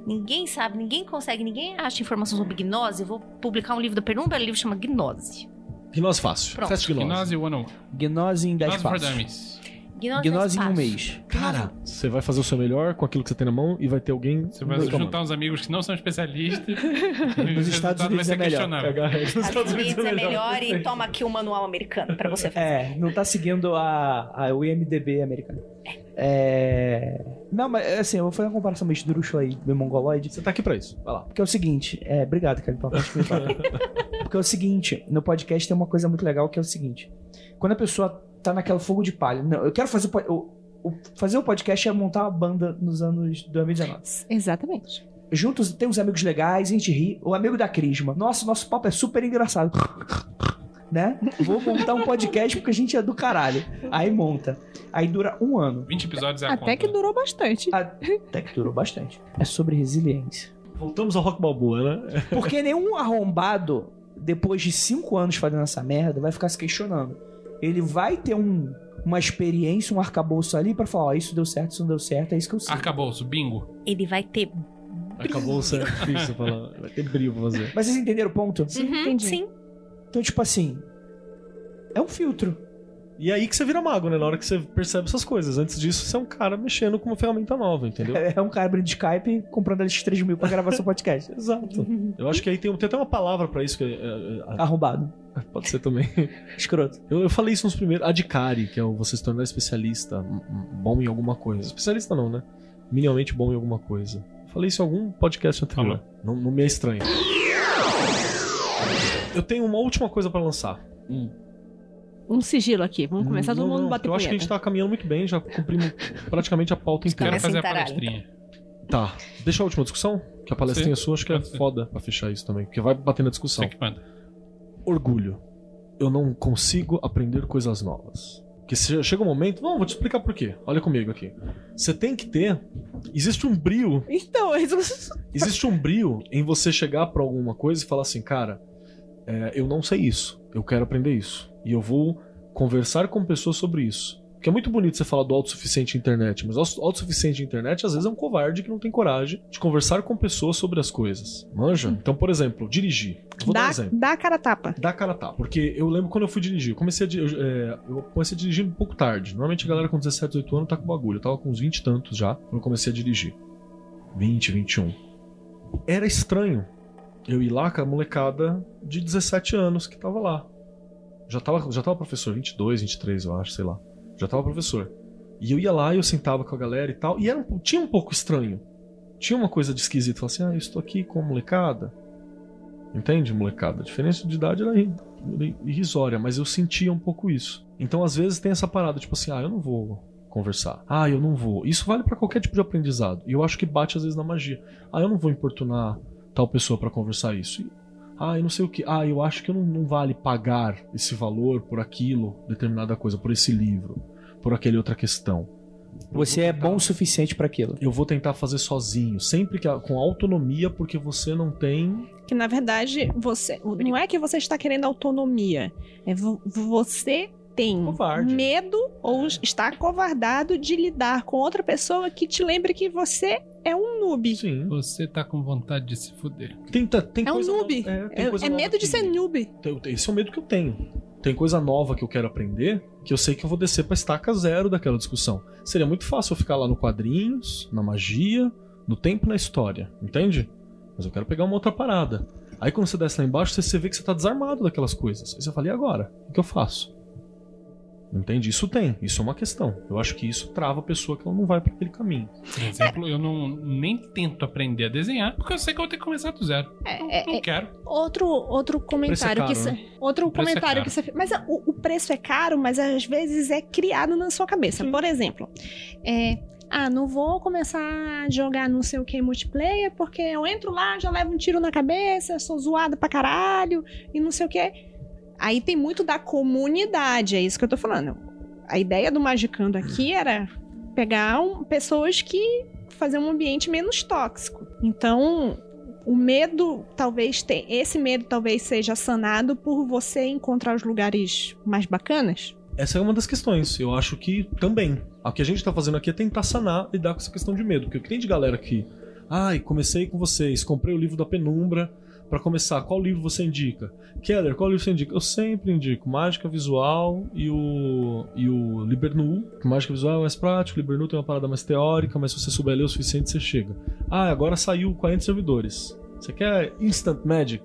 ninguém sabe, ninguém consegue, ninguém acha informação sobre gnose. Eu vou publicar um livro da Penumbra, o livro chama Gnose. Gnose fácil. Pronto. Gnose. Gnose 101. Gnose em 10 Gnose for passos. Dummies. Gnose, Gnose em um mês. Cara, você vai fazer o seu melhor com aquilo que você tem na mão e vai ter alguém. Você vai juntar uns amigos que não são especialistas. e o Estados resultado Unidos é ser melhor. nos Estados Unidos é melhor e toma aqui o manual americano pra você fazer. É, não tá seguindo a, a, o IMDB americano. É. Não, mas assim, eu vou fazer uma comparação meio esdrúxula aí, meio mongoloide. Você tá aqui pra isso. Vai lá. Porque é o seguinte, é, obrigado, Kelly, pela. Porque é o seguinte, no podcast tem uma coisa muito legal que é o seguinte: quando a pessoa tá naquela fogo de palha, não, eu quero fazer o, o, o- fazer o podcast é montar uma banda nos anos 2019. Exatamente. Juntos tem uns amigos legais, a gente ri. O amigo da Crisma. Nossa, nosso papo é super engraçado. Né? Vou montar um podcast porque a gente é do caralho. Aí monta. Aí dura um ano. 20 episódios é a Até conta. que durou bastante. Até que durou bastante. É sobre resiliência. Voltamos ao Rock Balboa, né? Porque nenhum arrombado, depois de cinco anos fazendo essa merda, vai ficar se questionando. Ele vai ter um, uma experiência, um arcabouço ali pra falar: ó, isso deu certo, isso não deu certo, é isso que eu sei. Arcabouço, bingo. Ele vai ter. Acabou o certo. Difícil falar. Vai ter brilho pra fazer. Mas vocês entenderam o ponto? Uhum, entendi. sim. Então, tipo assim. É um filtro. E aí que você vira mago, né? Na hora que você percebe essas coisas. Antes disso, você é um cara mexendo com uma ferramenta nova, entendeu? É um cara abrindo Skype comprando eles 3 mil pra gravar seu podcast. Exato. Eu acho que aí tem, tem até uma palavra pra isso que é, é, Arrombado. é, pode ser também. Escroto. Eu, eu falei isso nos primeiros. Adicare, que é o você se tornar especialista, bom em alguma coisa. Especialista não, né? Minimamente bom em alguma coisa. Eu falei isso em algum podcast anterior. Não, não me é estranho. Eu tenho uma última coisa pra lançar. Um sigilo aqui. Vamos começar todo Não, mundo não, bater Eu acho que a gente punheta. tá caminhando muito bem, já cumprimos praticamente a pauta inteira. Quero fazer a palestrinha. Tá. Deixa a última discussão, que a palestrinha Sim, sua acho que é foda pra fechar isso também, porque vai bater na discussão. Você que manda. Orgulho. Eu não consigo aprender coisas novas. Porque se- chega um momento. Não, vou te explicar por quê. Olha comigo aqui. Você tem que ter. Existe um brio. Então, isso- Existe um brio em você chegar pra alguma coisa e falar assim, cara, é, eu não sei isso. Eu quero aprender isso. E eu vou conversar com pessoas sobre isso. Porque é muito bonito você falar do autossuficiente internet, mas o autossuficiente internet às vezes é um covarde que não tem coragem de conversar com pessoas sobre as coisas. Manja? Então, por exemplo, dirigir. Vou dar um Dá, exemplo. dá a cara a tapa. Dá cara a tapa. Porque eu lembro quando eu fui dirigir. Eu comecei a, eu, é, eu comecei a dirigir um pouco tarde. Normalmente a galera com 17, 18 anos tá com bagulho. Eu tava com uns 20 e tantos já quando eu comecei a dirigir. 20, 21. Era estranho eu ir lá com a molecada de 17 anos que tava lá. Já tava, já tava professor, 22, 23, eu acho, sei lá. Já tava professor. E eu ia lá e eu sentava com a galera e tal. E era, tinha um pouco estranho. Tinha uma coisa de esquisito. Falava assim, ah, eu estou aqui com a molecada. Entende, molecada? A diferença de idade era ri- ri- irrisória, mas eu sentia um pouco isso. Então, às vezes, tem essa parada, tipo assim, ah, eu não vou conversar. Ah, eu não vou. Isso vale pra qualquer tipo de aprendizado. E eu acho que bate, às vezes, na magia. Ah, eu não vou importunar tal pessoa pra conversar isso. Ah, eu não sei o que. Ah, eu acho que não, não vale pagar esse valor por aquilo, determinada coisa, por esse livro, por aquela outra questão. Você é bom o suficiente pra aquilo. Eu vou tentar fazer sozinho, sempre que, com autonomia, porque você não tem Que na verdade, você. Não é que você está querendo autonomia. É vo- você tem Covarde. medo ou está covardado de lidar com outra pessoa que te lembre que você é um noob. Sim. Você tá com vontade de se fuder. Tem, tá- tem É um coisa noob. nova- tem É, coisa é medo de que- ser noob. Tem- Esse é o medo que eu tenho. Tem coisa nova que eu quero aprender que eu sei que eu vou descer pra estaca zero daquela discussão. Seria muito fácil eu ficar lá no quadrinhos, na magia, no tempo e na história, entende? Mas eu quero pegar uma outra parada. Aí quando você desce lá embaixo, você, você vê que você tá desarmado daquelas coisas. Aí você fala, e agora? O que eu faço? Entende? Isso tem, isso é uma questão. Eu acho que isso trava a pessoa que ela não vai pra aquele caminho. Por exemplo, eu não nem tento aprender a desenhar, porque eu sei que eu vou ter que começar do zero. É, Não, é, não é, quero. Outro, outro comentário caro, que você. né? Outro é comentário caro. que você. Mas o, o preço é caro, mas às vezes é criado na sua cabeça. Por exemplo, é. Ah, não vou começar a jogar não sei o que multiplayer, porque eu entro lá, já levo um tiro na cabeça, sou zoada pra caralho, e não sei o que. Aí tem muito da comunidade, é isso que eu tô falando. A ideia do Magicando aqui era pegar um- pessoas que fazer um ambiente menos tóxico. Então, o medo talvez tem, esse medo talvez seja sanado por você encontrar os lugares mais bacanas. Essa é uma das questões. Eu acho que também. O que a gente tá fazendo aqui é tentar sanar, lidar com essa questão de medo. Porque o que tem de galera aqui. Ai, comecei com vocês, comprei o livro da Penumbra. Pra começar, qual livro você indica? Keller, qual livro você indica? Eu sempre indico Mágica Visual e o, e o Libernu. Mágica Visual é mais prático, Libernu tem uma parada mais teórica, mas se você souber ler o suficiente, você chega. Ah, agora saiu 40 servidores. Você quer Instant Magic?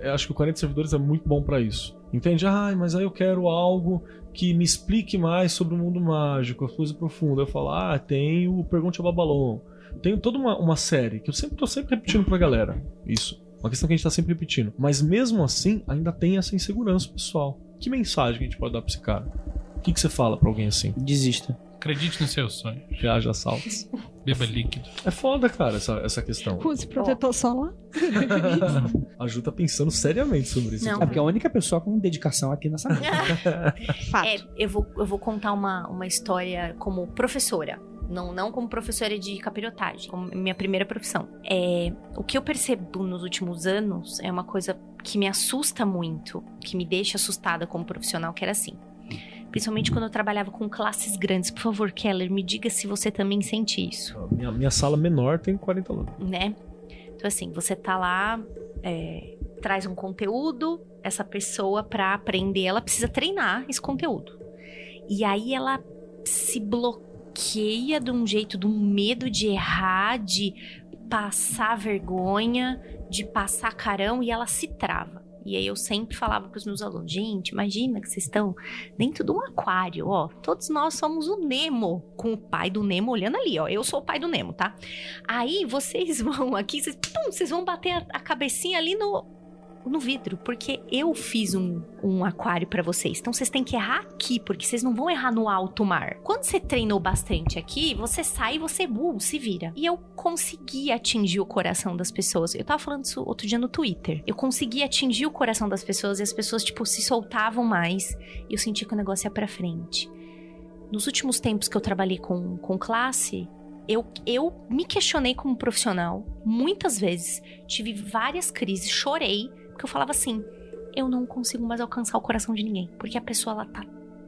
É, Eu acho que o 40 servidores é muito bom pra isso. Entende? Ah, mas aí eu quero algo que me explique mais sobre o mundo mágico, as coisas profundas. Eu falo, ah, tem o Pergunte a Babalon. Tenho toda uma, uma série que eu sempre tô sempre repetindo pra galera. Isso. Uma questão que a gente tá sempre repetindo. Mas mesmo assim, ainda tem essa insegurança pessoal. Que mensagem que a gente pode dar pra esse cara? O que, que você fala pra alguém assim? Desista. Acredite nos seus sonhos. Reage a assaltos. Beba líquido. É foda, cara, essa, essa questão. Use protetor solar. A Ju tá pensando seriamente sobre isso. Não. É porque é a única pessoa com dedicação aqui nessa mesa. Fato. É, eu vou, eu vou contar uma, uma história como professora. Não, não como professora de capirotagem, como minha primeira profissão. É, o que eu percebo nos últimos anos é uma coisa que me assusta muito, que me deixa assustada como profissional, que era assim. Principalmente quando eu trabalhava com classes grandes. Por favor, Keller, me diga se você também sente isso Minha, minha sala menor tem 40 alunos. né? Então, assim, você tá lá, é, traz um conteúdo, essa pessoa, pra aprender, ela precisa treinar esse conteúdo. E aí ela se bloqueia de um jeito, de um medo de errar, de passar vergonha, de passar carão, e ela se trava. E aí eu sempre falava pros meus alunos, gente, imagina que vocês estão dentro de um aquário, ó. Todos nós somos o Nemo, com o pai do Nemo olhando ali, ó. Eu sou o pai do Nemo, tá? Aí vocês vão aqui, vocês, pum, vocês vão bater a, a cabecinha ali no, no vidro, porque eu fiz um, um aquário pra vocês. Então vocês têm que errar aqui, porque vocês não vão errar no alto mar. Quando você treinou bastante aqui, você sai e você uh, se vira. E eu consegui atingir o coração das pessoas. Eu tava falando isso outro dia no Twitter. Eu consegui atingir o coração das pessoas e as pessoas, tipo, se soltavam mais. E eu senti que o negócio ia pra frente. Nos últimos tempos que eu trabalhei com, com classe, eu, eu me questionei como profissional muitas vezes. Tive várias crises, chorei, porque eu falava assim: eu não consigo mais alcançar o coração de ninguém. Porque a pessoa ela tá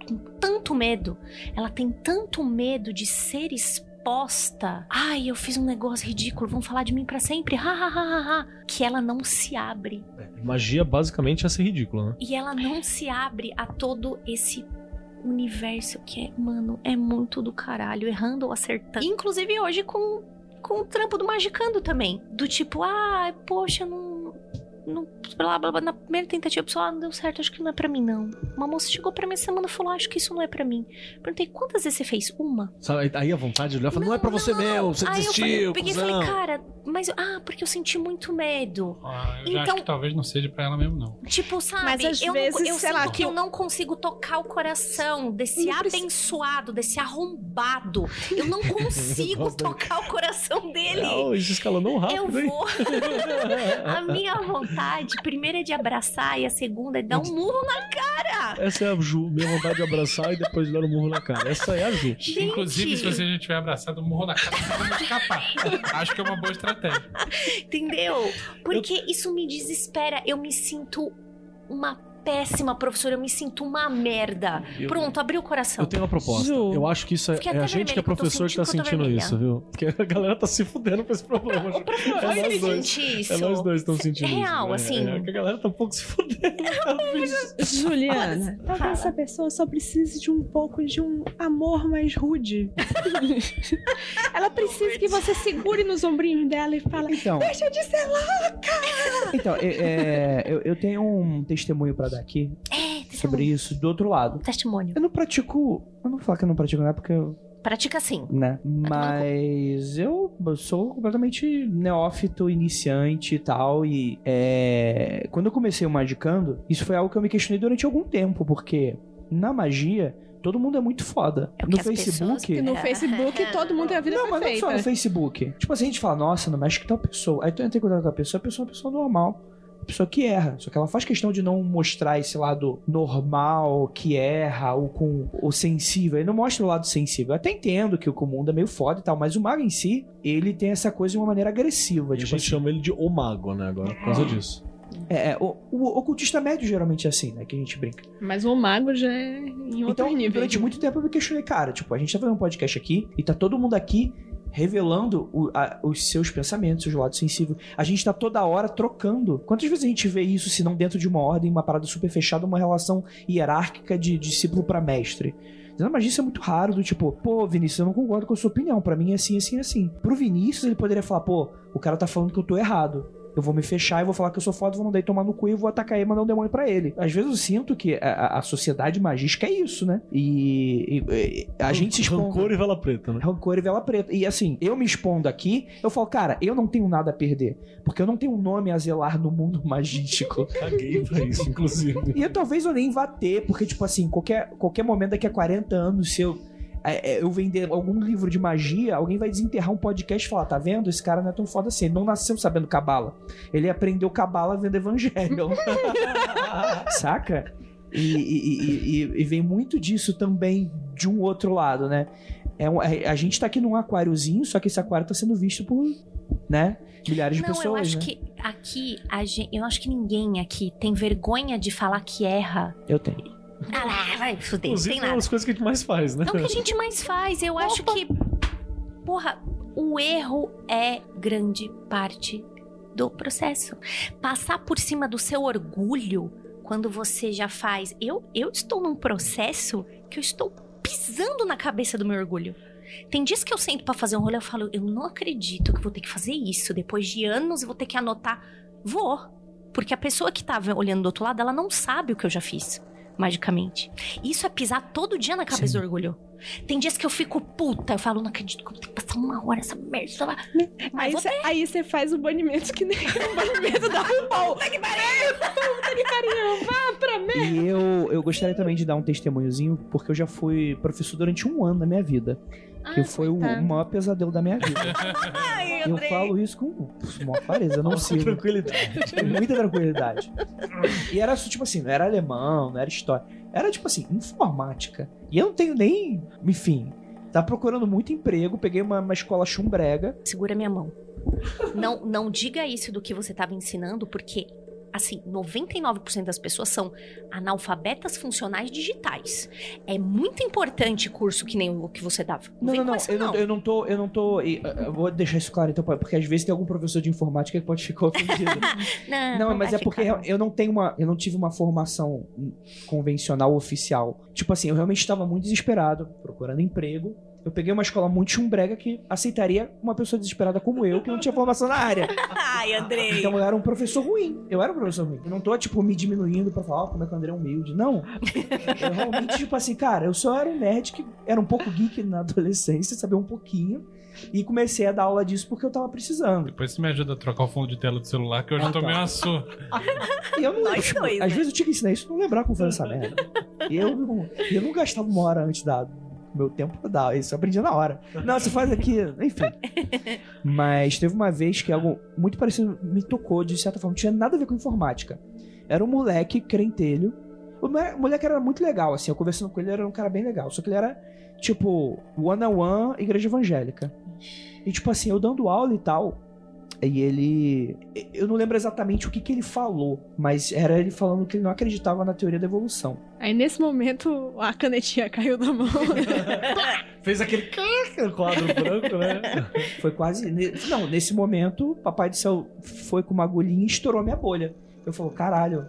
com tanto medo, ela tem tanto medo de ser exposta. Ai, eu fiz um negócio ridículo, vão falar de mim pra sempre, ha, ha, ha, ha, ha, que ela não se abre. Magia basicamente é ser ridícula, né? E ela não se abre a todo esse universo que é, mano, é muito do caralho, errando ou acertando. Inclusive hoje com, com o trampo do Magicando também. Do tipo, ah, poxa, não. Não blá, blá, blá. Na primeira tentativa, a pessoa, ah, não deu certo, acho que não é pra mim, não. Uma moça chegou pra mim essa semana e falou, ah, acho que isso não é pra mim. Perguntei, quantas vezes você fez? Uma? Sabe, aí a vontade de olhar e falar, não, é pra você mesmo, você Aí eu desistiu, falei, eu peguei e falei, cuzão." cara, mas. Ah, porque eu senti muito medo. Ah, eu Então- acho que talvez não seja pra ela mesmo, não. Tipo, sabe? Mas às eu vezes, não, eu sei lá, que eu não consigo tocar o coração desse Não precisa- abençoado, desse arrombado. Eu não consigo tocar o coração dele. Não, isso escalonou Eu rápido, hein? vou. a minha vontade, primeira é de abraçar e a segunda é dar um murro na cara. Essa é a Ju, minha vontade de abraçar e depois dar um murro na cara. Essa é a Ju. Gente, Inclusive, se você já tiver abraçado, um murro na cara, você vai escapar. Acho que é uma boa estratégia. entendeu? Porque isso me desespera. Eu me sinto uma péssima professora, eu me sinto uma merda. Eu- Pronto, abriu o coração. Eu tenho uma proposta. Ju. Eu acho que isso é, é a gente que é professor que tá sentindo vermelha. isso, viu? Porque a galera tá se fudendo com esse problema. Ju. É Você nós dois. isso? É nós dois que estão sentindo É isso. real, né? assim. É, que a galera tá um pouco se fudendo. Juliana, Fala. talvez essa pessoa só precise de um pouco de um amor mais rude. Ela precisa que você segure nos ombrinhos dela e fale: Então. Deixa de ser louca! Então, é, é, eu, eu tenho um testemunho pra aqui É, sobre isso do outro lado. Testemunho. Eu não pratico. Eu não vou falar que eu não pratico, não é porque eu. Pratica assim. Né? Mas eu sou completamente neófito, iniciante e tal. E é, quando eu comecei o Magicando, isso foi algo que eu me questionei durante algum tempo, porque na magia. Todo mundo é muito foda. É no Facebook. pessoas- No Facebook, todo mundo tem a vida Não, mas não perfeita. só no Facebook. Tipo assim, a gente fala, nossa, não mexe com tal pessoa. Aí tu entra em contato com a pessoa, a pessoa é uma pessoa normal. Pessoa que erra. Só que ela faz questão de não mostrar esse lado normal, que erra, ou com o sensível. Ele não mostra o lado sensível. Eu até entendo que o mundo é meio foda e tal, mas o mago em si, ele tem essa coisa de uma maneira agressiva. E a Tipo gente assim, chama ele de O Mago, né, agora, por causa disso. é, é, o, o ocultista médio geralmente é assim, né? Que a gente brinca. Mas o mago já é em outro Então, nível. durante muito tempo eu me questionei, cara, tipo, a gente tá fazendo um podcast aqui e tá todo mundo aqui revelando o- a- os seus pensamentos, seus lados sensíveis. A gente tá toda hora trocando. Quantas vezes a gente vê isso, se não dentro de uma ordem, uma parada super fechada, uma relação hierárquica de discípulo pra mestre? Magia isso é muito raro, do tipo, pô, Vinícius, eu não concordo com a sua opinião, pra mim é assim, assim, assim. Pro Vinícius, ele poderia falar, pô, o cara tá falando que eu tô errado. Eu vou me fechar e vou falar que eu sou foda, vou mandar ele tomar no cu e vou atacar ele e mandar um demônio pra ele. Às vezes eu sinto que a, a- sociedade magística é isso, né? E, e- e a gente se expondo... Rancor e vela preta, né? Rancor e vela preta. E assim, eu me expondo aqui, eu falo, cara, eu não tenho nada a perder. Porque eu não tenho um nome a zelar no mundo magístico. Caguei pra isso, inclusive. E eu, talvez eu nem vá ter, porque, tipo assim, qualquer, qualquer momento daqui a 40 anos, se eu, é, é, eu vender algum livro de magia, alguém vai desenterrar um podcast e falar: tá vendo? Esse cara não é tão foda assim. Ele não nasceu sabendo cabala. Ele aprendeu cabala vendo evangelho. Saca? E, e- e- e- vem muito disso também de um outro lado, né? É um- é- a gente tá aqui num aquáriozinho, só que esse aquário tá sendo visto por, né? Milhares de Não, pessoas. eu acho né? que aqui, a gente, eu acho que ninguém aqui tem vergonha de falar que erra. Eu tenho. Ah, lá, vai fuder, não Inclusive, tem é uma nada. das coisas que a gente mais faz, né? É o que a gente mais faz. Eu acho que. Porra, o erro é grande parte do processo. Passar por cima do seu orgulho quando você já faz. Eu, eu estou num processo que eu estou pisando na cabeça do meu orgulho. Tem dias que eu sento pra fazer um rolê, eu falo, eu não acredito que eu vou ter que fazer isso. Depois de anos eu vou ter que anotar. Vou. Porque a pessoa que tava olhando do outro lado, ela não sabe o que eu já fiz, magicamente. Isso é pisar todo dia na cabeça Sim. do orgulho. Tem dias que eu fico puta, eu falo, não acredito que eu ter que passar uma hora essa merda. só Mas Aí você faz o banimento que nem o banimento da RuPaul. Puta que pariu! Puta que pariu! Vá pra merda! E eu, eu gostaria também de dar um testemunhozinho, porque eu já fui professor durante um ano na minha vida. Que Ah, foi o, coitado. o maior pesadelo da minha vida. Ai, eu falo isso com uma clareza, não sigo. tranquilidade. Com muita tranquilidade. E era tipo assim, não era alemão, não era história. Era tipo assim, informática. E eu não tenho nem. Enfim. Tá procurando muito emprego, peguei uma, uma escola chumbrega. Segura minha mão. Não, não diga isso do que você tava ensinando, porque assim, 99% das pessoas são analfabetas funcionais digitais. É muito importante curso que nem o que você dava. Não, não, não. essa, Eu não, eu não tô. Eu não tô. e, uh, Eu vou deixar isso claro, então, porque às vezes tem algum professor de informática que pode ficar ofendido. Não, Não, mas é porque eu não tenho uma. Eu não tive uma formação convencional oficial. Tipo assim, eu realmente estava muito desesperado, procurando emprego. Eu peguei uma escola muito chumbrega que aceitaria uma pessoa desesperada como eu, que não tinha formação na área. Ai, Andrei. Então eu era um professor ruim. Eu era um professor ruim. Eu não tô, tipo, me diminuindo pra falar ó, como é que o André é humilde. Não. Eu realmente, tipo assim, cara, eu só era um nerd que era um pouco geek na adolescência, sabia um pouquinho. E comecei a dar aula disso porque eu tava precisando. Depois você me ajuda a trocar o fundo de tela do celular, que eu já Ah, tô tá. meio assou. E eu não Nós lembro, tipo, dois, Às né? vezes eu tinha que ensinar isso e não lembrar como fazer essa merda. E eu não, eu não gastava uma hora antes da meu tempo pra dar. Isso eu aprendi na hora. Não, você faz aqui, enfim. Mas teve uma vez que algo muito parecido me tocou, de certa forma. Não tinha nada a ver com informática. Era um moleque crentelho. O moleque- era muito legal, assim. Eu conversando com ele, ele era um cara bem legal. Só que ele era, tipo, one-on-one, igreja evangélica. E, tipo assim, eu dando aula e tal. E ele. Eu não lembro exatamente o que, que ele falou, mas era ele falando que ele não acreditava na teoria da evolução. Aí nesse momento a canetinha caiu da mão. Fez aquele quadro branco, né? Foi quase. Não, nesse momento, Papai do Céu foi com uma agulhinha e estourou minha bolha. Eu falo, caralho,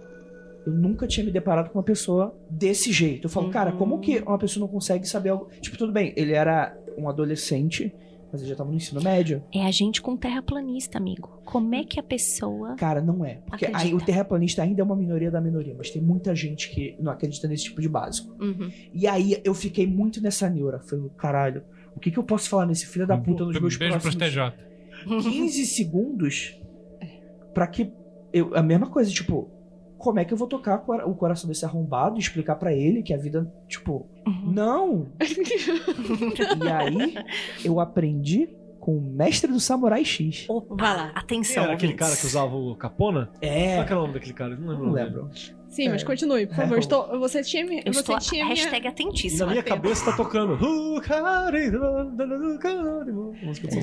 eu nunca tinha me deparado com uma pessoa desse jeito. Eu falo, cara, como que uma pessoa não consegue saber algo. Tipo, tudo bem, ele era um adolescente, mas ele já tava no ensino médio. É a gente com terraplanista, amigo. Como é que a pessoa. Cara, não é. Porque aí, Acredita. o terraplanista ainda é uma minoria da minoria, mas tem muita gente que não acredita nesse tipo de básico. Uhum. E aí eu fiquei muito nessa neura. Falei, caralho, o que, que eu posso falar nesse filho da puta nos meus Beijo próximos TJ. 15 segundos pra que eu a mesma coisa, tipo, como é que eu vou tocar o coração desse arrombado e explicar pra ele que a vida, tipo, Uhum. não. e aí eu aprendi com o mestre do Samurai X. Opa, Vai lá. Quem atenção. era aquele cara que usava o capona? Qual É, que era o nome daquele cara? Não lembro. não o nome lembro. Sim, mas É. continue, por favor. É. Estou, você tinha, me- Eu você estou tinha minha- hashtag na atentíssima. minha Pedro. cabeça tá tocando. Música do É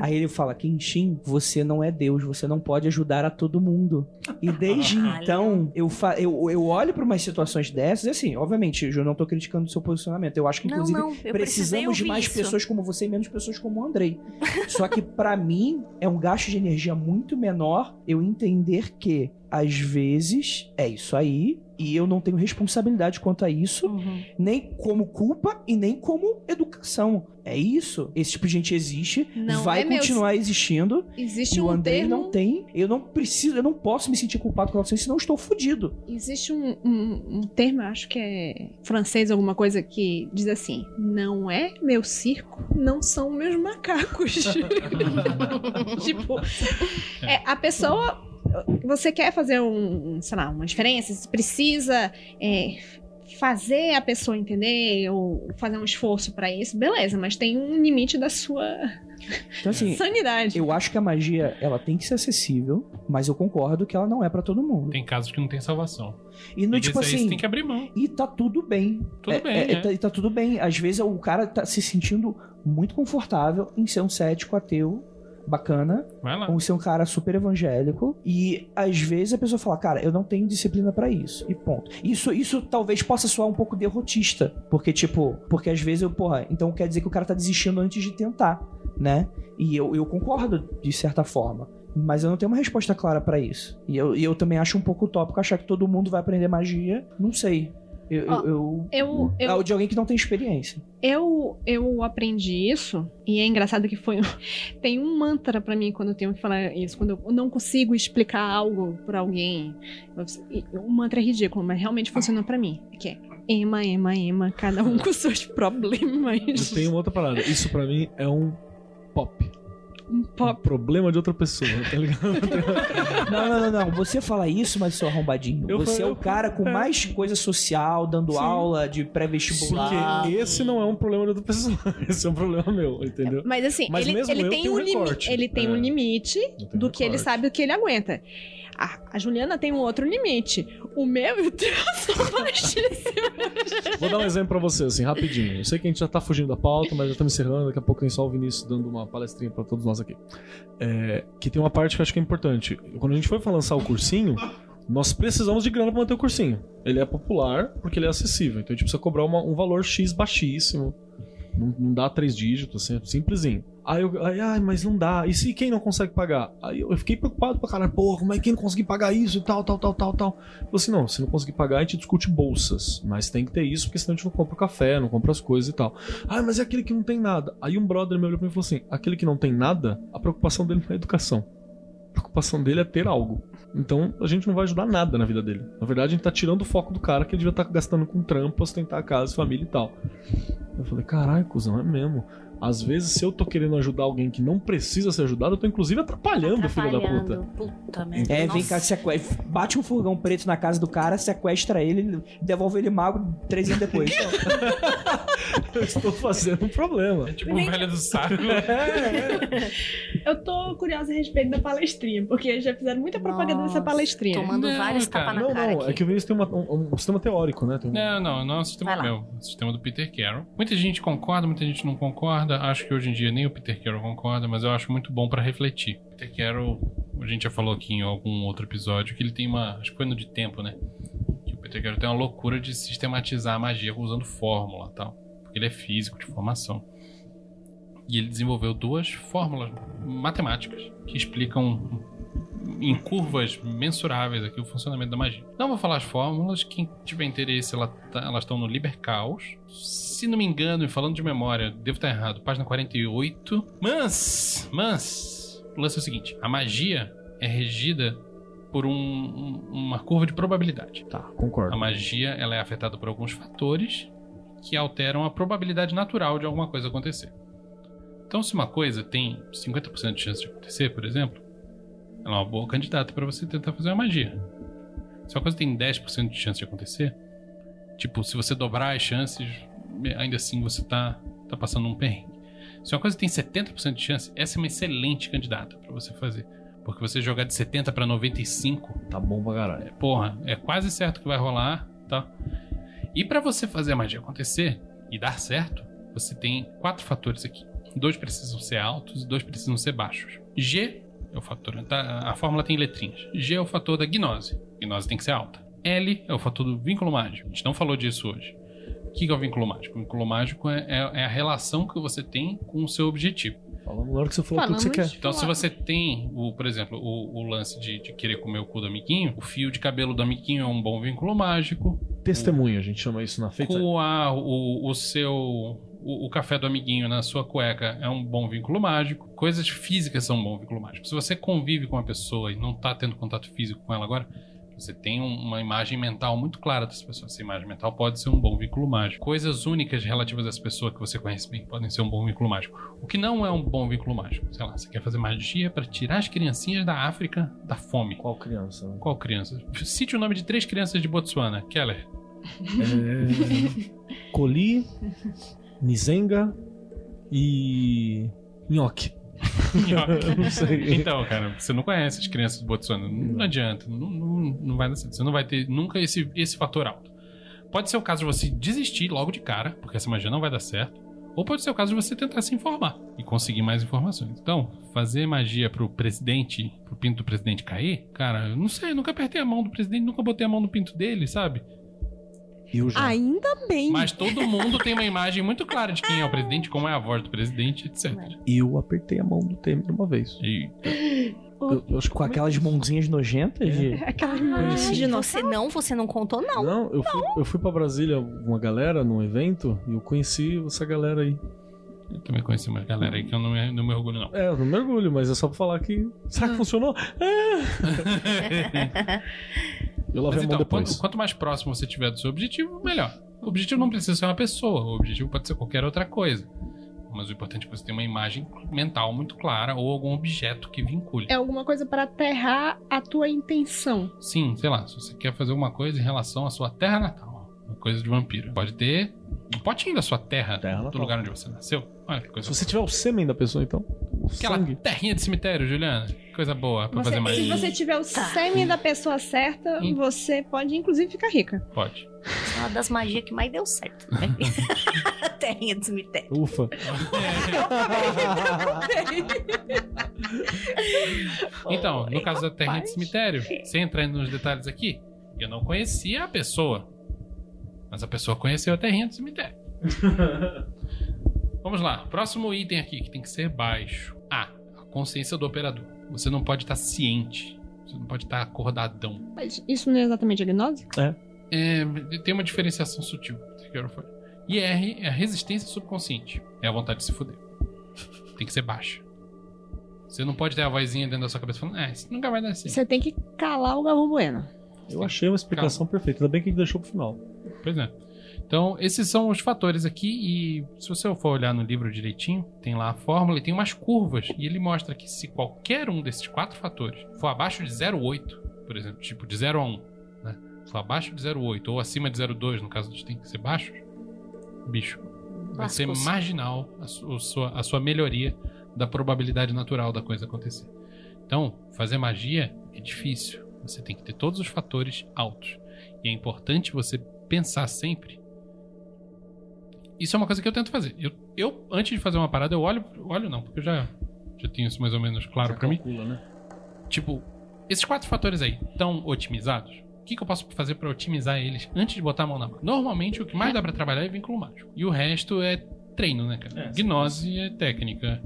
aí. Ele fala: Kenshin, você não é Deus, você não pode ajudar a todo mundo. E desde então, eu, fa eu, eu olho pra umas situações dessas, e assim, obviamente, eu não tô criticando o seu posicionamento. Eu acho que, Não, inclusive, não, eu precisei precisamos de mais isso. pessoas como você e menos pessoas como o Andrei. Só que pra mim é um gasto de energia muito menor eu entender que às vezes é isso aí e eu não tenho responsabilidade quanto a isso, Uhum. nem como culpa e nem como educação. É isso. Esse tipo de gente existe, Não vai é meu- continuar existindo. Existe E o um Andrei termo. não tem. Eu não preciso, eu não posso me sentir culpado com relação a isso, senão eu estou fudido. Existe um, um, um termo, acho que é francês, alguma coisa, que diz assim: Não é meu circo, não são meus macacos. tipo, é, a pessoa. Você quer fazer um, sei lá, uma diferença, você precisa é, fazer a pessoa entender ou fazer um esforço pra isso, beleza, mas tem um limite da sua Então, assim, sanidade. eu acho que a magia, ela tem que ser acessível, mas eu concordo que ela não é pra todo mundo. Tem casos que não tem salvação. E no e tipo assim. tem que abrir mão. E tá tudo bem. Tudo É- bem, é- é. tá- e tá tudo bem. Às vezes o cara tá se sentindo muito confortável em ser um cético ateu bacana, ou ser um cara super evangélico. E às vezes a pessoa fala, cara, eu não tenho disciplina pra isso. E ponto. Isso, isso talvez possa soar um pouco derrotista. Porque, tipo, porque às vezes eu, porra, então quer dizer que o cara tá desistindo antes de tentar, né? E eu, eu concordo de certa forma. Mas eu não tenho uma resposta clara pra isso. E eu, e eu também acho um pouco utópico achar que todo mundo vai aprender magia. Não sei. Eu, Ó, eu, eu, Eu, eu, é de alguém que não tem experiência. Eu, eu aprendi isso, e é engraçado que foi. Tem um mantra pra mim quando eu tenho que falar isso, quando eu não consigo explicar algo pra alguém. Eu- O mantra é ridículo, mas realmente funciona pra mim. Que é Ema, Ema, Ema, cada um com seus problemas. Eu tenho uma outra parada. Isso pra mim é um pop. Um Um problema de outra pessoa, tá ligado? Não, não, não, não. Você fala isso, mas seu arrombadinho. Eu Você falei- é o cara com é. mais coisa social, dando Sim. aula de pré-vestibular. Porque esse não é um problema de outra pessoa. Esse é um problema meu, entendeu? Mas assim, Mas ele, mesmo ele tem um limite. recorte. Ele tem É. um limite do que ele recorte. sabe o que ele aguenta. A, a Juliana tem um outro limite. O meu, meu Deus. Vou dar um exemplo pra você, assim, rapidinho. Eu sei que a gente já tá fugindo da pauta, mas já estamos encerrando. Daqui a pouco tem só o Vinícius dando uma palestrinha pra todos nós aqui. É, que tem uma parte que eu acho que é importante. Quando a gente foi lançar o cursinho, nós precisamos de grana pra manter o cursinho. Ele é popular porque ele é acessível. Então a gente precisa cobrar uma- um valor X baixíssimo. Não, não dá três dígitos, assim, é simplesinho. Aí eu, ai, mas não dá. E se quem não consegue pagar? Aí eu fiquei preocupado pra caralho, porra, como é que quem não conseguir pagar isso e tal, tal, tal, tal, tal. Eu falei assim, não, se não conseguir pagar, a gente discute bolsas. Mas tem que ter isso, porque senão a gente não compra o café, não compra as coisas e tal. Ah, mas é aquele que não tem nada. Aí um brother me olhou pra mim e falou assim: aquele que não tem nada, a preocupação dele não é educação. A preocupação dele é ter algo. Então a gente não vai ajudar nada na vida dele. Na verdade, a gente tá tirando o foco do cara que ele devia estar gastando com trampo, ostentar a casa, família e tal. Eu falei, caralho, cuzão, é mesmo. Às vezes, se eu tô querendo ajudar alguém que não precisa ser ajudado, eu tô inclusive atrapalhando, filho da puta. Atrapalhando. Puta merda. É, vem Nossa. cá, sequestra, bate um furgão preto na casa do cara, sequestra ele, devolve ele mago três anos depois. Eu estou fazendo um problema. É tipo o velho do saco. Eu tô curiosa a respeito da palestrinha, porque já fizeram muita propaganda dessa Nossa, palestrinha. Tomando Não, vários cara. tapas na Não, cara não, aqui. é que o Vinícius tem uma- um, um sistema teórico, né? Tem um- Não, não, não é o sistema meu. É o sistema do Peter Carroll. Muita gente concorda, muita gente não concorda. Acho que hoje em dia nem o Peter Carroll concorda, mas eu acho muito bom pra refletir. Peter Carroll, a gente já falou aqui em algum outro episódio, que ele tem uma. Acho que foi no de tempo, né? Que o Peter Carroll tem uma loucura de sistematizar a magia usando fórmula e tal. Porque ele é físico de formação. E ele desenvolveu duas fórmulas matemáticas que explicam em curvas mensuráveis aqui o funcionamento da magia. Não vou falar as fórmulas, quem tiver interesse, ela tá- elas estão no Liber Caos. Se não me engano, e falando de memória, devo estar errado, página 48. Mas, mas, o lance é o seguinte: a magia é regida por um- um- uma curva de probabilidade. Tá, concordo. A magia ela é afetada por alguns fatores que alteram a probabilidade natural de alguma coisa acontecer. Então, se uma coisa tem 50% de chance de acontecer, por exemplo, ela é uma boa candidata para você tentar fazer uma magia. Se uma coisa tem 10% de chance de acontecer, tipo, se você dobrar as chances, ainda assim você tá, tá passando um perrengue. Se uma coisa tem 70% de chance, essa é uma excelente candidata para você fazer. Porque você jogar de 70 para 95 Tá bom pra caralho. é, porra, é quase certo que vai rolar, tá? E pra você fazer a magia acontecer e dar certo, você tem quatro fatores aqui. Dois precisam ser altos e dois precisam ser baixos. G é o fator, tá? a fórmula tem letrinhas. G é o fator da gnose. Gnose tem que ser alta. L é o fator do vínculo mágico. A gente não falou disso hoje. O que é o vínculo mágico? O vínculo mágico é, é- é a relação que você tem com o seu objetivo. Falando na hora que você falou tudo que você quer. Então, se você tem, o, por exemplo, o, o lance de, de querer comer o cu do amiguinho, o fio de cabelo do amiguinho é um bom vínculo mágico. Testemunho, a gente chama isso na feita. Coar o, o seu. O, o café do amiguinho na sua cueca é um bom vínculo mágico. Coisas físicas são um bom vínculo mágico. Se você convive com uma pessoa e não tá tendo contato físico com ela agora, você tem um- uma imagem mental muito clara dessa pessoa. Essa imagem mental pode ser um bom vínculo mágico. Coisas únicas relativas a essa pessoa que você conhece bem podem ser um bom vínculo mágico. O que não é um bom vínculo mágico? Sei lá, você quer fazer magia para tirar as criancinhas da África da fome. Qual criança? né? Qual criança? Cite o nome de três crianças de Botsuana. Keller. É... Coli, Nizenga e. Nhoque. Então, cara, você não conhece as crianças de Botsuana. Não, não adianta. Não, não, não vai dar certo. Você não vai ter nunca esse, esse fator alto. Pode ser o caso de você desistir logo de cara, porque essa magia não vai dar certo. Ou pode ser o caso de você tentar se informar e conseguir mais informações. Então, fazer magia pro presidente, pro pinto do presidente cair, cara, eu não sei, eu nunca apertei a mão do presidente, nunca botei a mão no pinto dele, sabe? Eu já. Ainda bem. Mas todo mundo tem uma imagem muito clara de quem é o presidente, como é a voz do presidente, etc. Eu apertei a mão do Temer uma vez. E Eu, eu acho que Com aquelas mãozinhas nojentas de. Aquelas Ah, imagens de você não, você não contou, não. Não, eu fui, eu fui pra Brasília com uma galera num evento e eu conheci essa galera aí. Eu também conheci uma galera aí que eu não me, não me orgulho, não. É, eu não mergulho, mas é só pra falar que. Será Ah. que funcionou? É. Eu lavei Mas a mão então, depois. quanto, quanto mais próximo você tiver do seu objetivo, melhor. O objetivo não precisa ser uma pessoa, o objetivo pode ser qualquer outra coisa. Mas o importante é que você tenha uma imagem mental muito clara ou algum objeto que vincule. É alguma coisa pra aterrar a tua intenção. Sim, sei lá, se você quer fazer alguma coisa em relação à sua terra natal, uma coisa de vampiro. Pode ter um potinho da sua terra, Terra do lugar onde você nasceu. Olha que coisa. Se você tiver o sêmen da pessoa, então. Aquela sangue. terrinha de cemitério, Juliana. Coisa boa pra Você- fazer se magia. você tiver o Tá. sêmen da pessoa certa, Hum. você pode inclusive ficar rica. Pode. É uma das magias que mais deu certo. Né? Terrinha do cemitério. Ufa. Então, no caso da terrinha de cemitério, sem entrar nos detalhes aqui, eu não conhecia a pessoa. Mas a pessoa conheceu a terrinha do cemitério. Vamos lá. Próximo item aqui, que tem que ser baixo. A. A consciência do operador. Você não pode estar ciente. Você não pode estar acordadão. Mas isso não é exatamente a gnose? É, tem uma diferenciação sutil. E R é a resistência subconsciente. É a vontade de se fuder. Tem que ser baixa. Você não pode ter a vozinha dentro da sua cabeça falando, ah, isso nunca vai dar certo. Você tem que calar o Galvão Bueno. Eu achei uma explicação perfeita. Ainda bem que a gente deixou pro final. Pois é. Então, esses são os fatores aqui, e se você for olhar no livro direitinho, tem lá a fórmula e tem umas curvas, e ele mostra que se qualquer um desses quatro fatores for abaixo de 0,8, por exemplo, tipo de 0 a 1, né? For abaixo de 0,8 ou acima de 0,2, no caso de tem que ser baixos, bicho, vai ser marginal a sua, a sua melhoria da probabilidade natural da coisa acontecer. Então, fazer magia é difícil. Você tem que ter todos os fatores altos. E é importante você pensar sempre. Isso é uma coisa que eu tento fazer. Eu, eu antes de fazer uma parada, eu olho. Olho não, porque eu já, já tenho isso mais ou menos claro pra mim. Calcula, né? Tipo, esses quatro fatores aí estão otimizados? O que, que eu posso fazer pra otimizar eles antes de botar a mão na mão? Normalmente, o que mais dá pra trabalhar é vínculo mágico. E o resto é treino, né, cara? É, Gnose é técnica.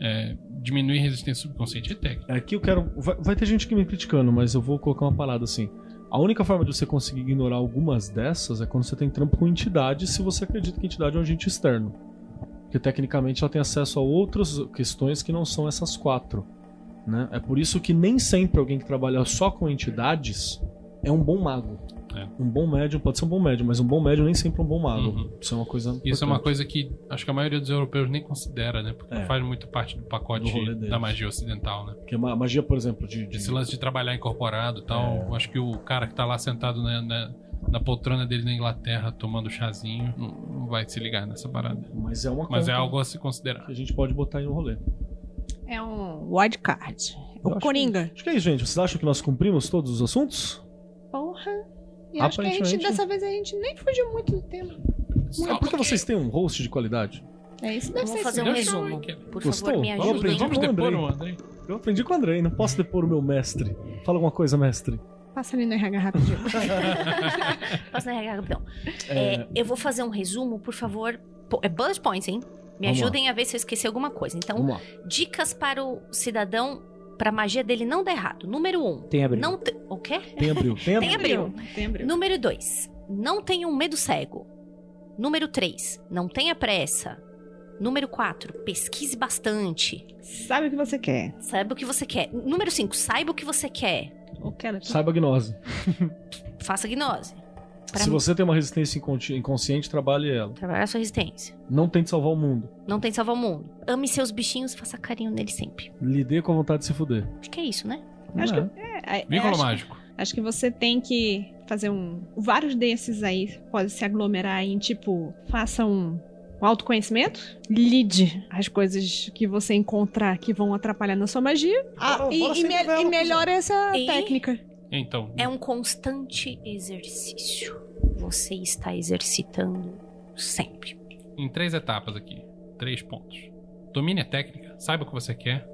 É, diminuir resistência subconsciente é técnica. Aqui eu quero. Vai, vai ter gente que me criticando, mas eu vou colocar uma parada assim. A única forma de você conseguir ignorar algumas dessas é quando você tem trampo com entidade, se você acredita que entidade é um agente externo. Porque tecnicamente ela tem acesso a outras questões que não são essas quatro. Né? É por isso que nem sempre alguém que trabalha só com entidades é um bom mago. É. Um bom médium pode ser um bom médium, mas um bom médium nem sempre é um bom mago. Uhum. Isso é uma coisa. Isso é uma importante. coisa que acho que a maioria dos europeus nem considera, né? Porque É. não faz muito parte do pacote Do da magia ocidental, né? Porque a ma- magia, por exemplo, de. de- Esse lance de trabalhar incorporado e tal, acho que o cara que tá lá sentado na, na, na poltrona dele na Inglaterra tomando chazinho não, não vai se ligar nessa parada. Mas é uma Mas é algo a se considerar. que a gente pode botar aí no rolê. É um wildcard. O Coringa. Acho que é isso, gente. Vocês acham que nós cumprimos todos os assuntos? Porra. E acho que a gente, dessa vez, a gente nem fugiu muito do tema. Só É porque vocês têm um host de qualidade. É isso, deve Vamos ser fazer um resumo. Por Gostou? favor, me Vamos. Vamos com o depor Andrei. o Andrei. Eu aprendi com o Andrei, não posso depor o meu mestre. Fala alguma coisa, mestre. Passa ali no RH rapidinho. Posso na RH, rapidão. É, eu vou fazer um resumo, por favor. É bullet points, hein? Me Vamos ajudem a ver se eu esqueci alguma coisa. Então, lá. dicas para o cidadão, para a magia dele não dar errado. Número um. Tem abril. Não te... O quê? Tem abril. Tem Tem abril. abril. Tem abril. Número dois. Não tenham medo cego. Número três. Não tenha pressa. Número quatro. Pesquise bastante. Sabe o que você quer. Saiba o que você quer. Número cinco. Saiba o que você quer. Saiba a gnose. Faça gnose. Pra Se mim- você tem uma resistência inconsci- inconsciente, trabalhe ela. Trabalhar a sua resistência. Não tente salvar o mundo. Não tem salvar o mundo. Ame seus bichinhos, faça carinho neles sempre. Lide com a vontade de se fuder. Acho que é isso, né? Acho É. que- É, é, Vínculo acho, mágico. acho que você tem que fazer um. Vários desses aí podem se aglomerar em tipo, faça um, um autoconhecimento, lide as coisas que você encontrar que vão atrapalhar na sua magia ah, e, e me- e melhora essa E- técnica. Então, É um constante exercício. Você está exercitando sempre. em três etapas aqui. Três pontos. Domine a técnica, saiba o que você quer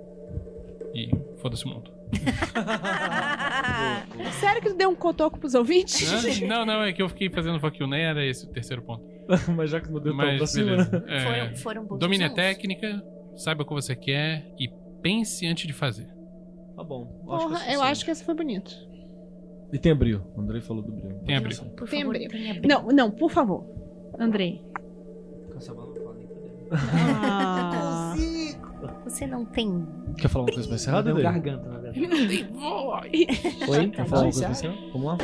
e foda-se o mundo. Sério que tu deu um cotoco pros ouvintes? Não, não, é que eu fiquei fazendo fuck you, nem era esse o terceiro ponto. Mas já que não deu tão pra Mas cima, beleza. né? É, Foram, foram bons domine a técnica, saiba o que você quer e pense antes de fazer. Tá bom. Porra, eu acho que esse foi bonito. E tem abril. O Andrei falou do brilho. Tem abril. Por Tem favor, abril. abril. Não, não, por favor. Andrei. Ah, Você não tem. Quer falar uma coisa pra encerrar, Deu Dede? garganta, na verdade. Oi? Quer falar uma coisa encerrar? Vamos lá?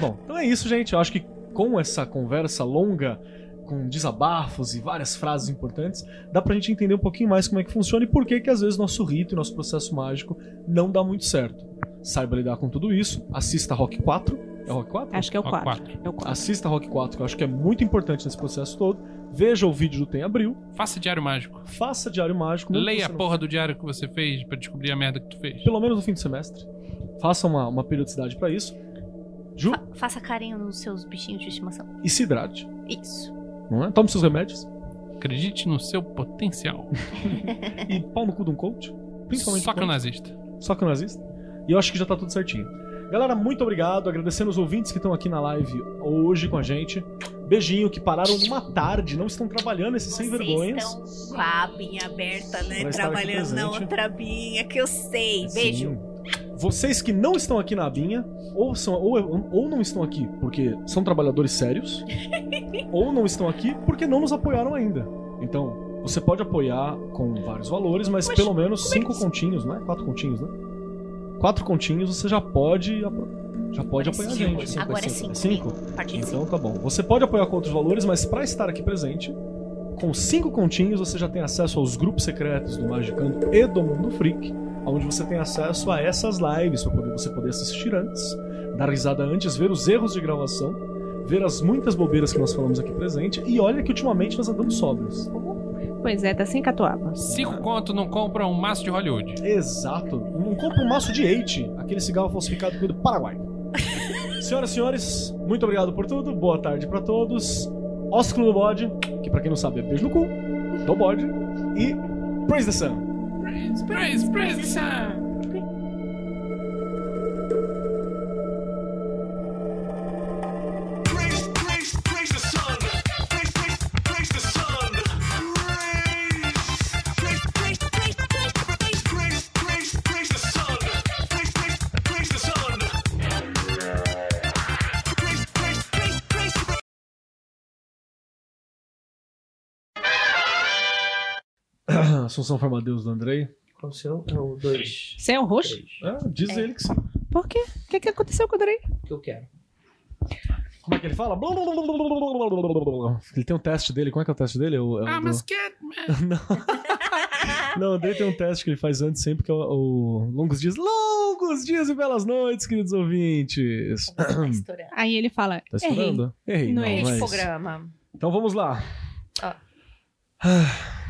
Bom, então é isso, gente. Eu acho que com essa conversa longa, com desabafos e várias frases importantes, dá pra gente entender um pouquinho mais como é que funciona e por que que às vezes nosso rito e nosso processo mágico não dá muito certo. Saiba lidar com tudo isso, assista Rock 4, É Rock 4? Acho que é o Ó, 4. quatro. É o 4. Assista Rock 4, que eu acho que é muito importante nesse processo todo. Veja o vídeo do Tem Abril. Faça diário mágico. Faça Diário Mágico. Leia a não- porra do diário que você fez pra descobrir a merda que tu fez. Pelo menos no fim do semestre. Faça uma, uma periodicidade pra isso. Ju, Fa- faça carinho nos seus bichinhos de estimação. e se hidrate. Isso. Não é? Tome seus remédios. Acredite no seu potencial. E pau no cu de um coach. Principalmente Só que o coach. nazista. Só que o nazista. E eu acho que já tá tudo certinho. Galera, muito obrigado. Agradecendo os ouvintes que estão aqui na live hoje com a gente. Beijinho, que pararam numa tarde, não estão trabalhando esses sem vergonhas. estão com a abinha aberta, né? Trabalhando na outra abinha, que eu sei. Beijo. Sim. Vocês que não estão aqui na abinha, ou, são, ou, ou não estão aqui porque são trabalhadores sérios, ou não estão aqui porque não nos apoiaram ainda. Então, você pode apoiar com vários valores, mas Mas pelo menos é cinco isso- continhos, não é? Quatro continhos, né? Quatro continhos você já pode, já pode apoiar a gente. cinco, Agora é cinco. cinco. É cinco? Então cinco. tá bom. Você pode apoiar com outros valores, mas pra estar aqui presente, com cinco continhos você já tem acesso aos grupos secretos do Magicando e do Mundo Freak, onde você tem acesso a essas lives para poder você poder assistir antes, dar risada antes, ver os erros de gravação, ver as muitas bobeiras que nós falamos aqui presente. E olha que ultimamente nós andamos sóbrios. Pois é, tá sem catuaba. Cinco conto não compra um maço de Hollywood. Exato. Não compra um maço de Eight, aquele cigarro falsificado do Paraguai. Senhoras e senhores, muito obrigado por tudo. Boa tarde pra todos. Ósculo do bode, que pra quem não sabe é beijo no cu, do bode. E Praise the Sun. Praise, praise, praise the sun. Assunção Farmadeus do Andrei. Qual o seu? É o 2. Você é o roxo? É, diz ele que sim. Por quê? O que, que aconteceu com o Drey? que eu quero. Como é que ele fala? Ele tem um teste dele. Como é que é o teste dele? É o- é o Ah, do- mas que. Não. Não, o Andrei tem um teste que ele faz antes sempre, que é o, o Longos Dias. Longos dias e belas noites, queridos ouvintes. Tá estourando. Aí ele fala, Tá errei. estourando? Errei. Não não, é não é Esse isso. programa. Então vamos lá. Ó. Ah,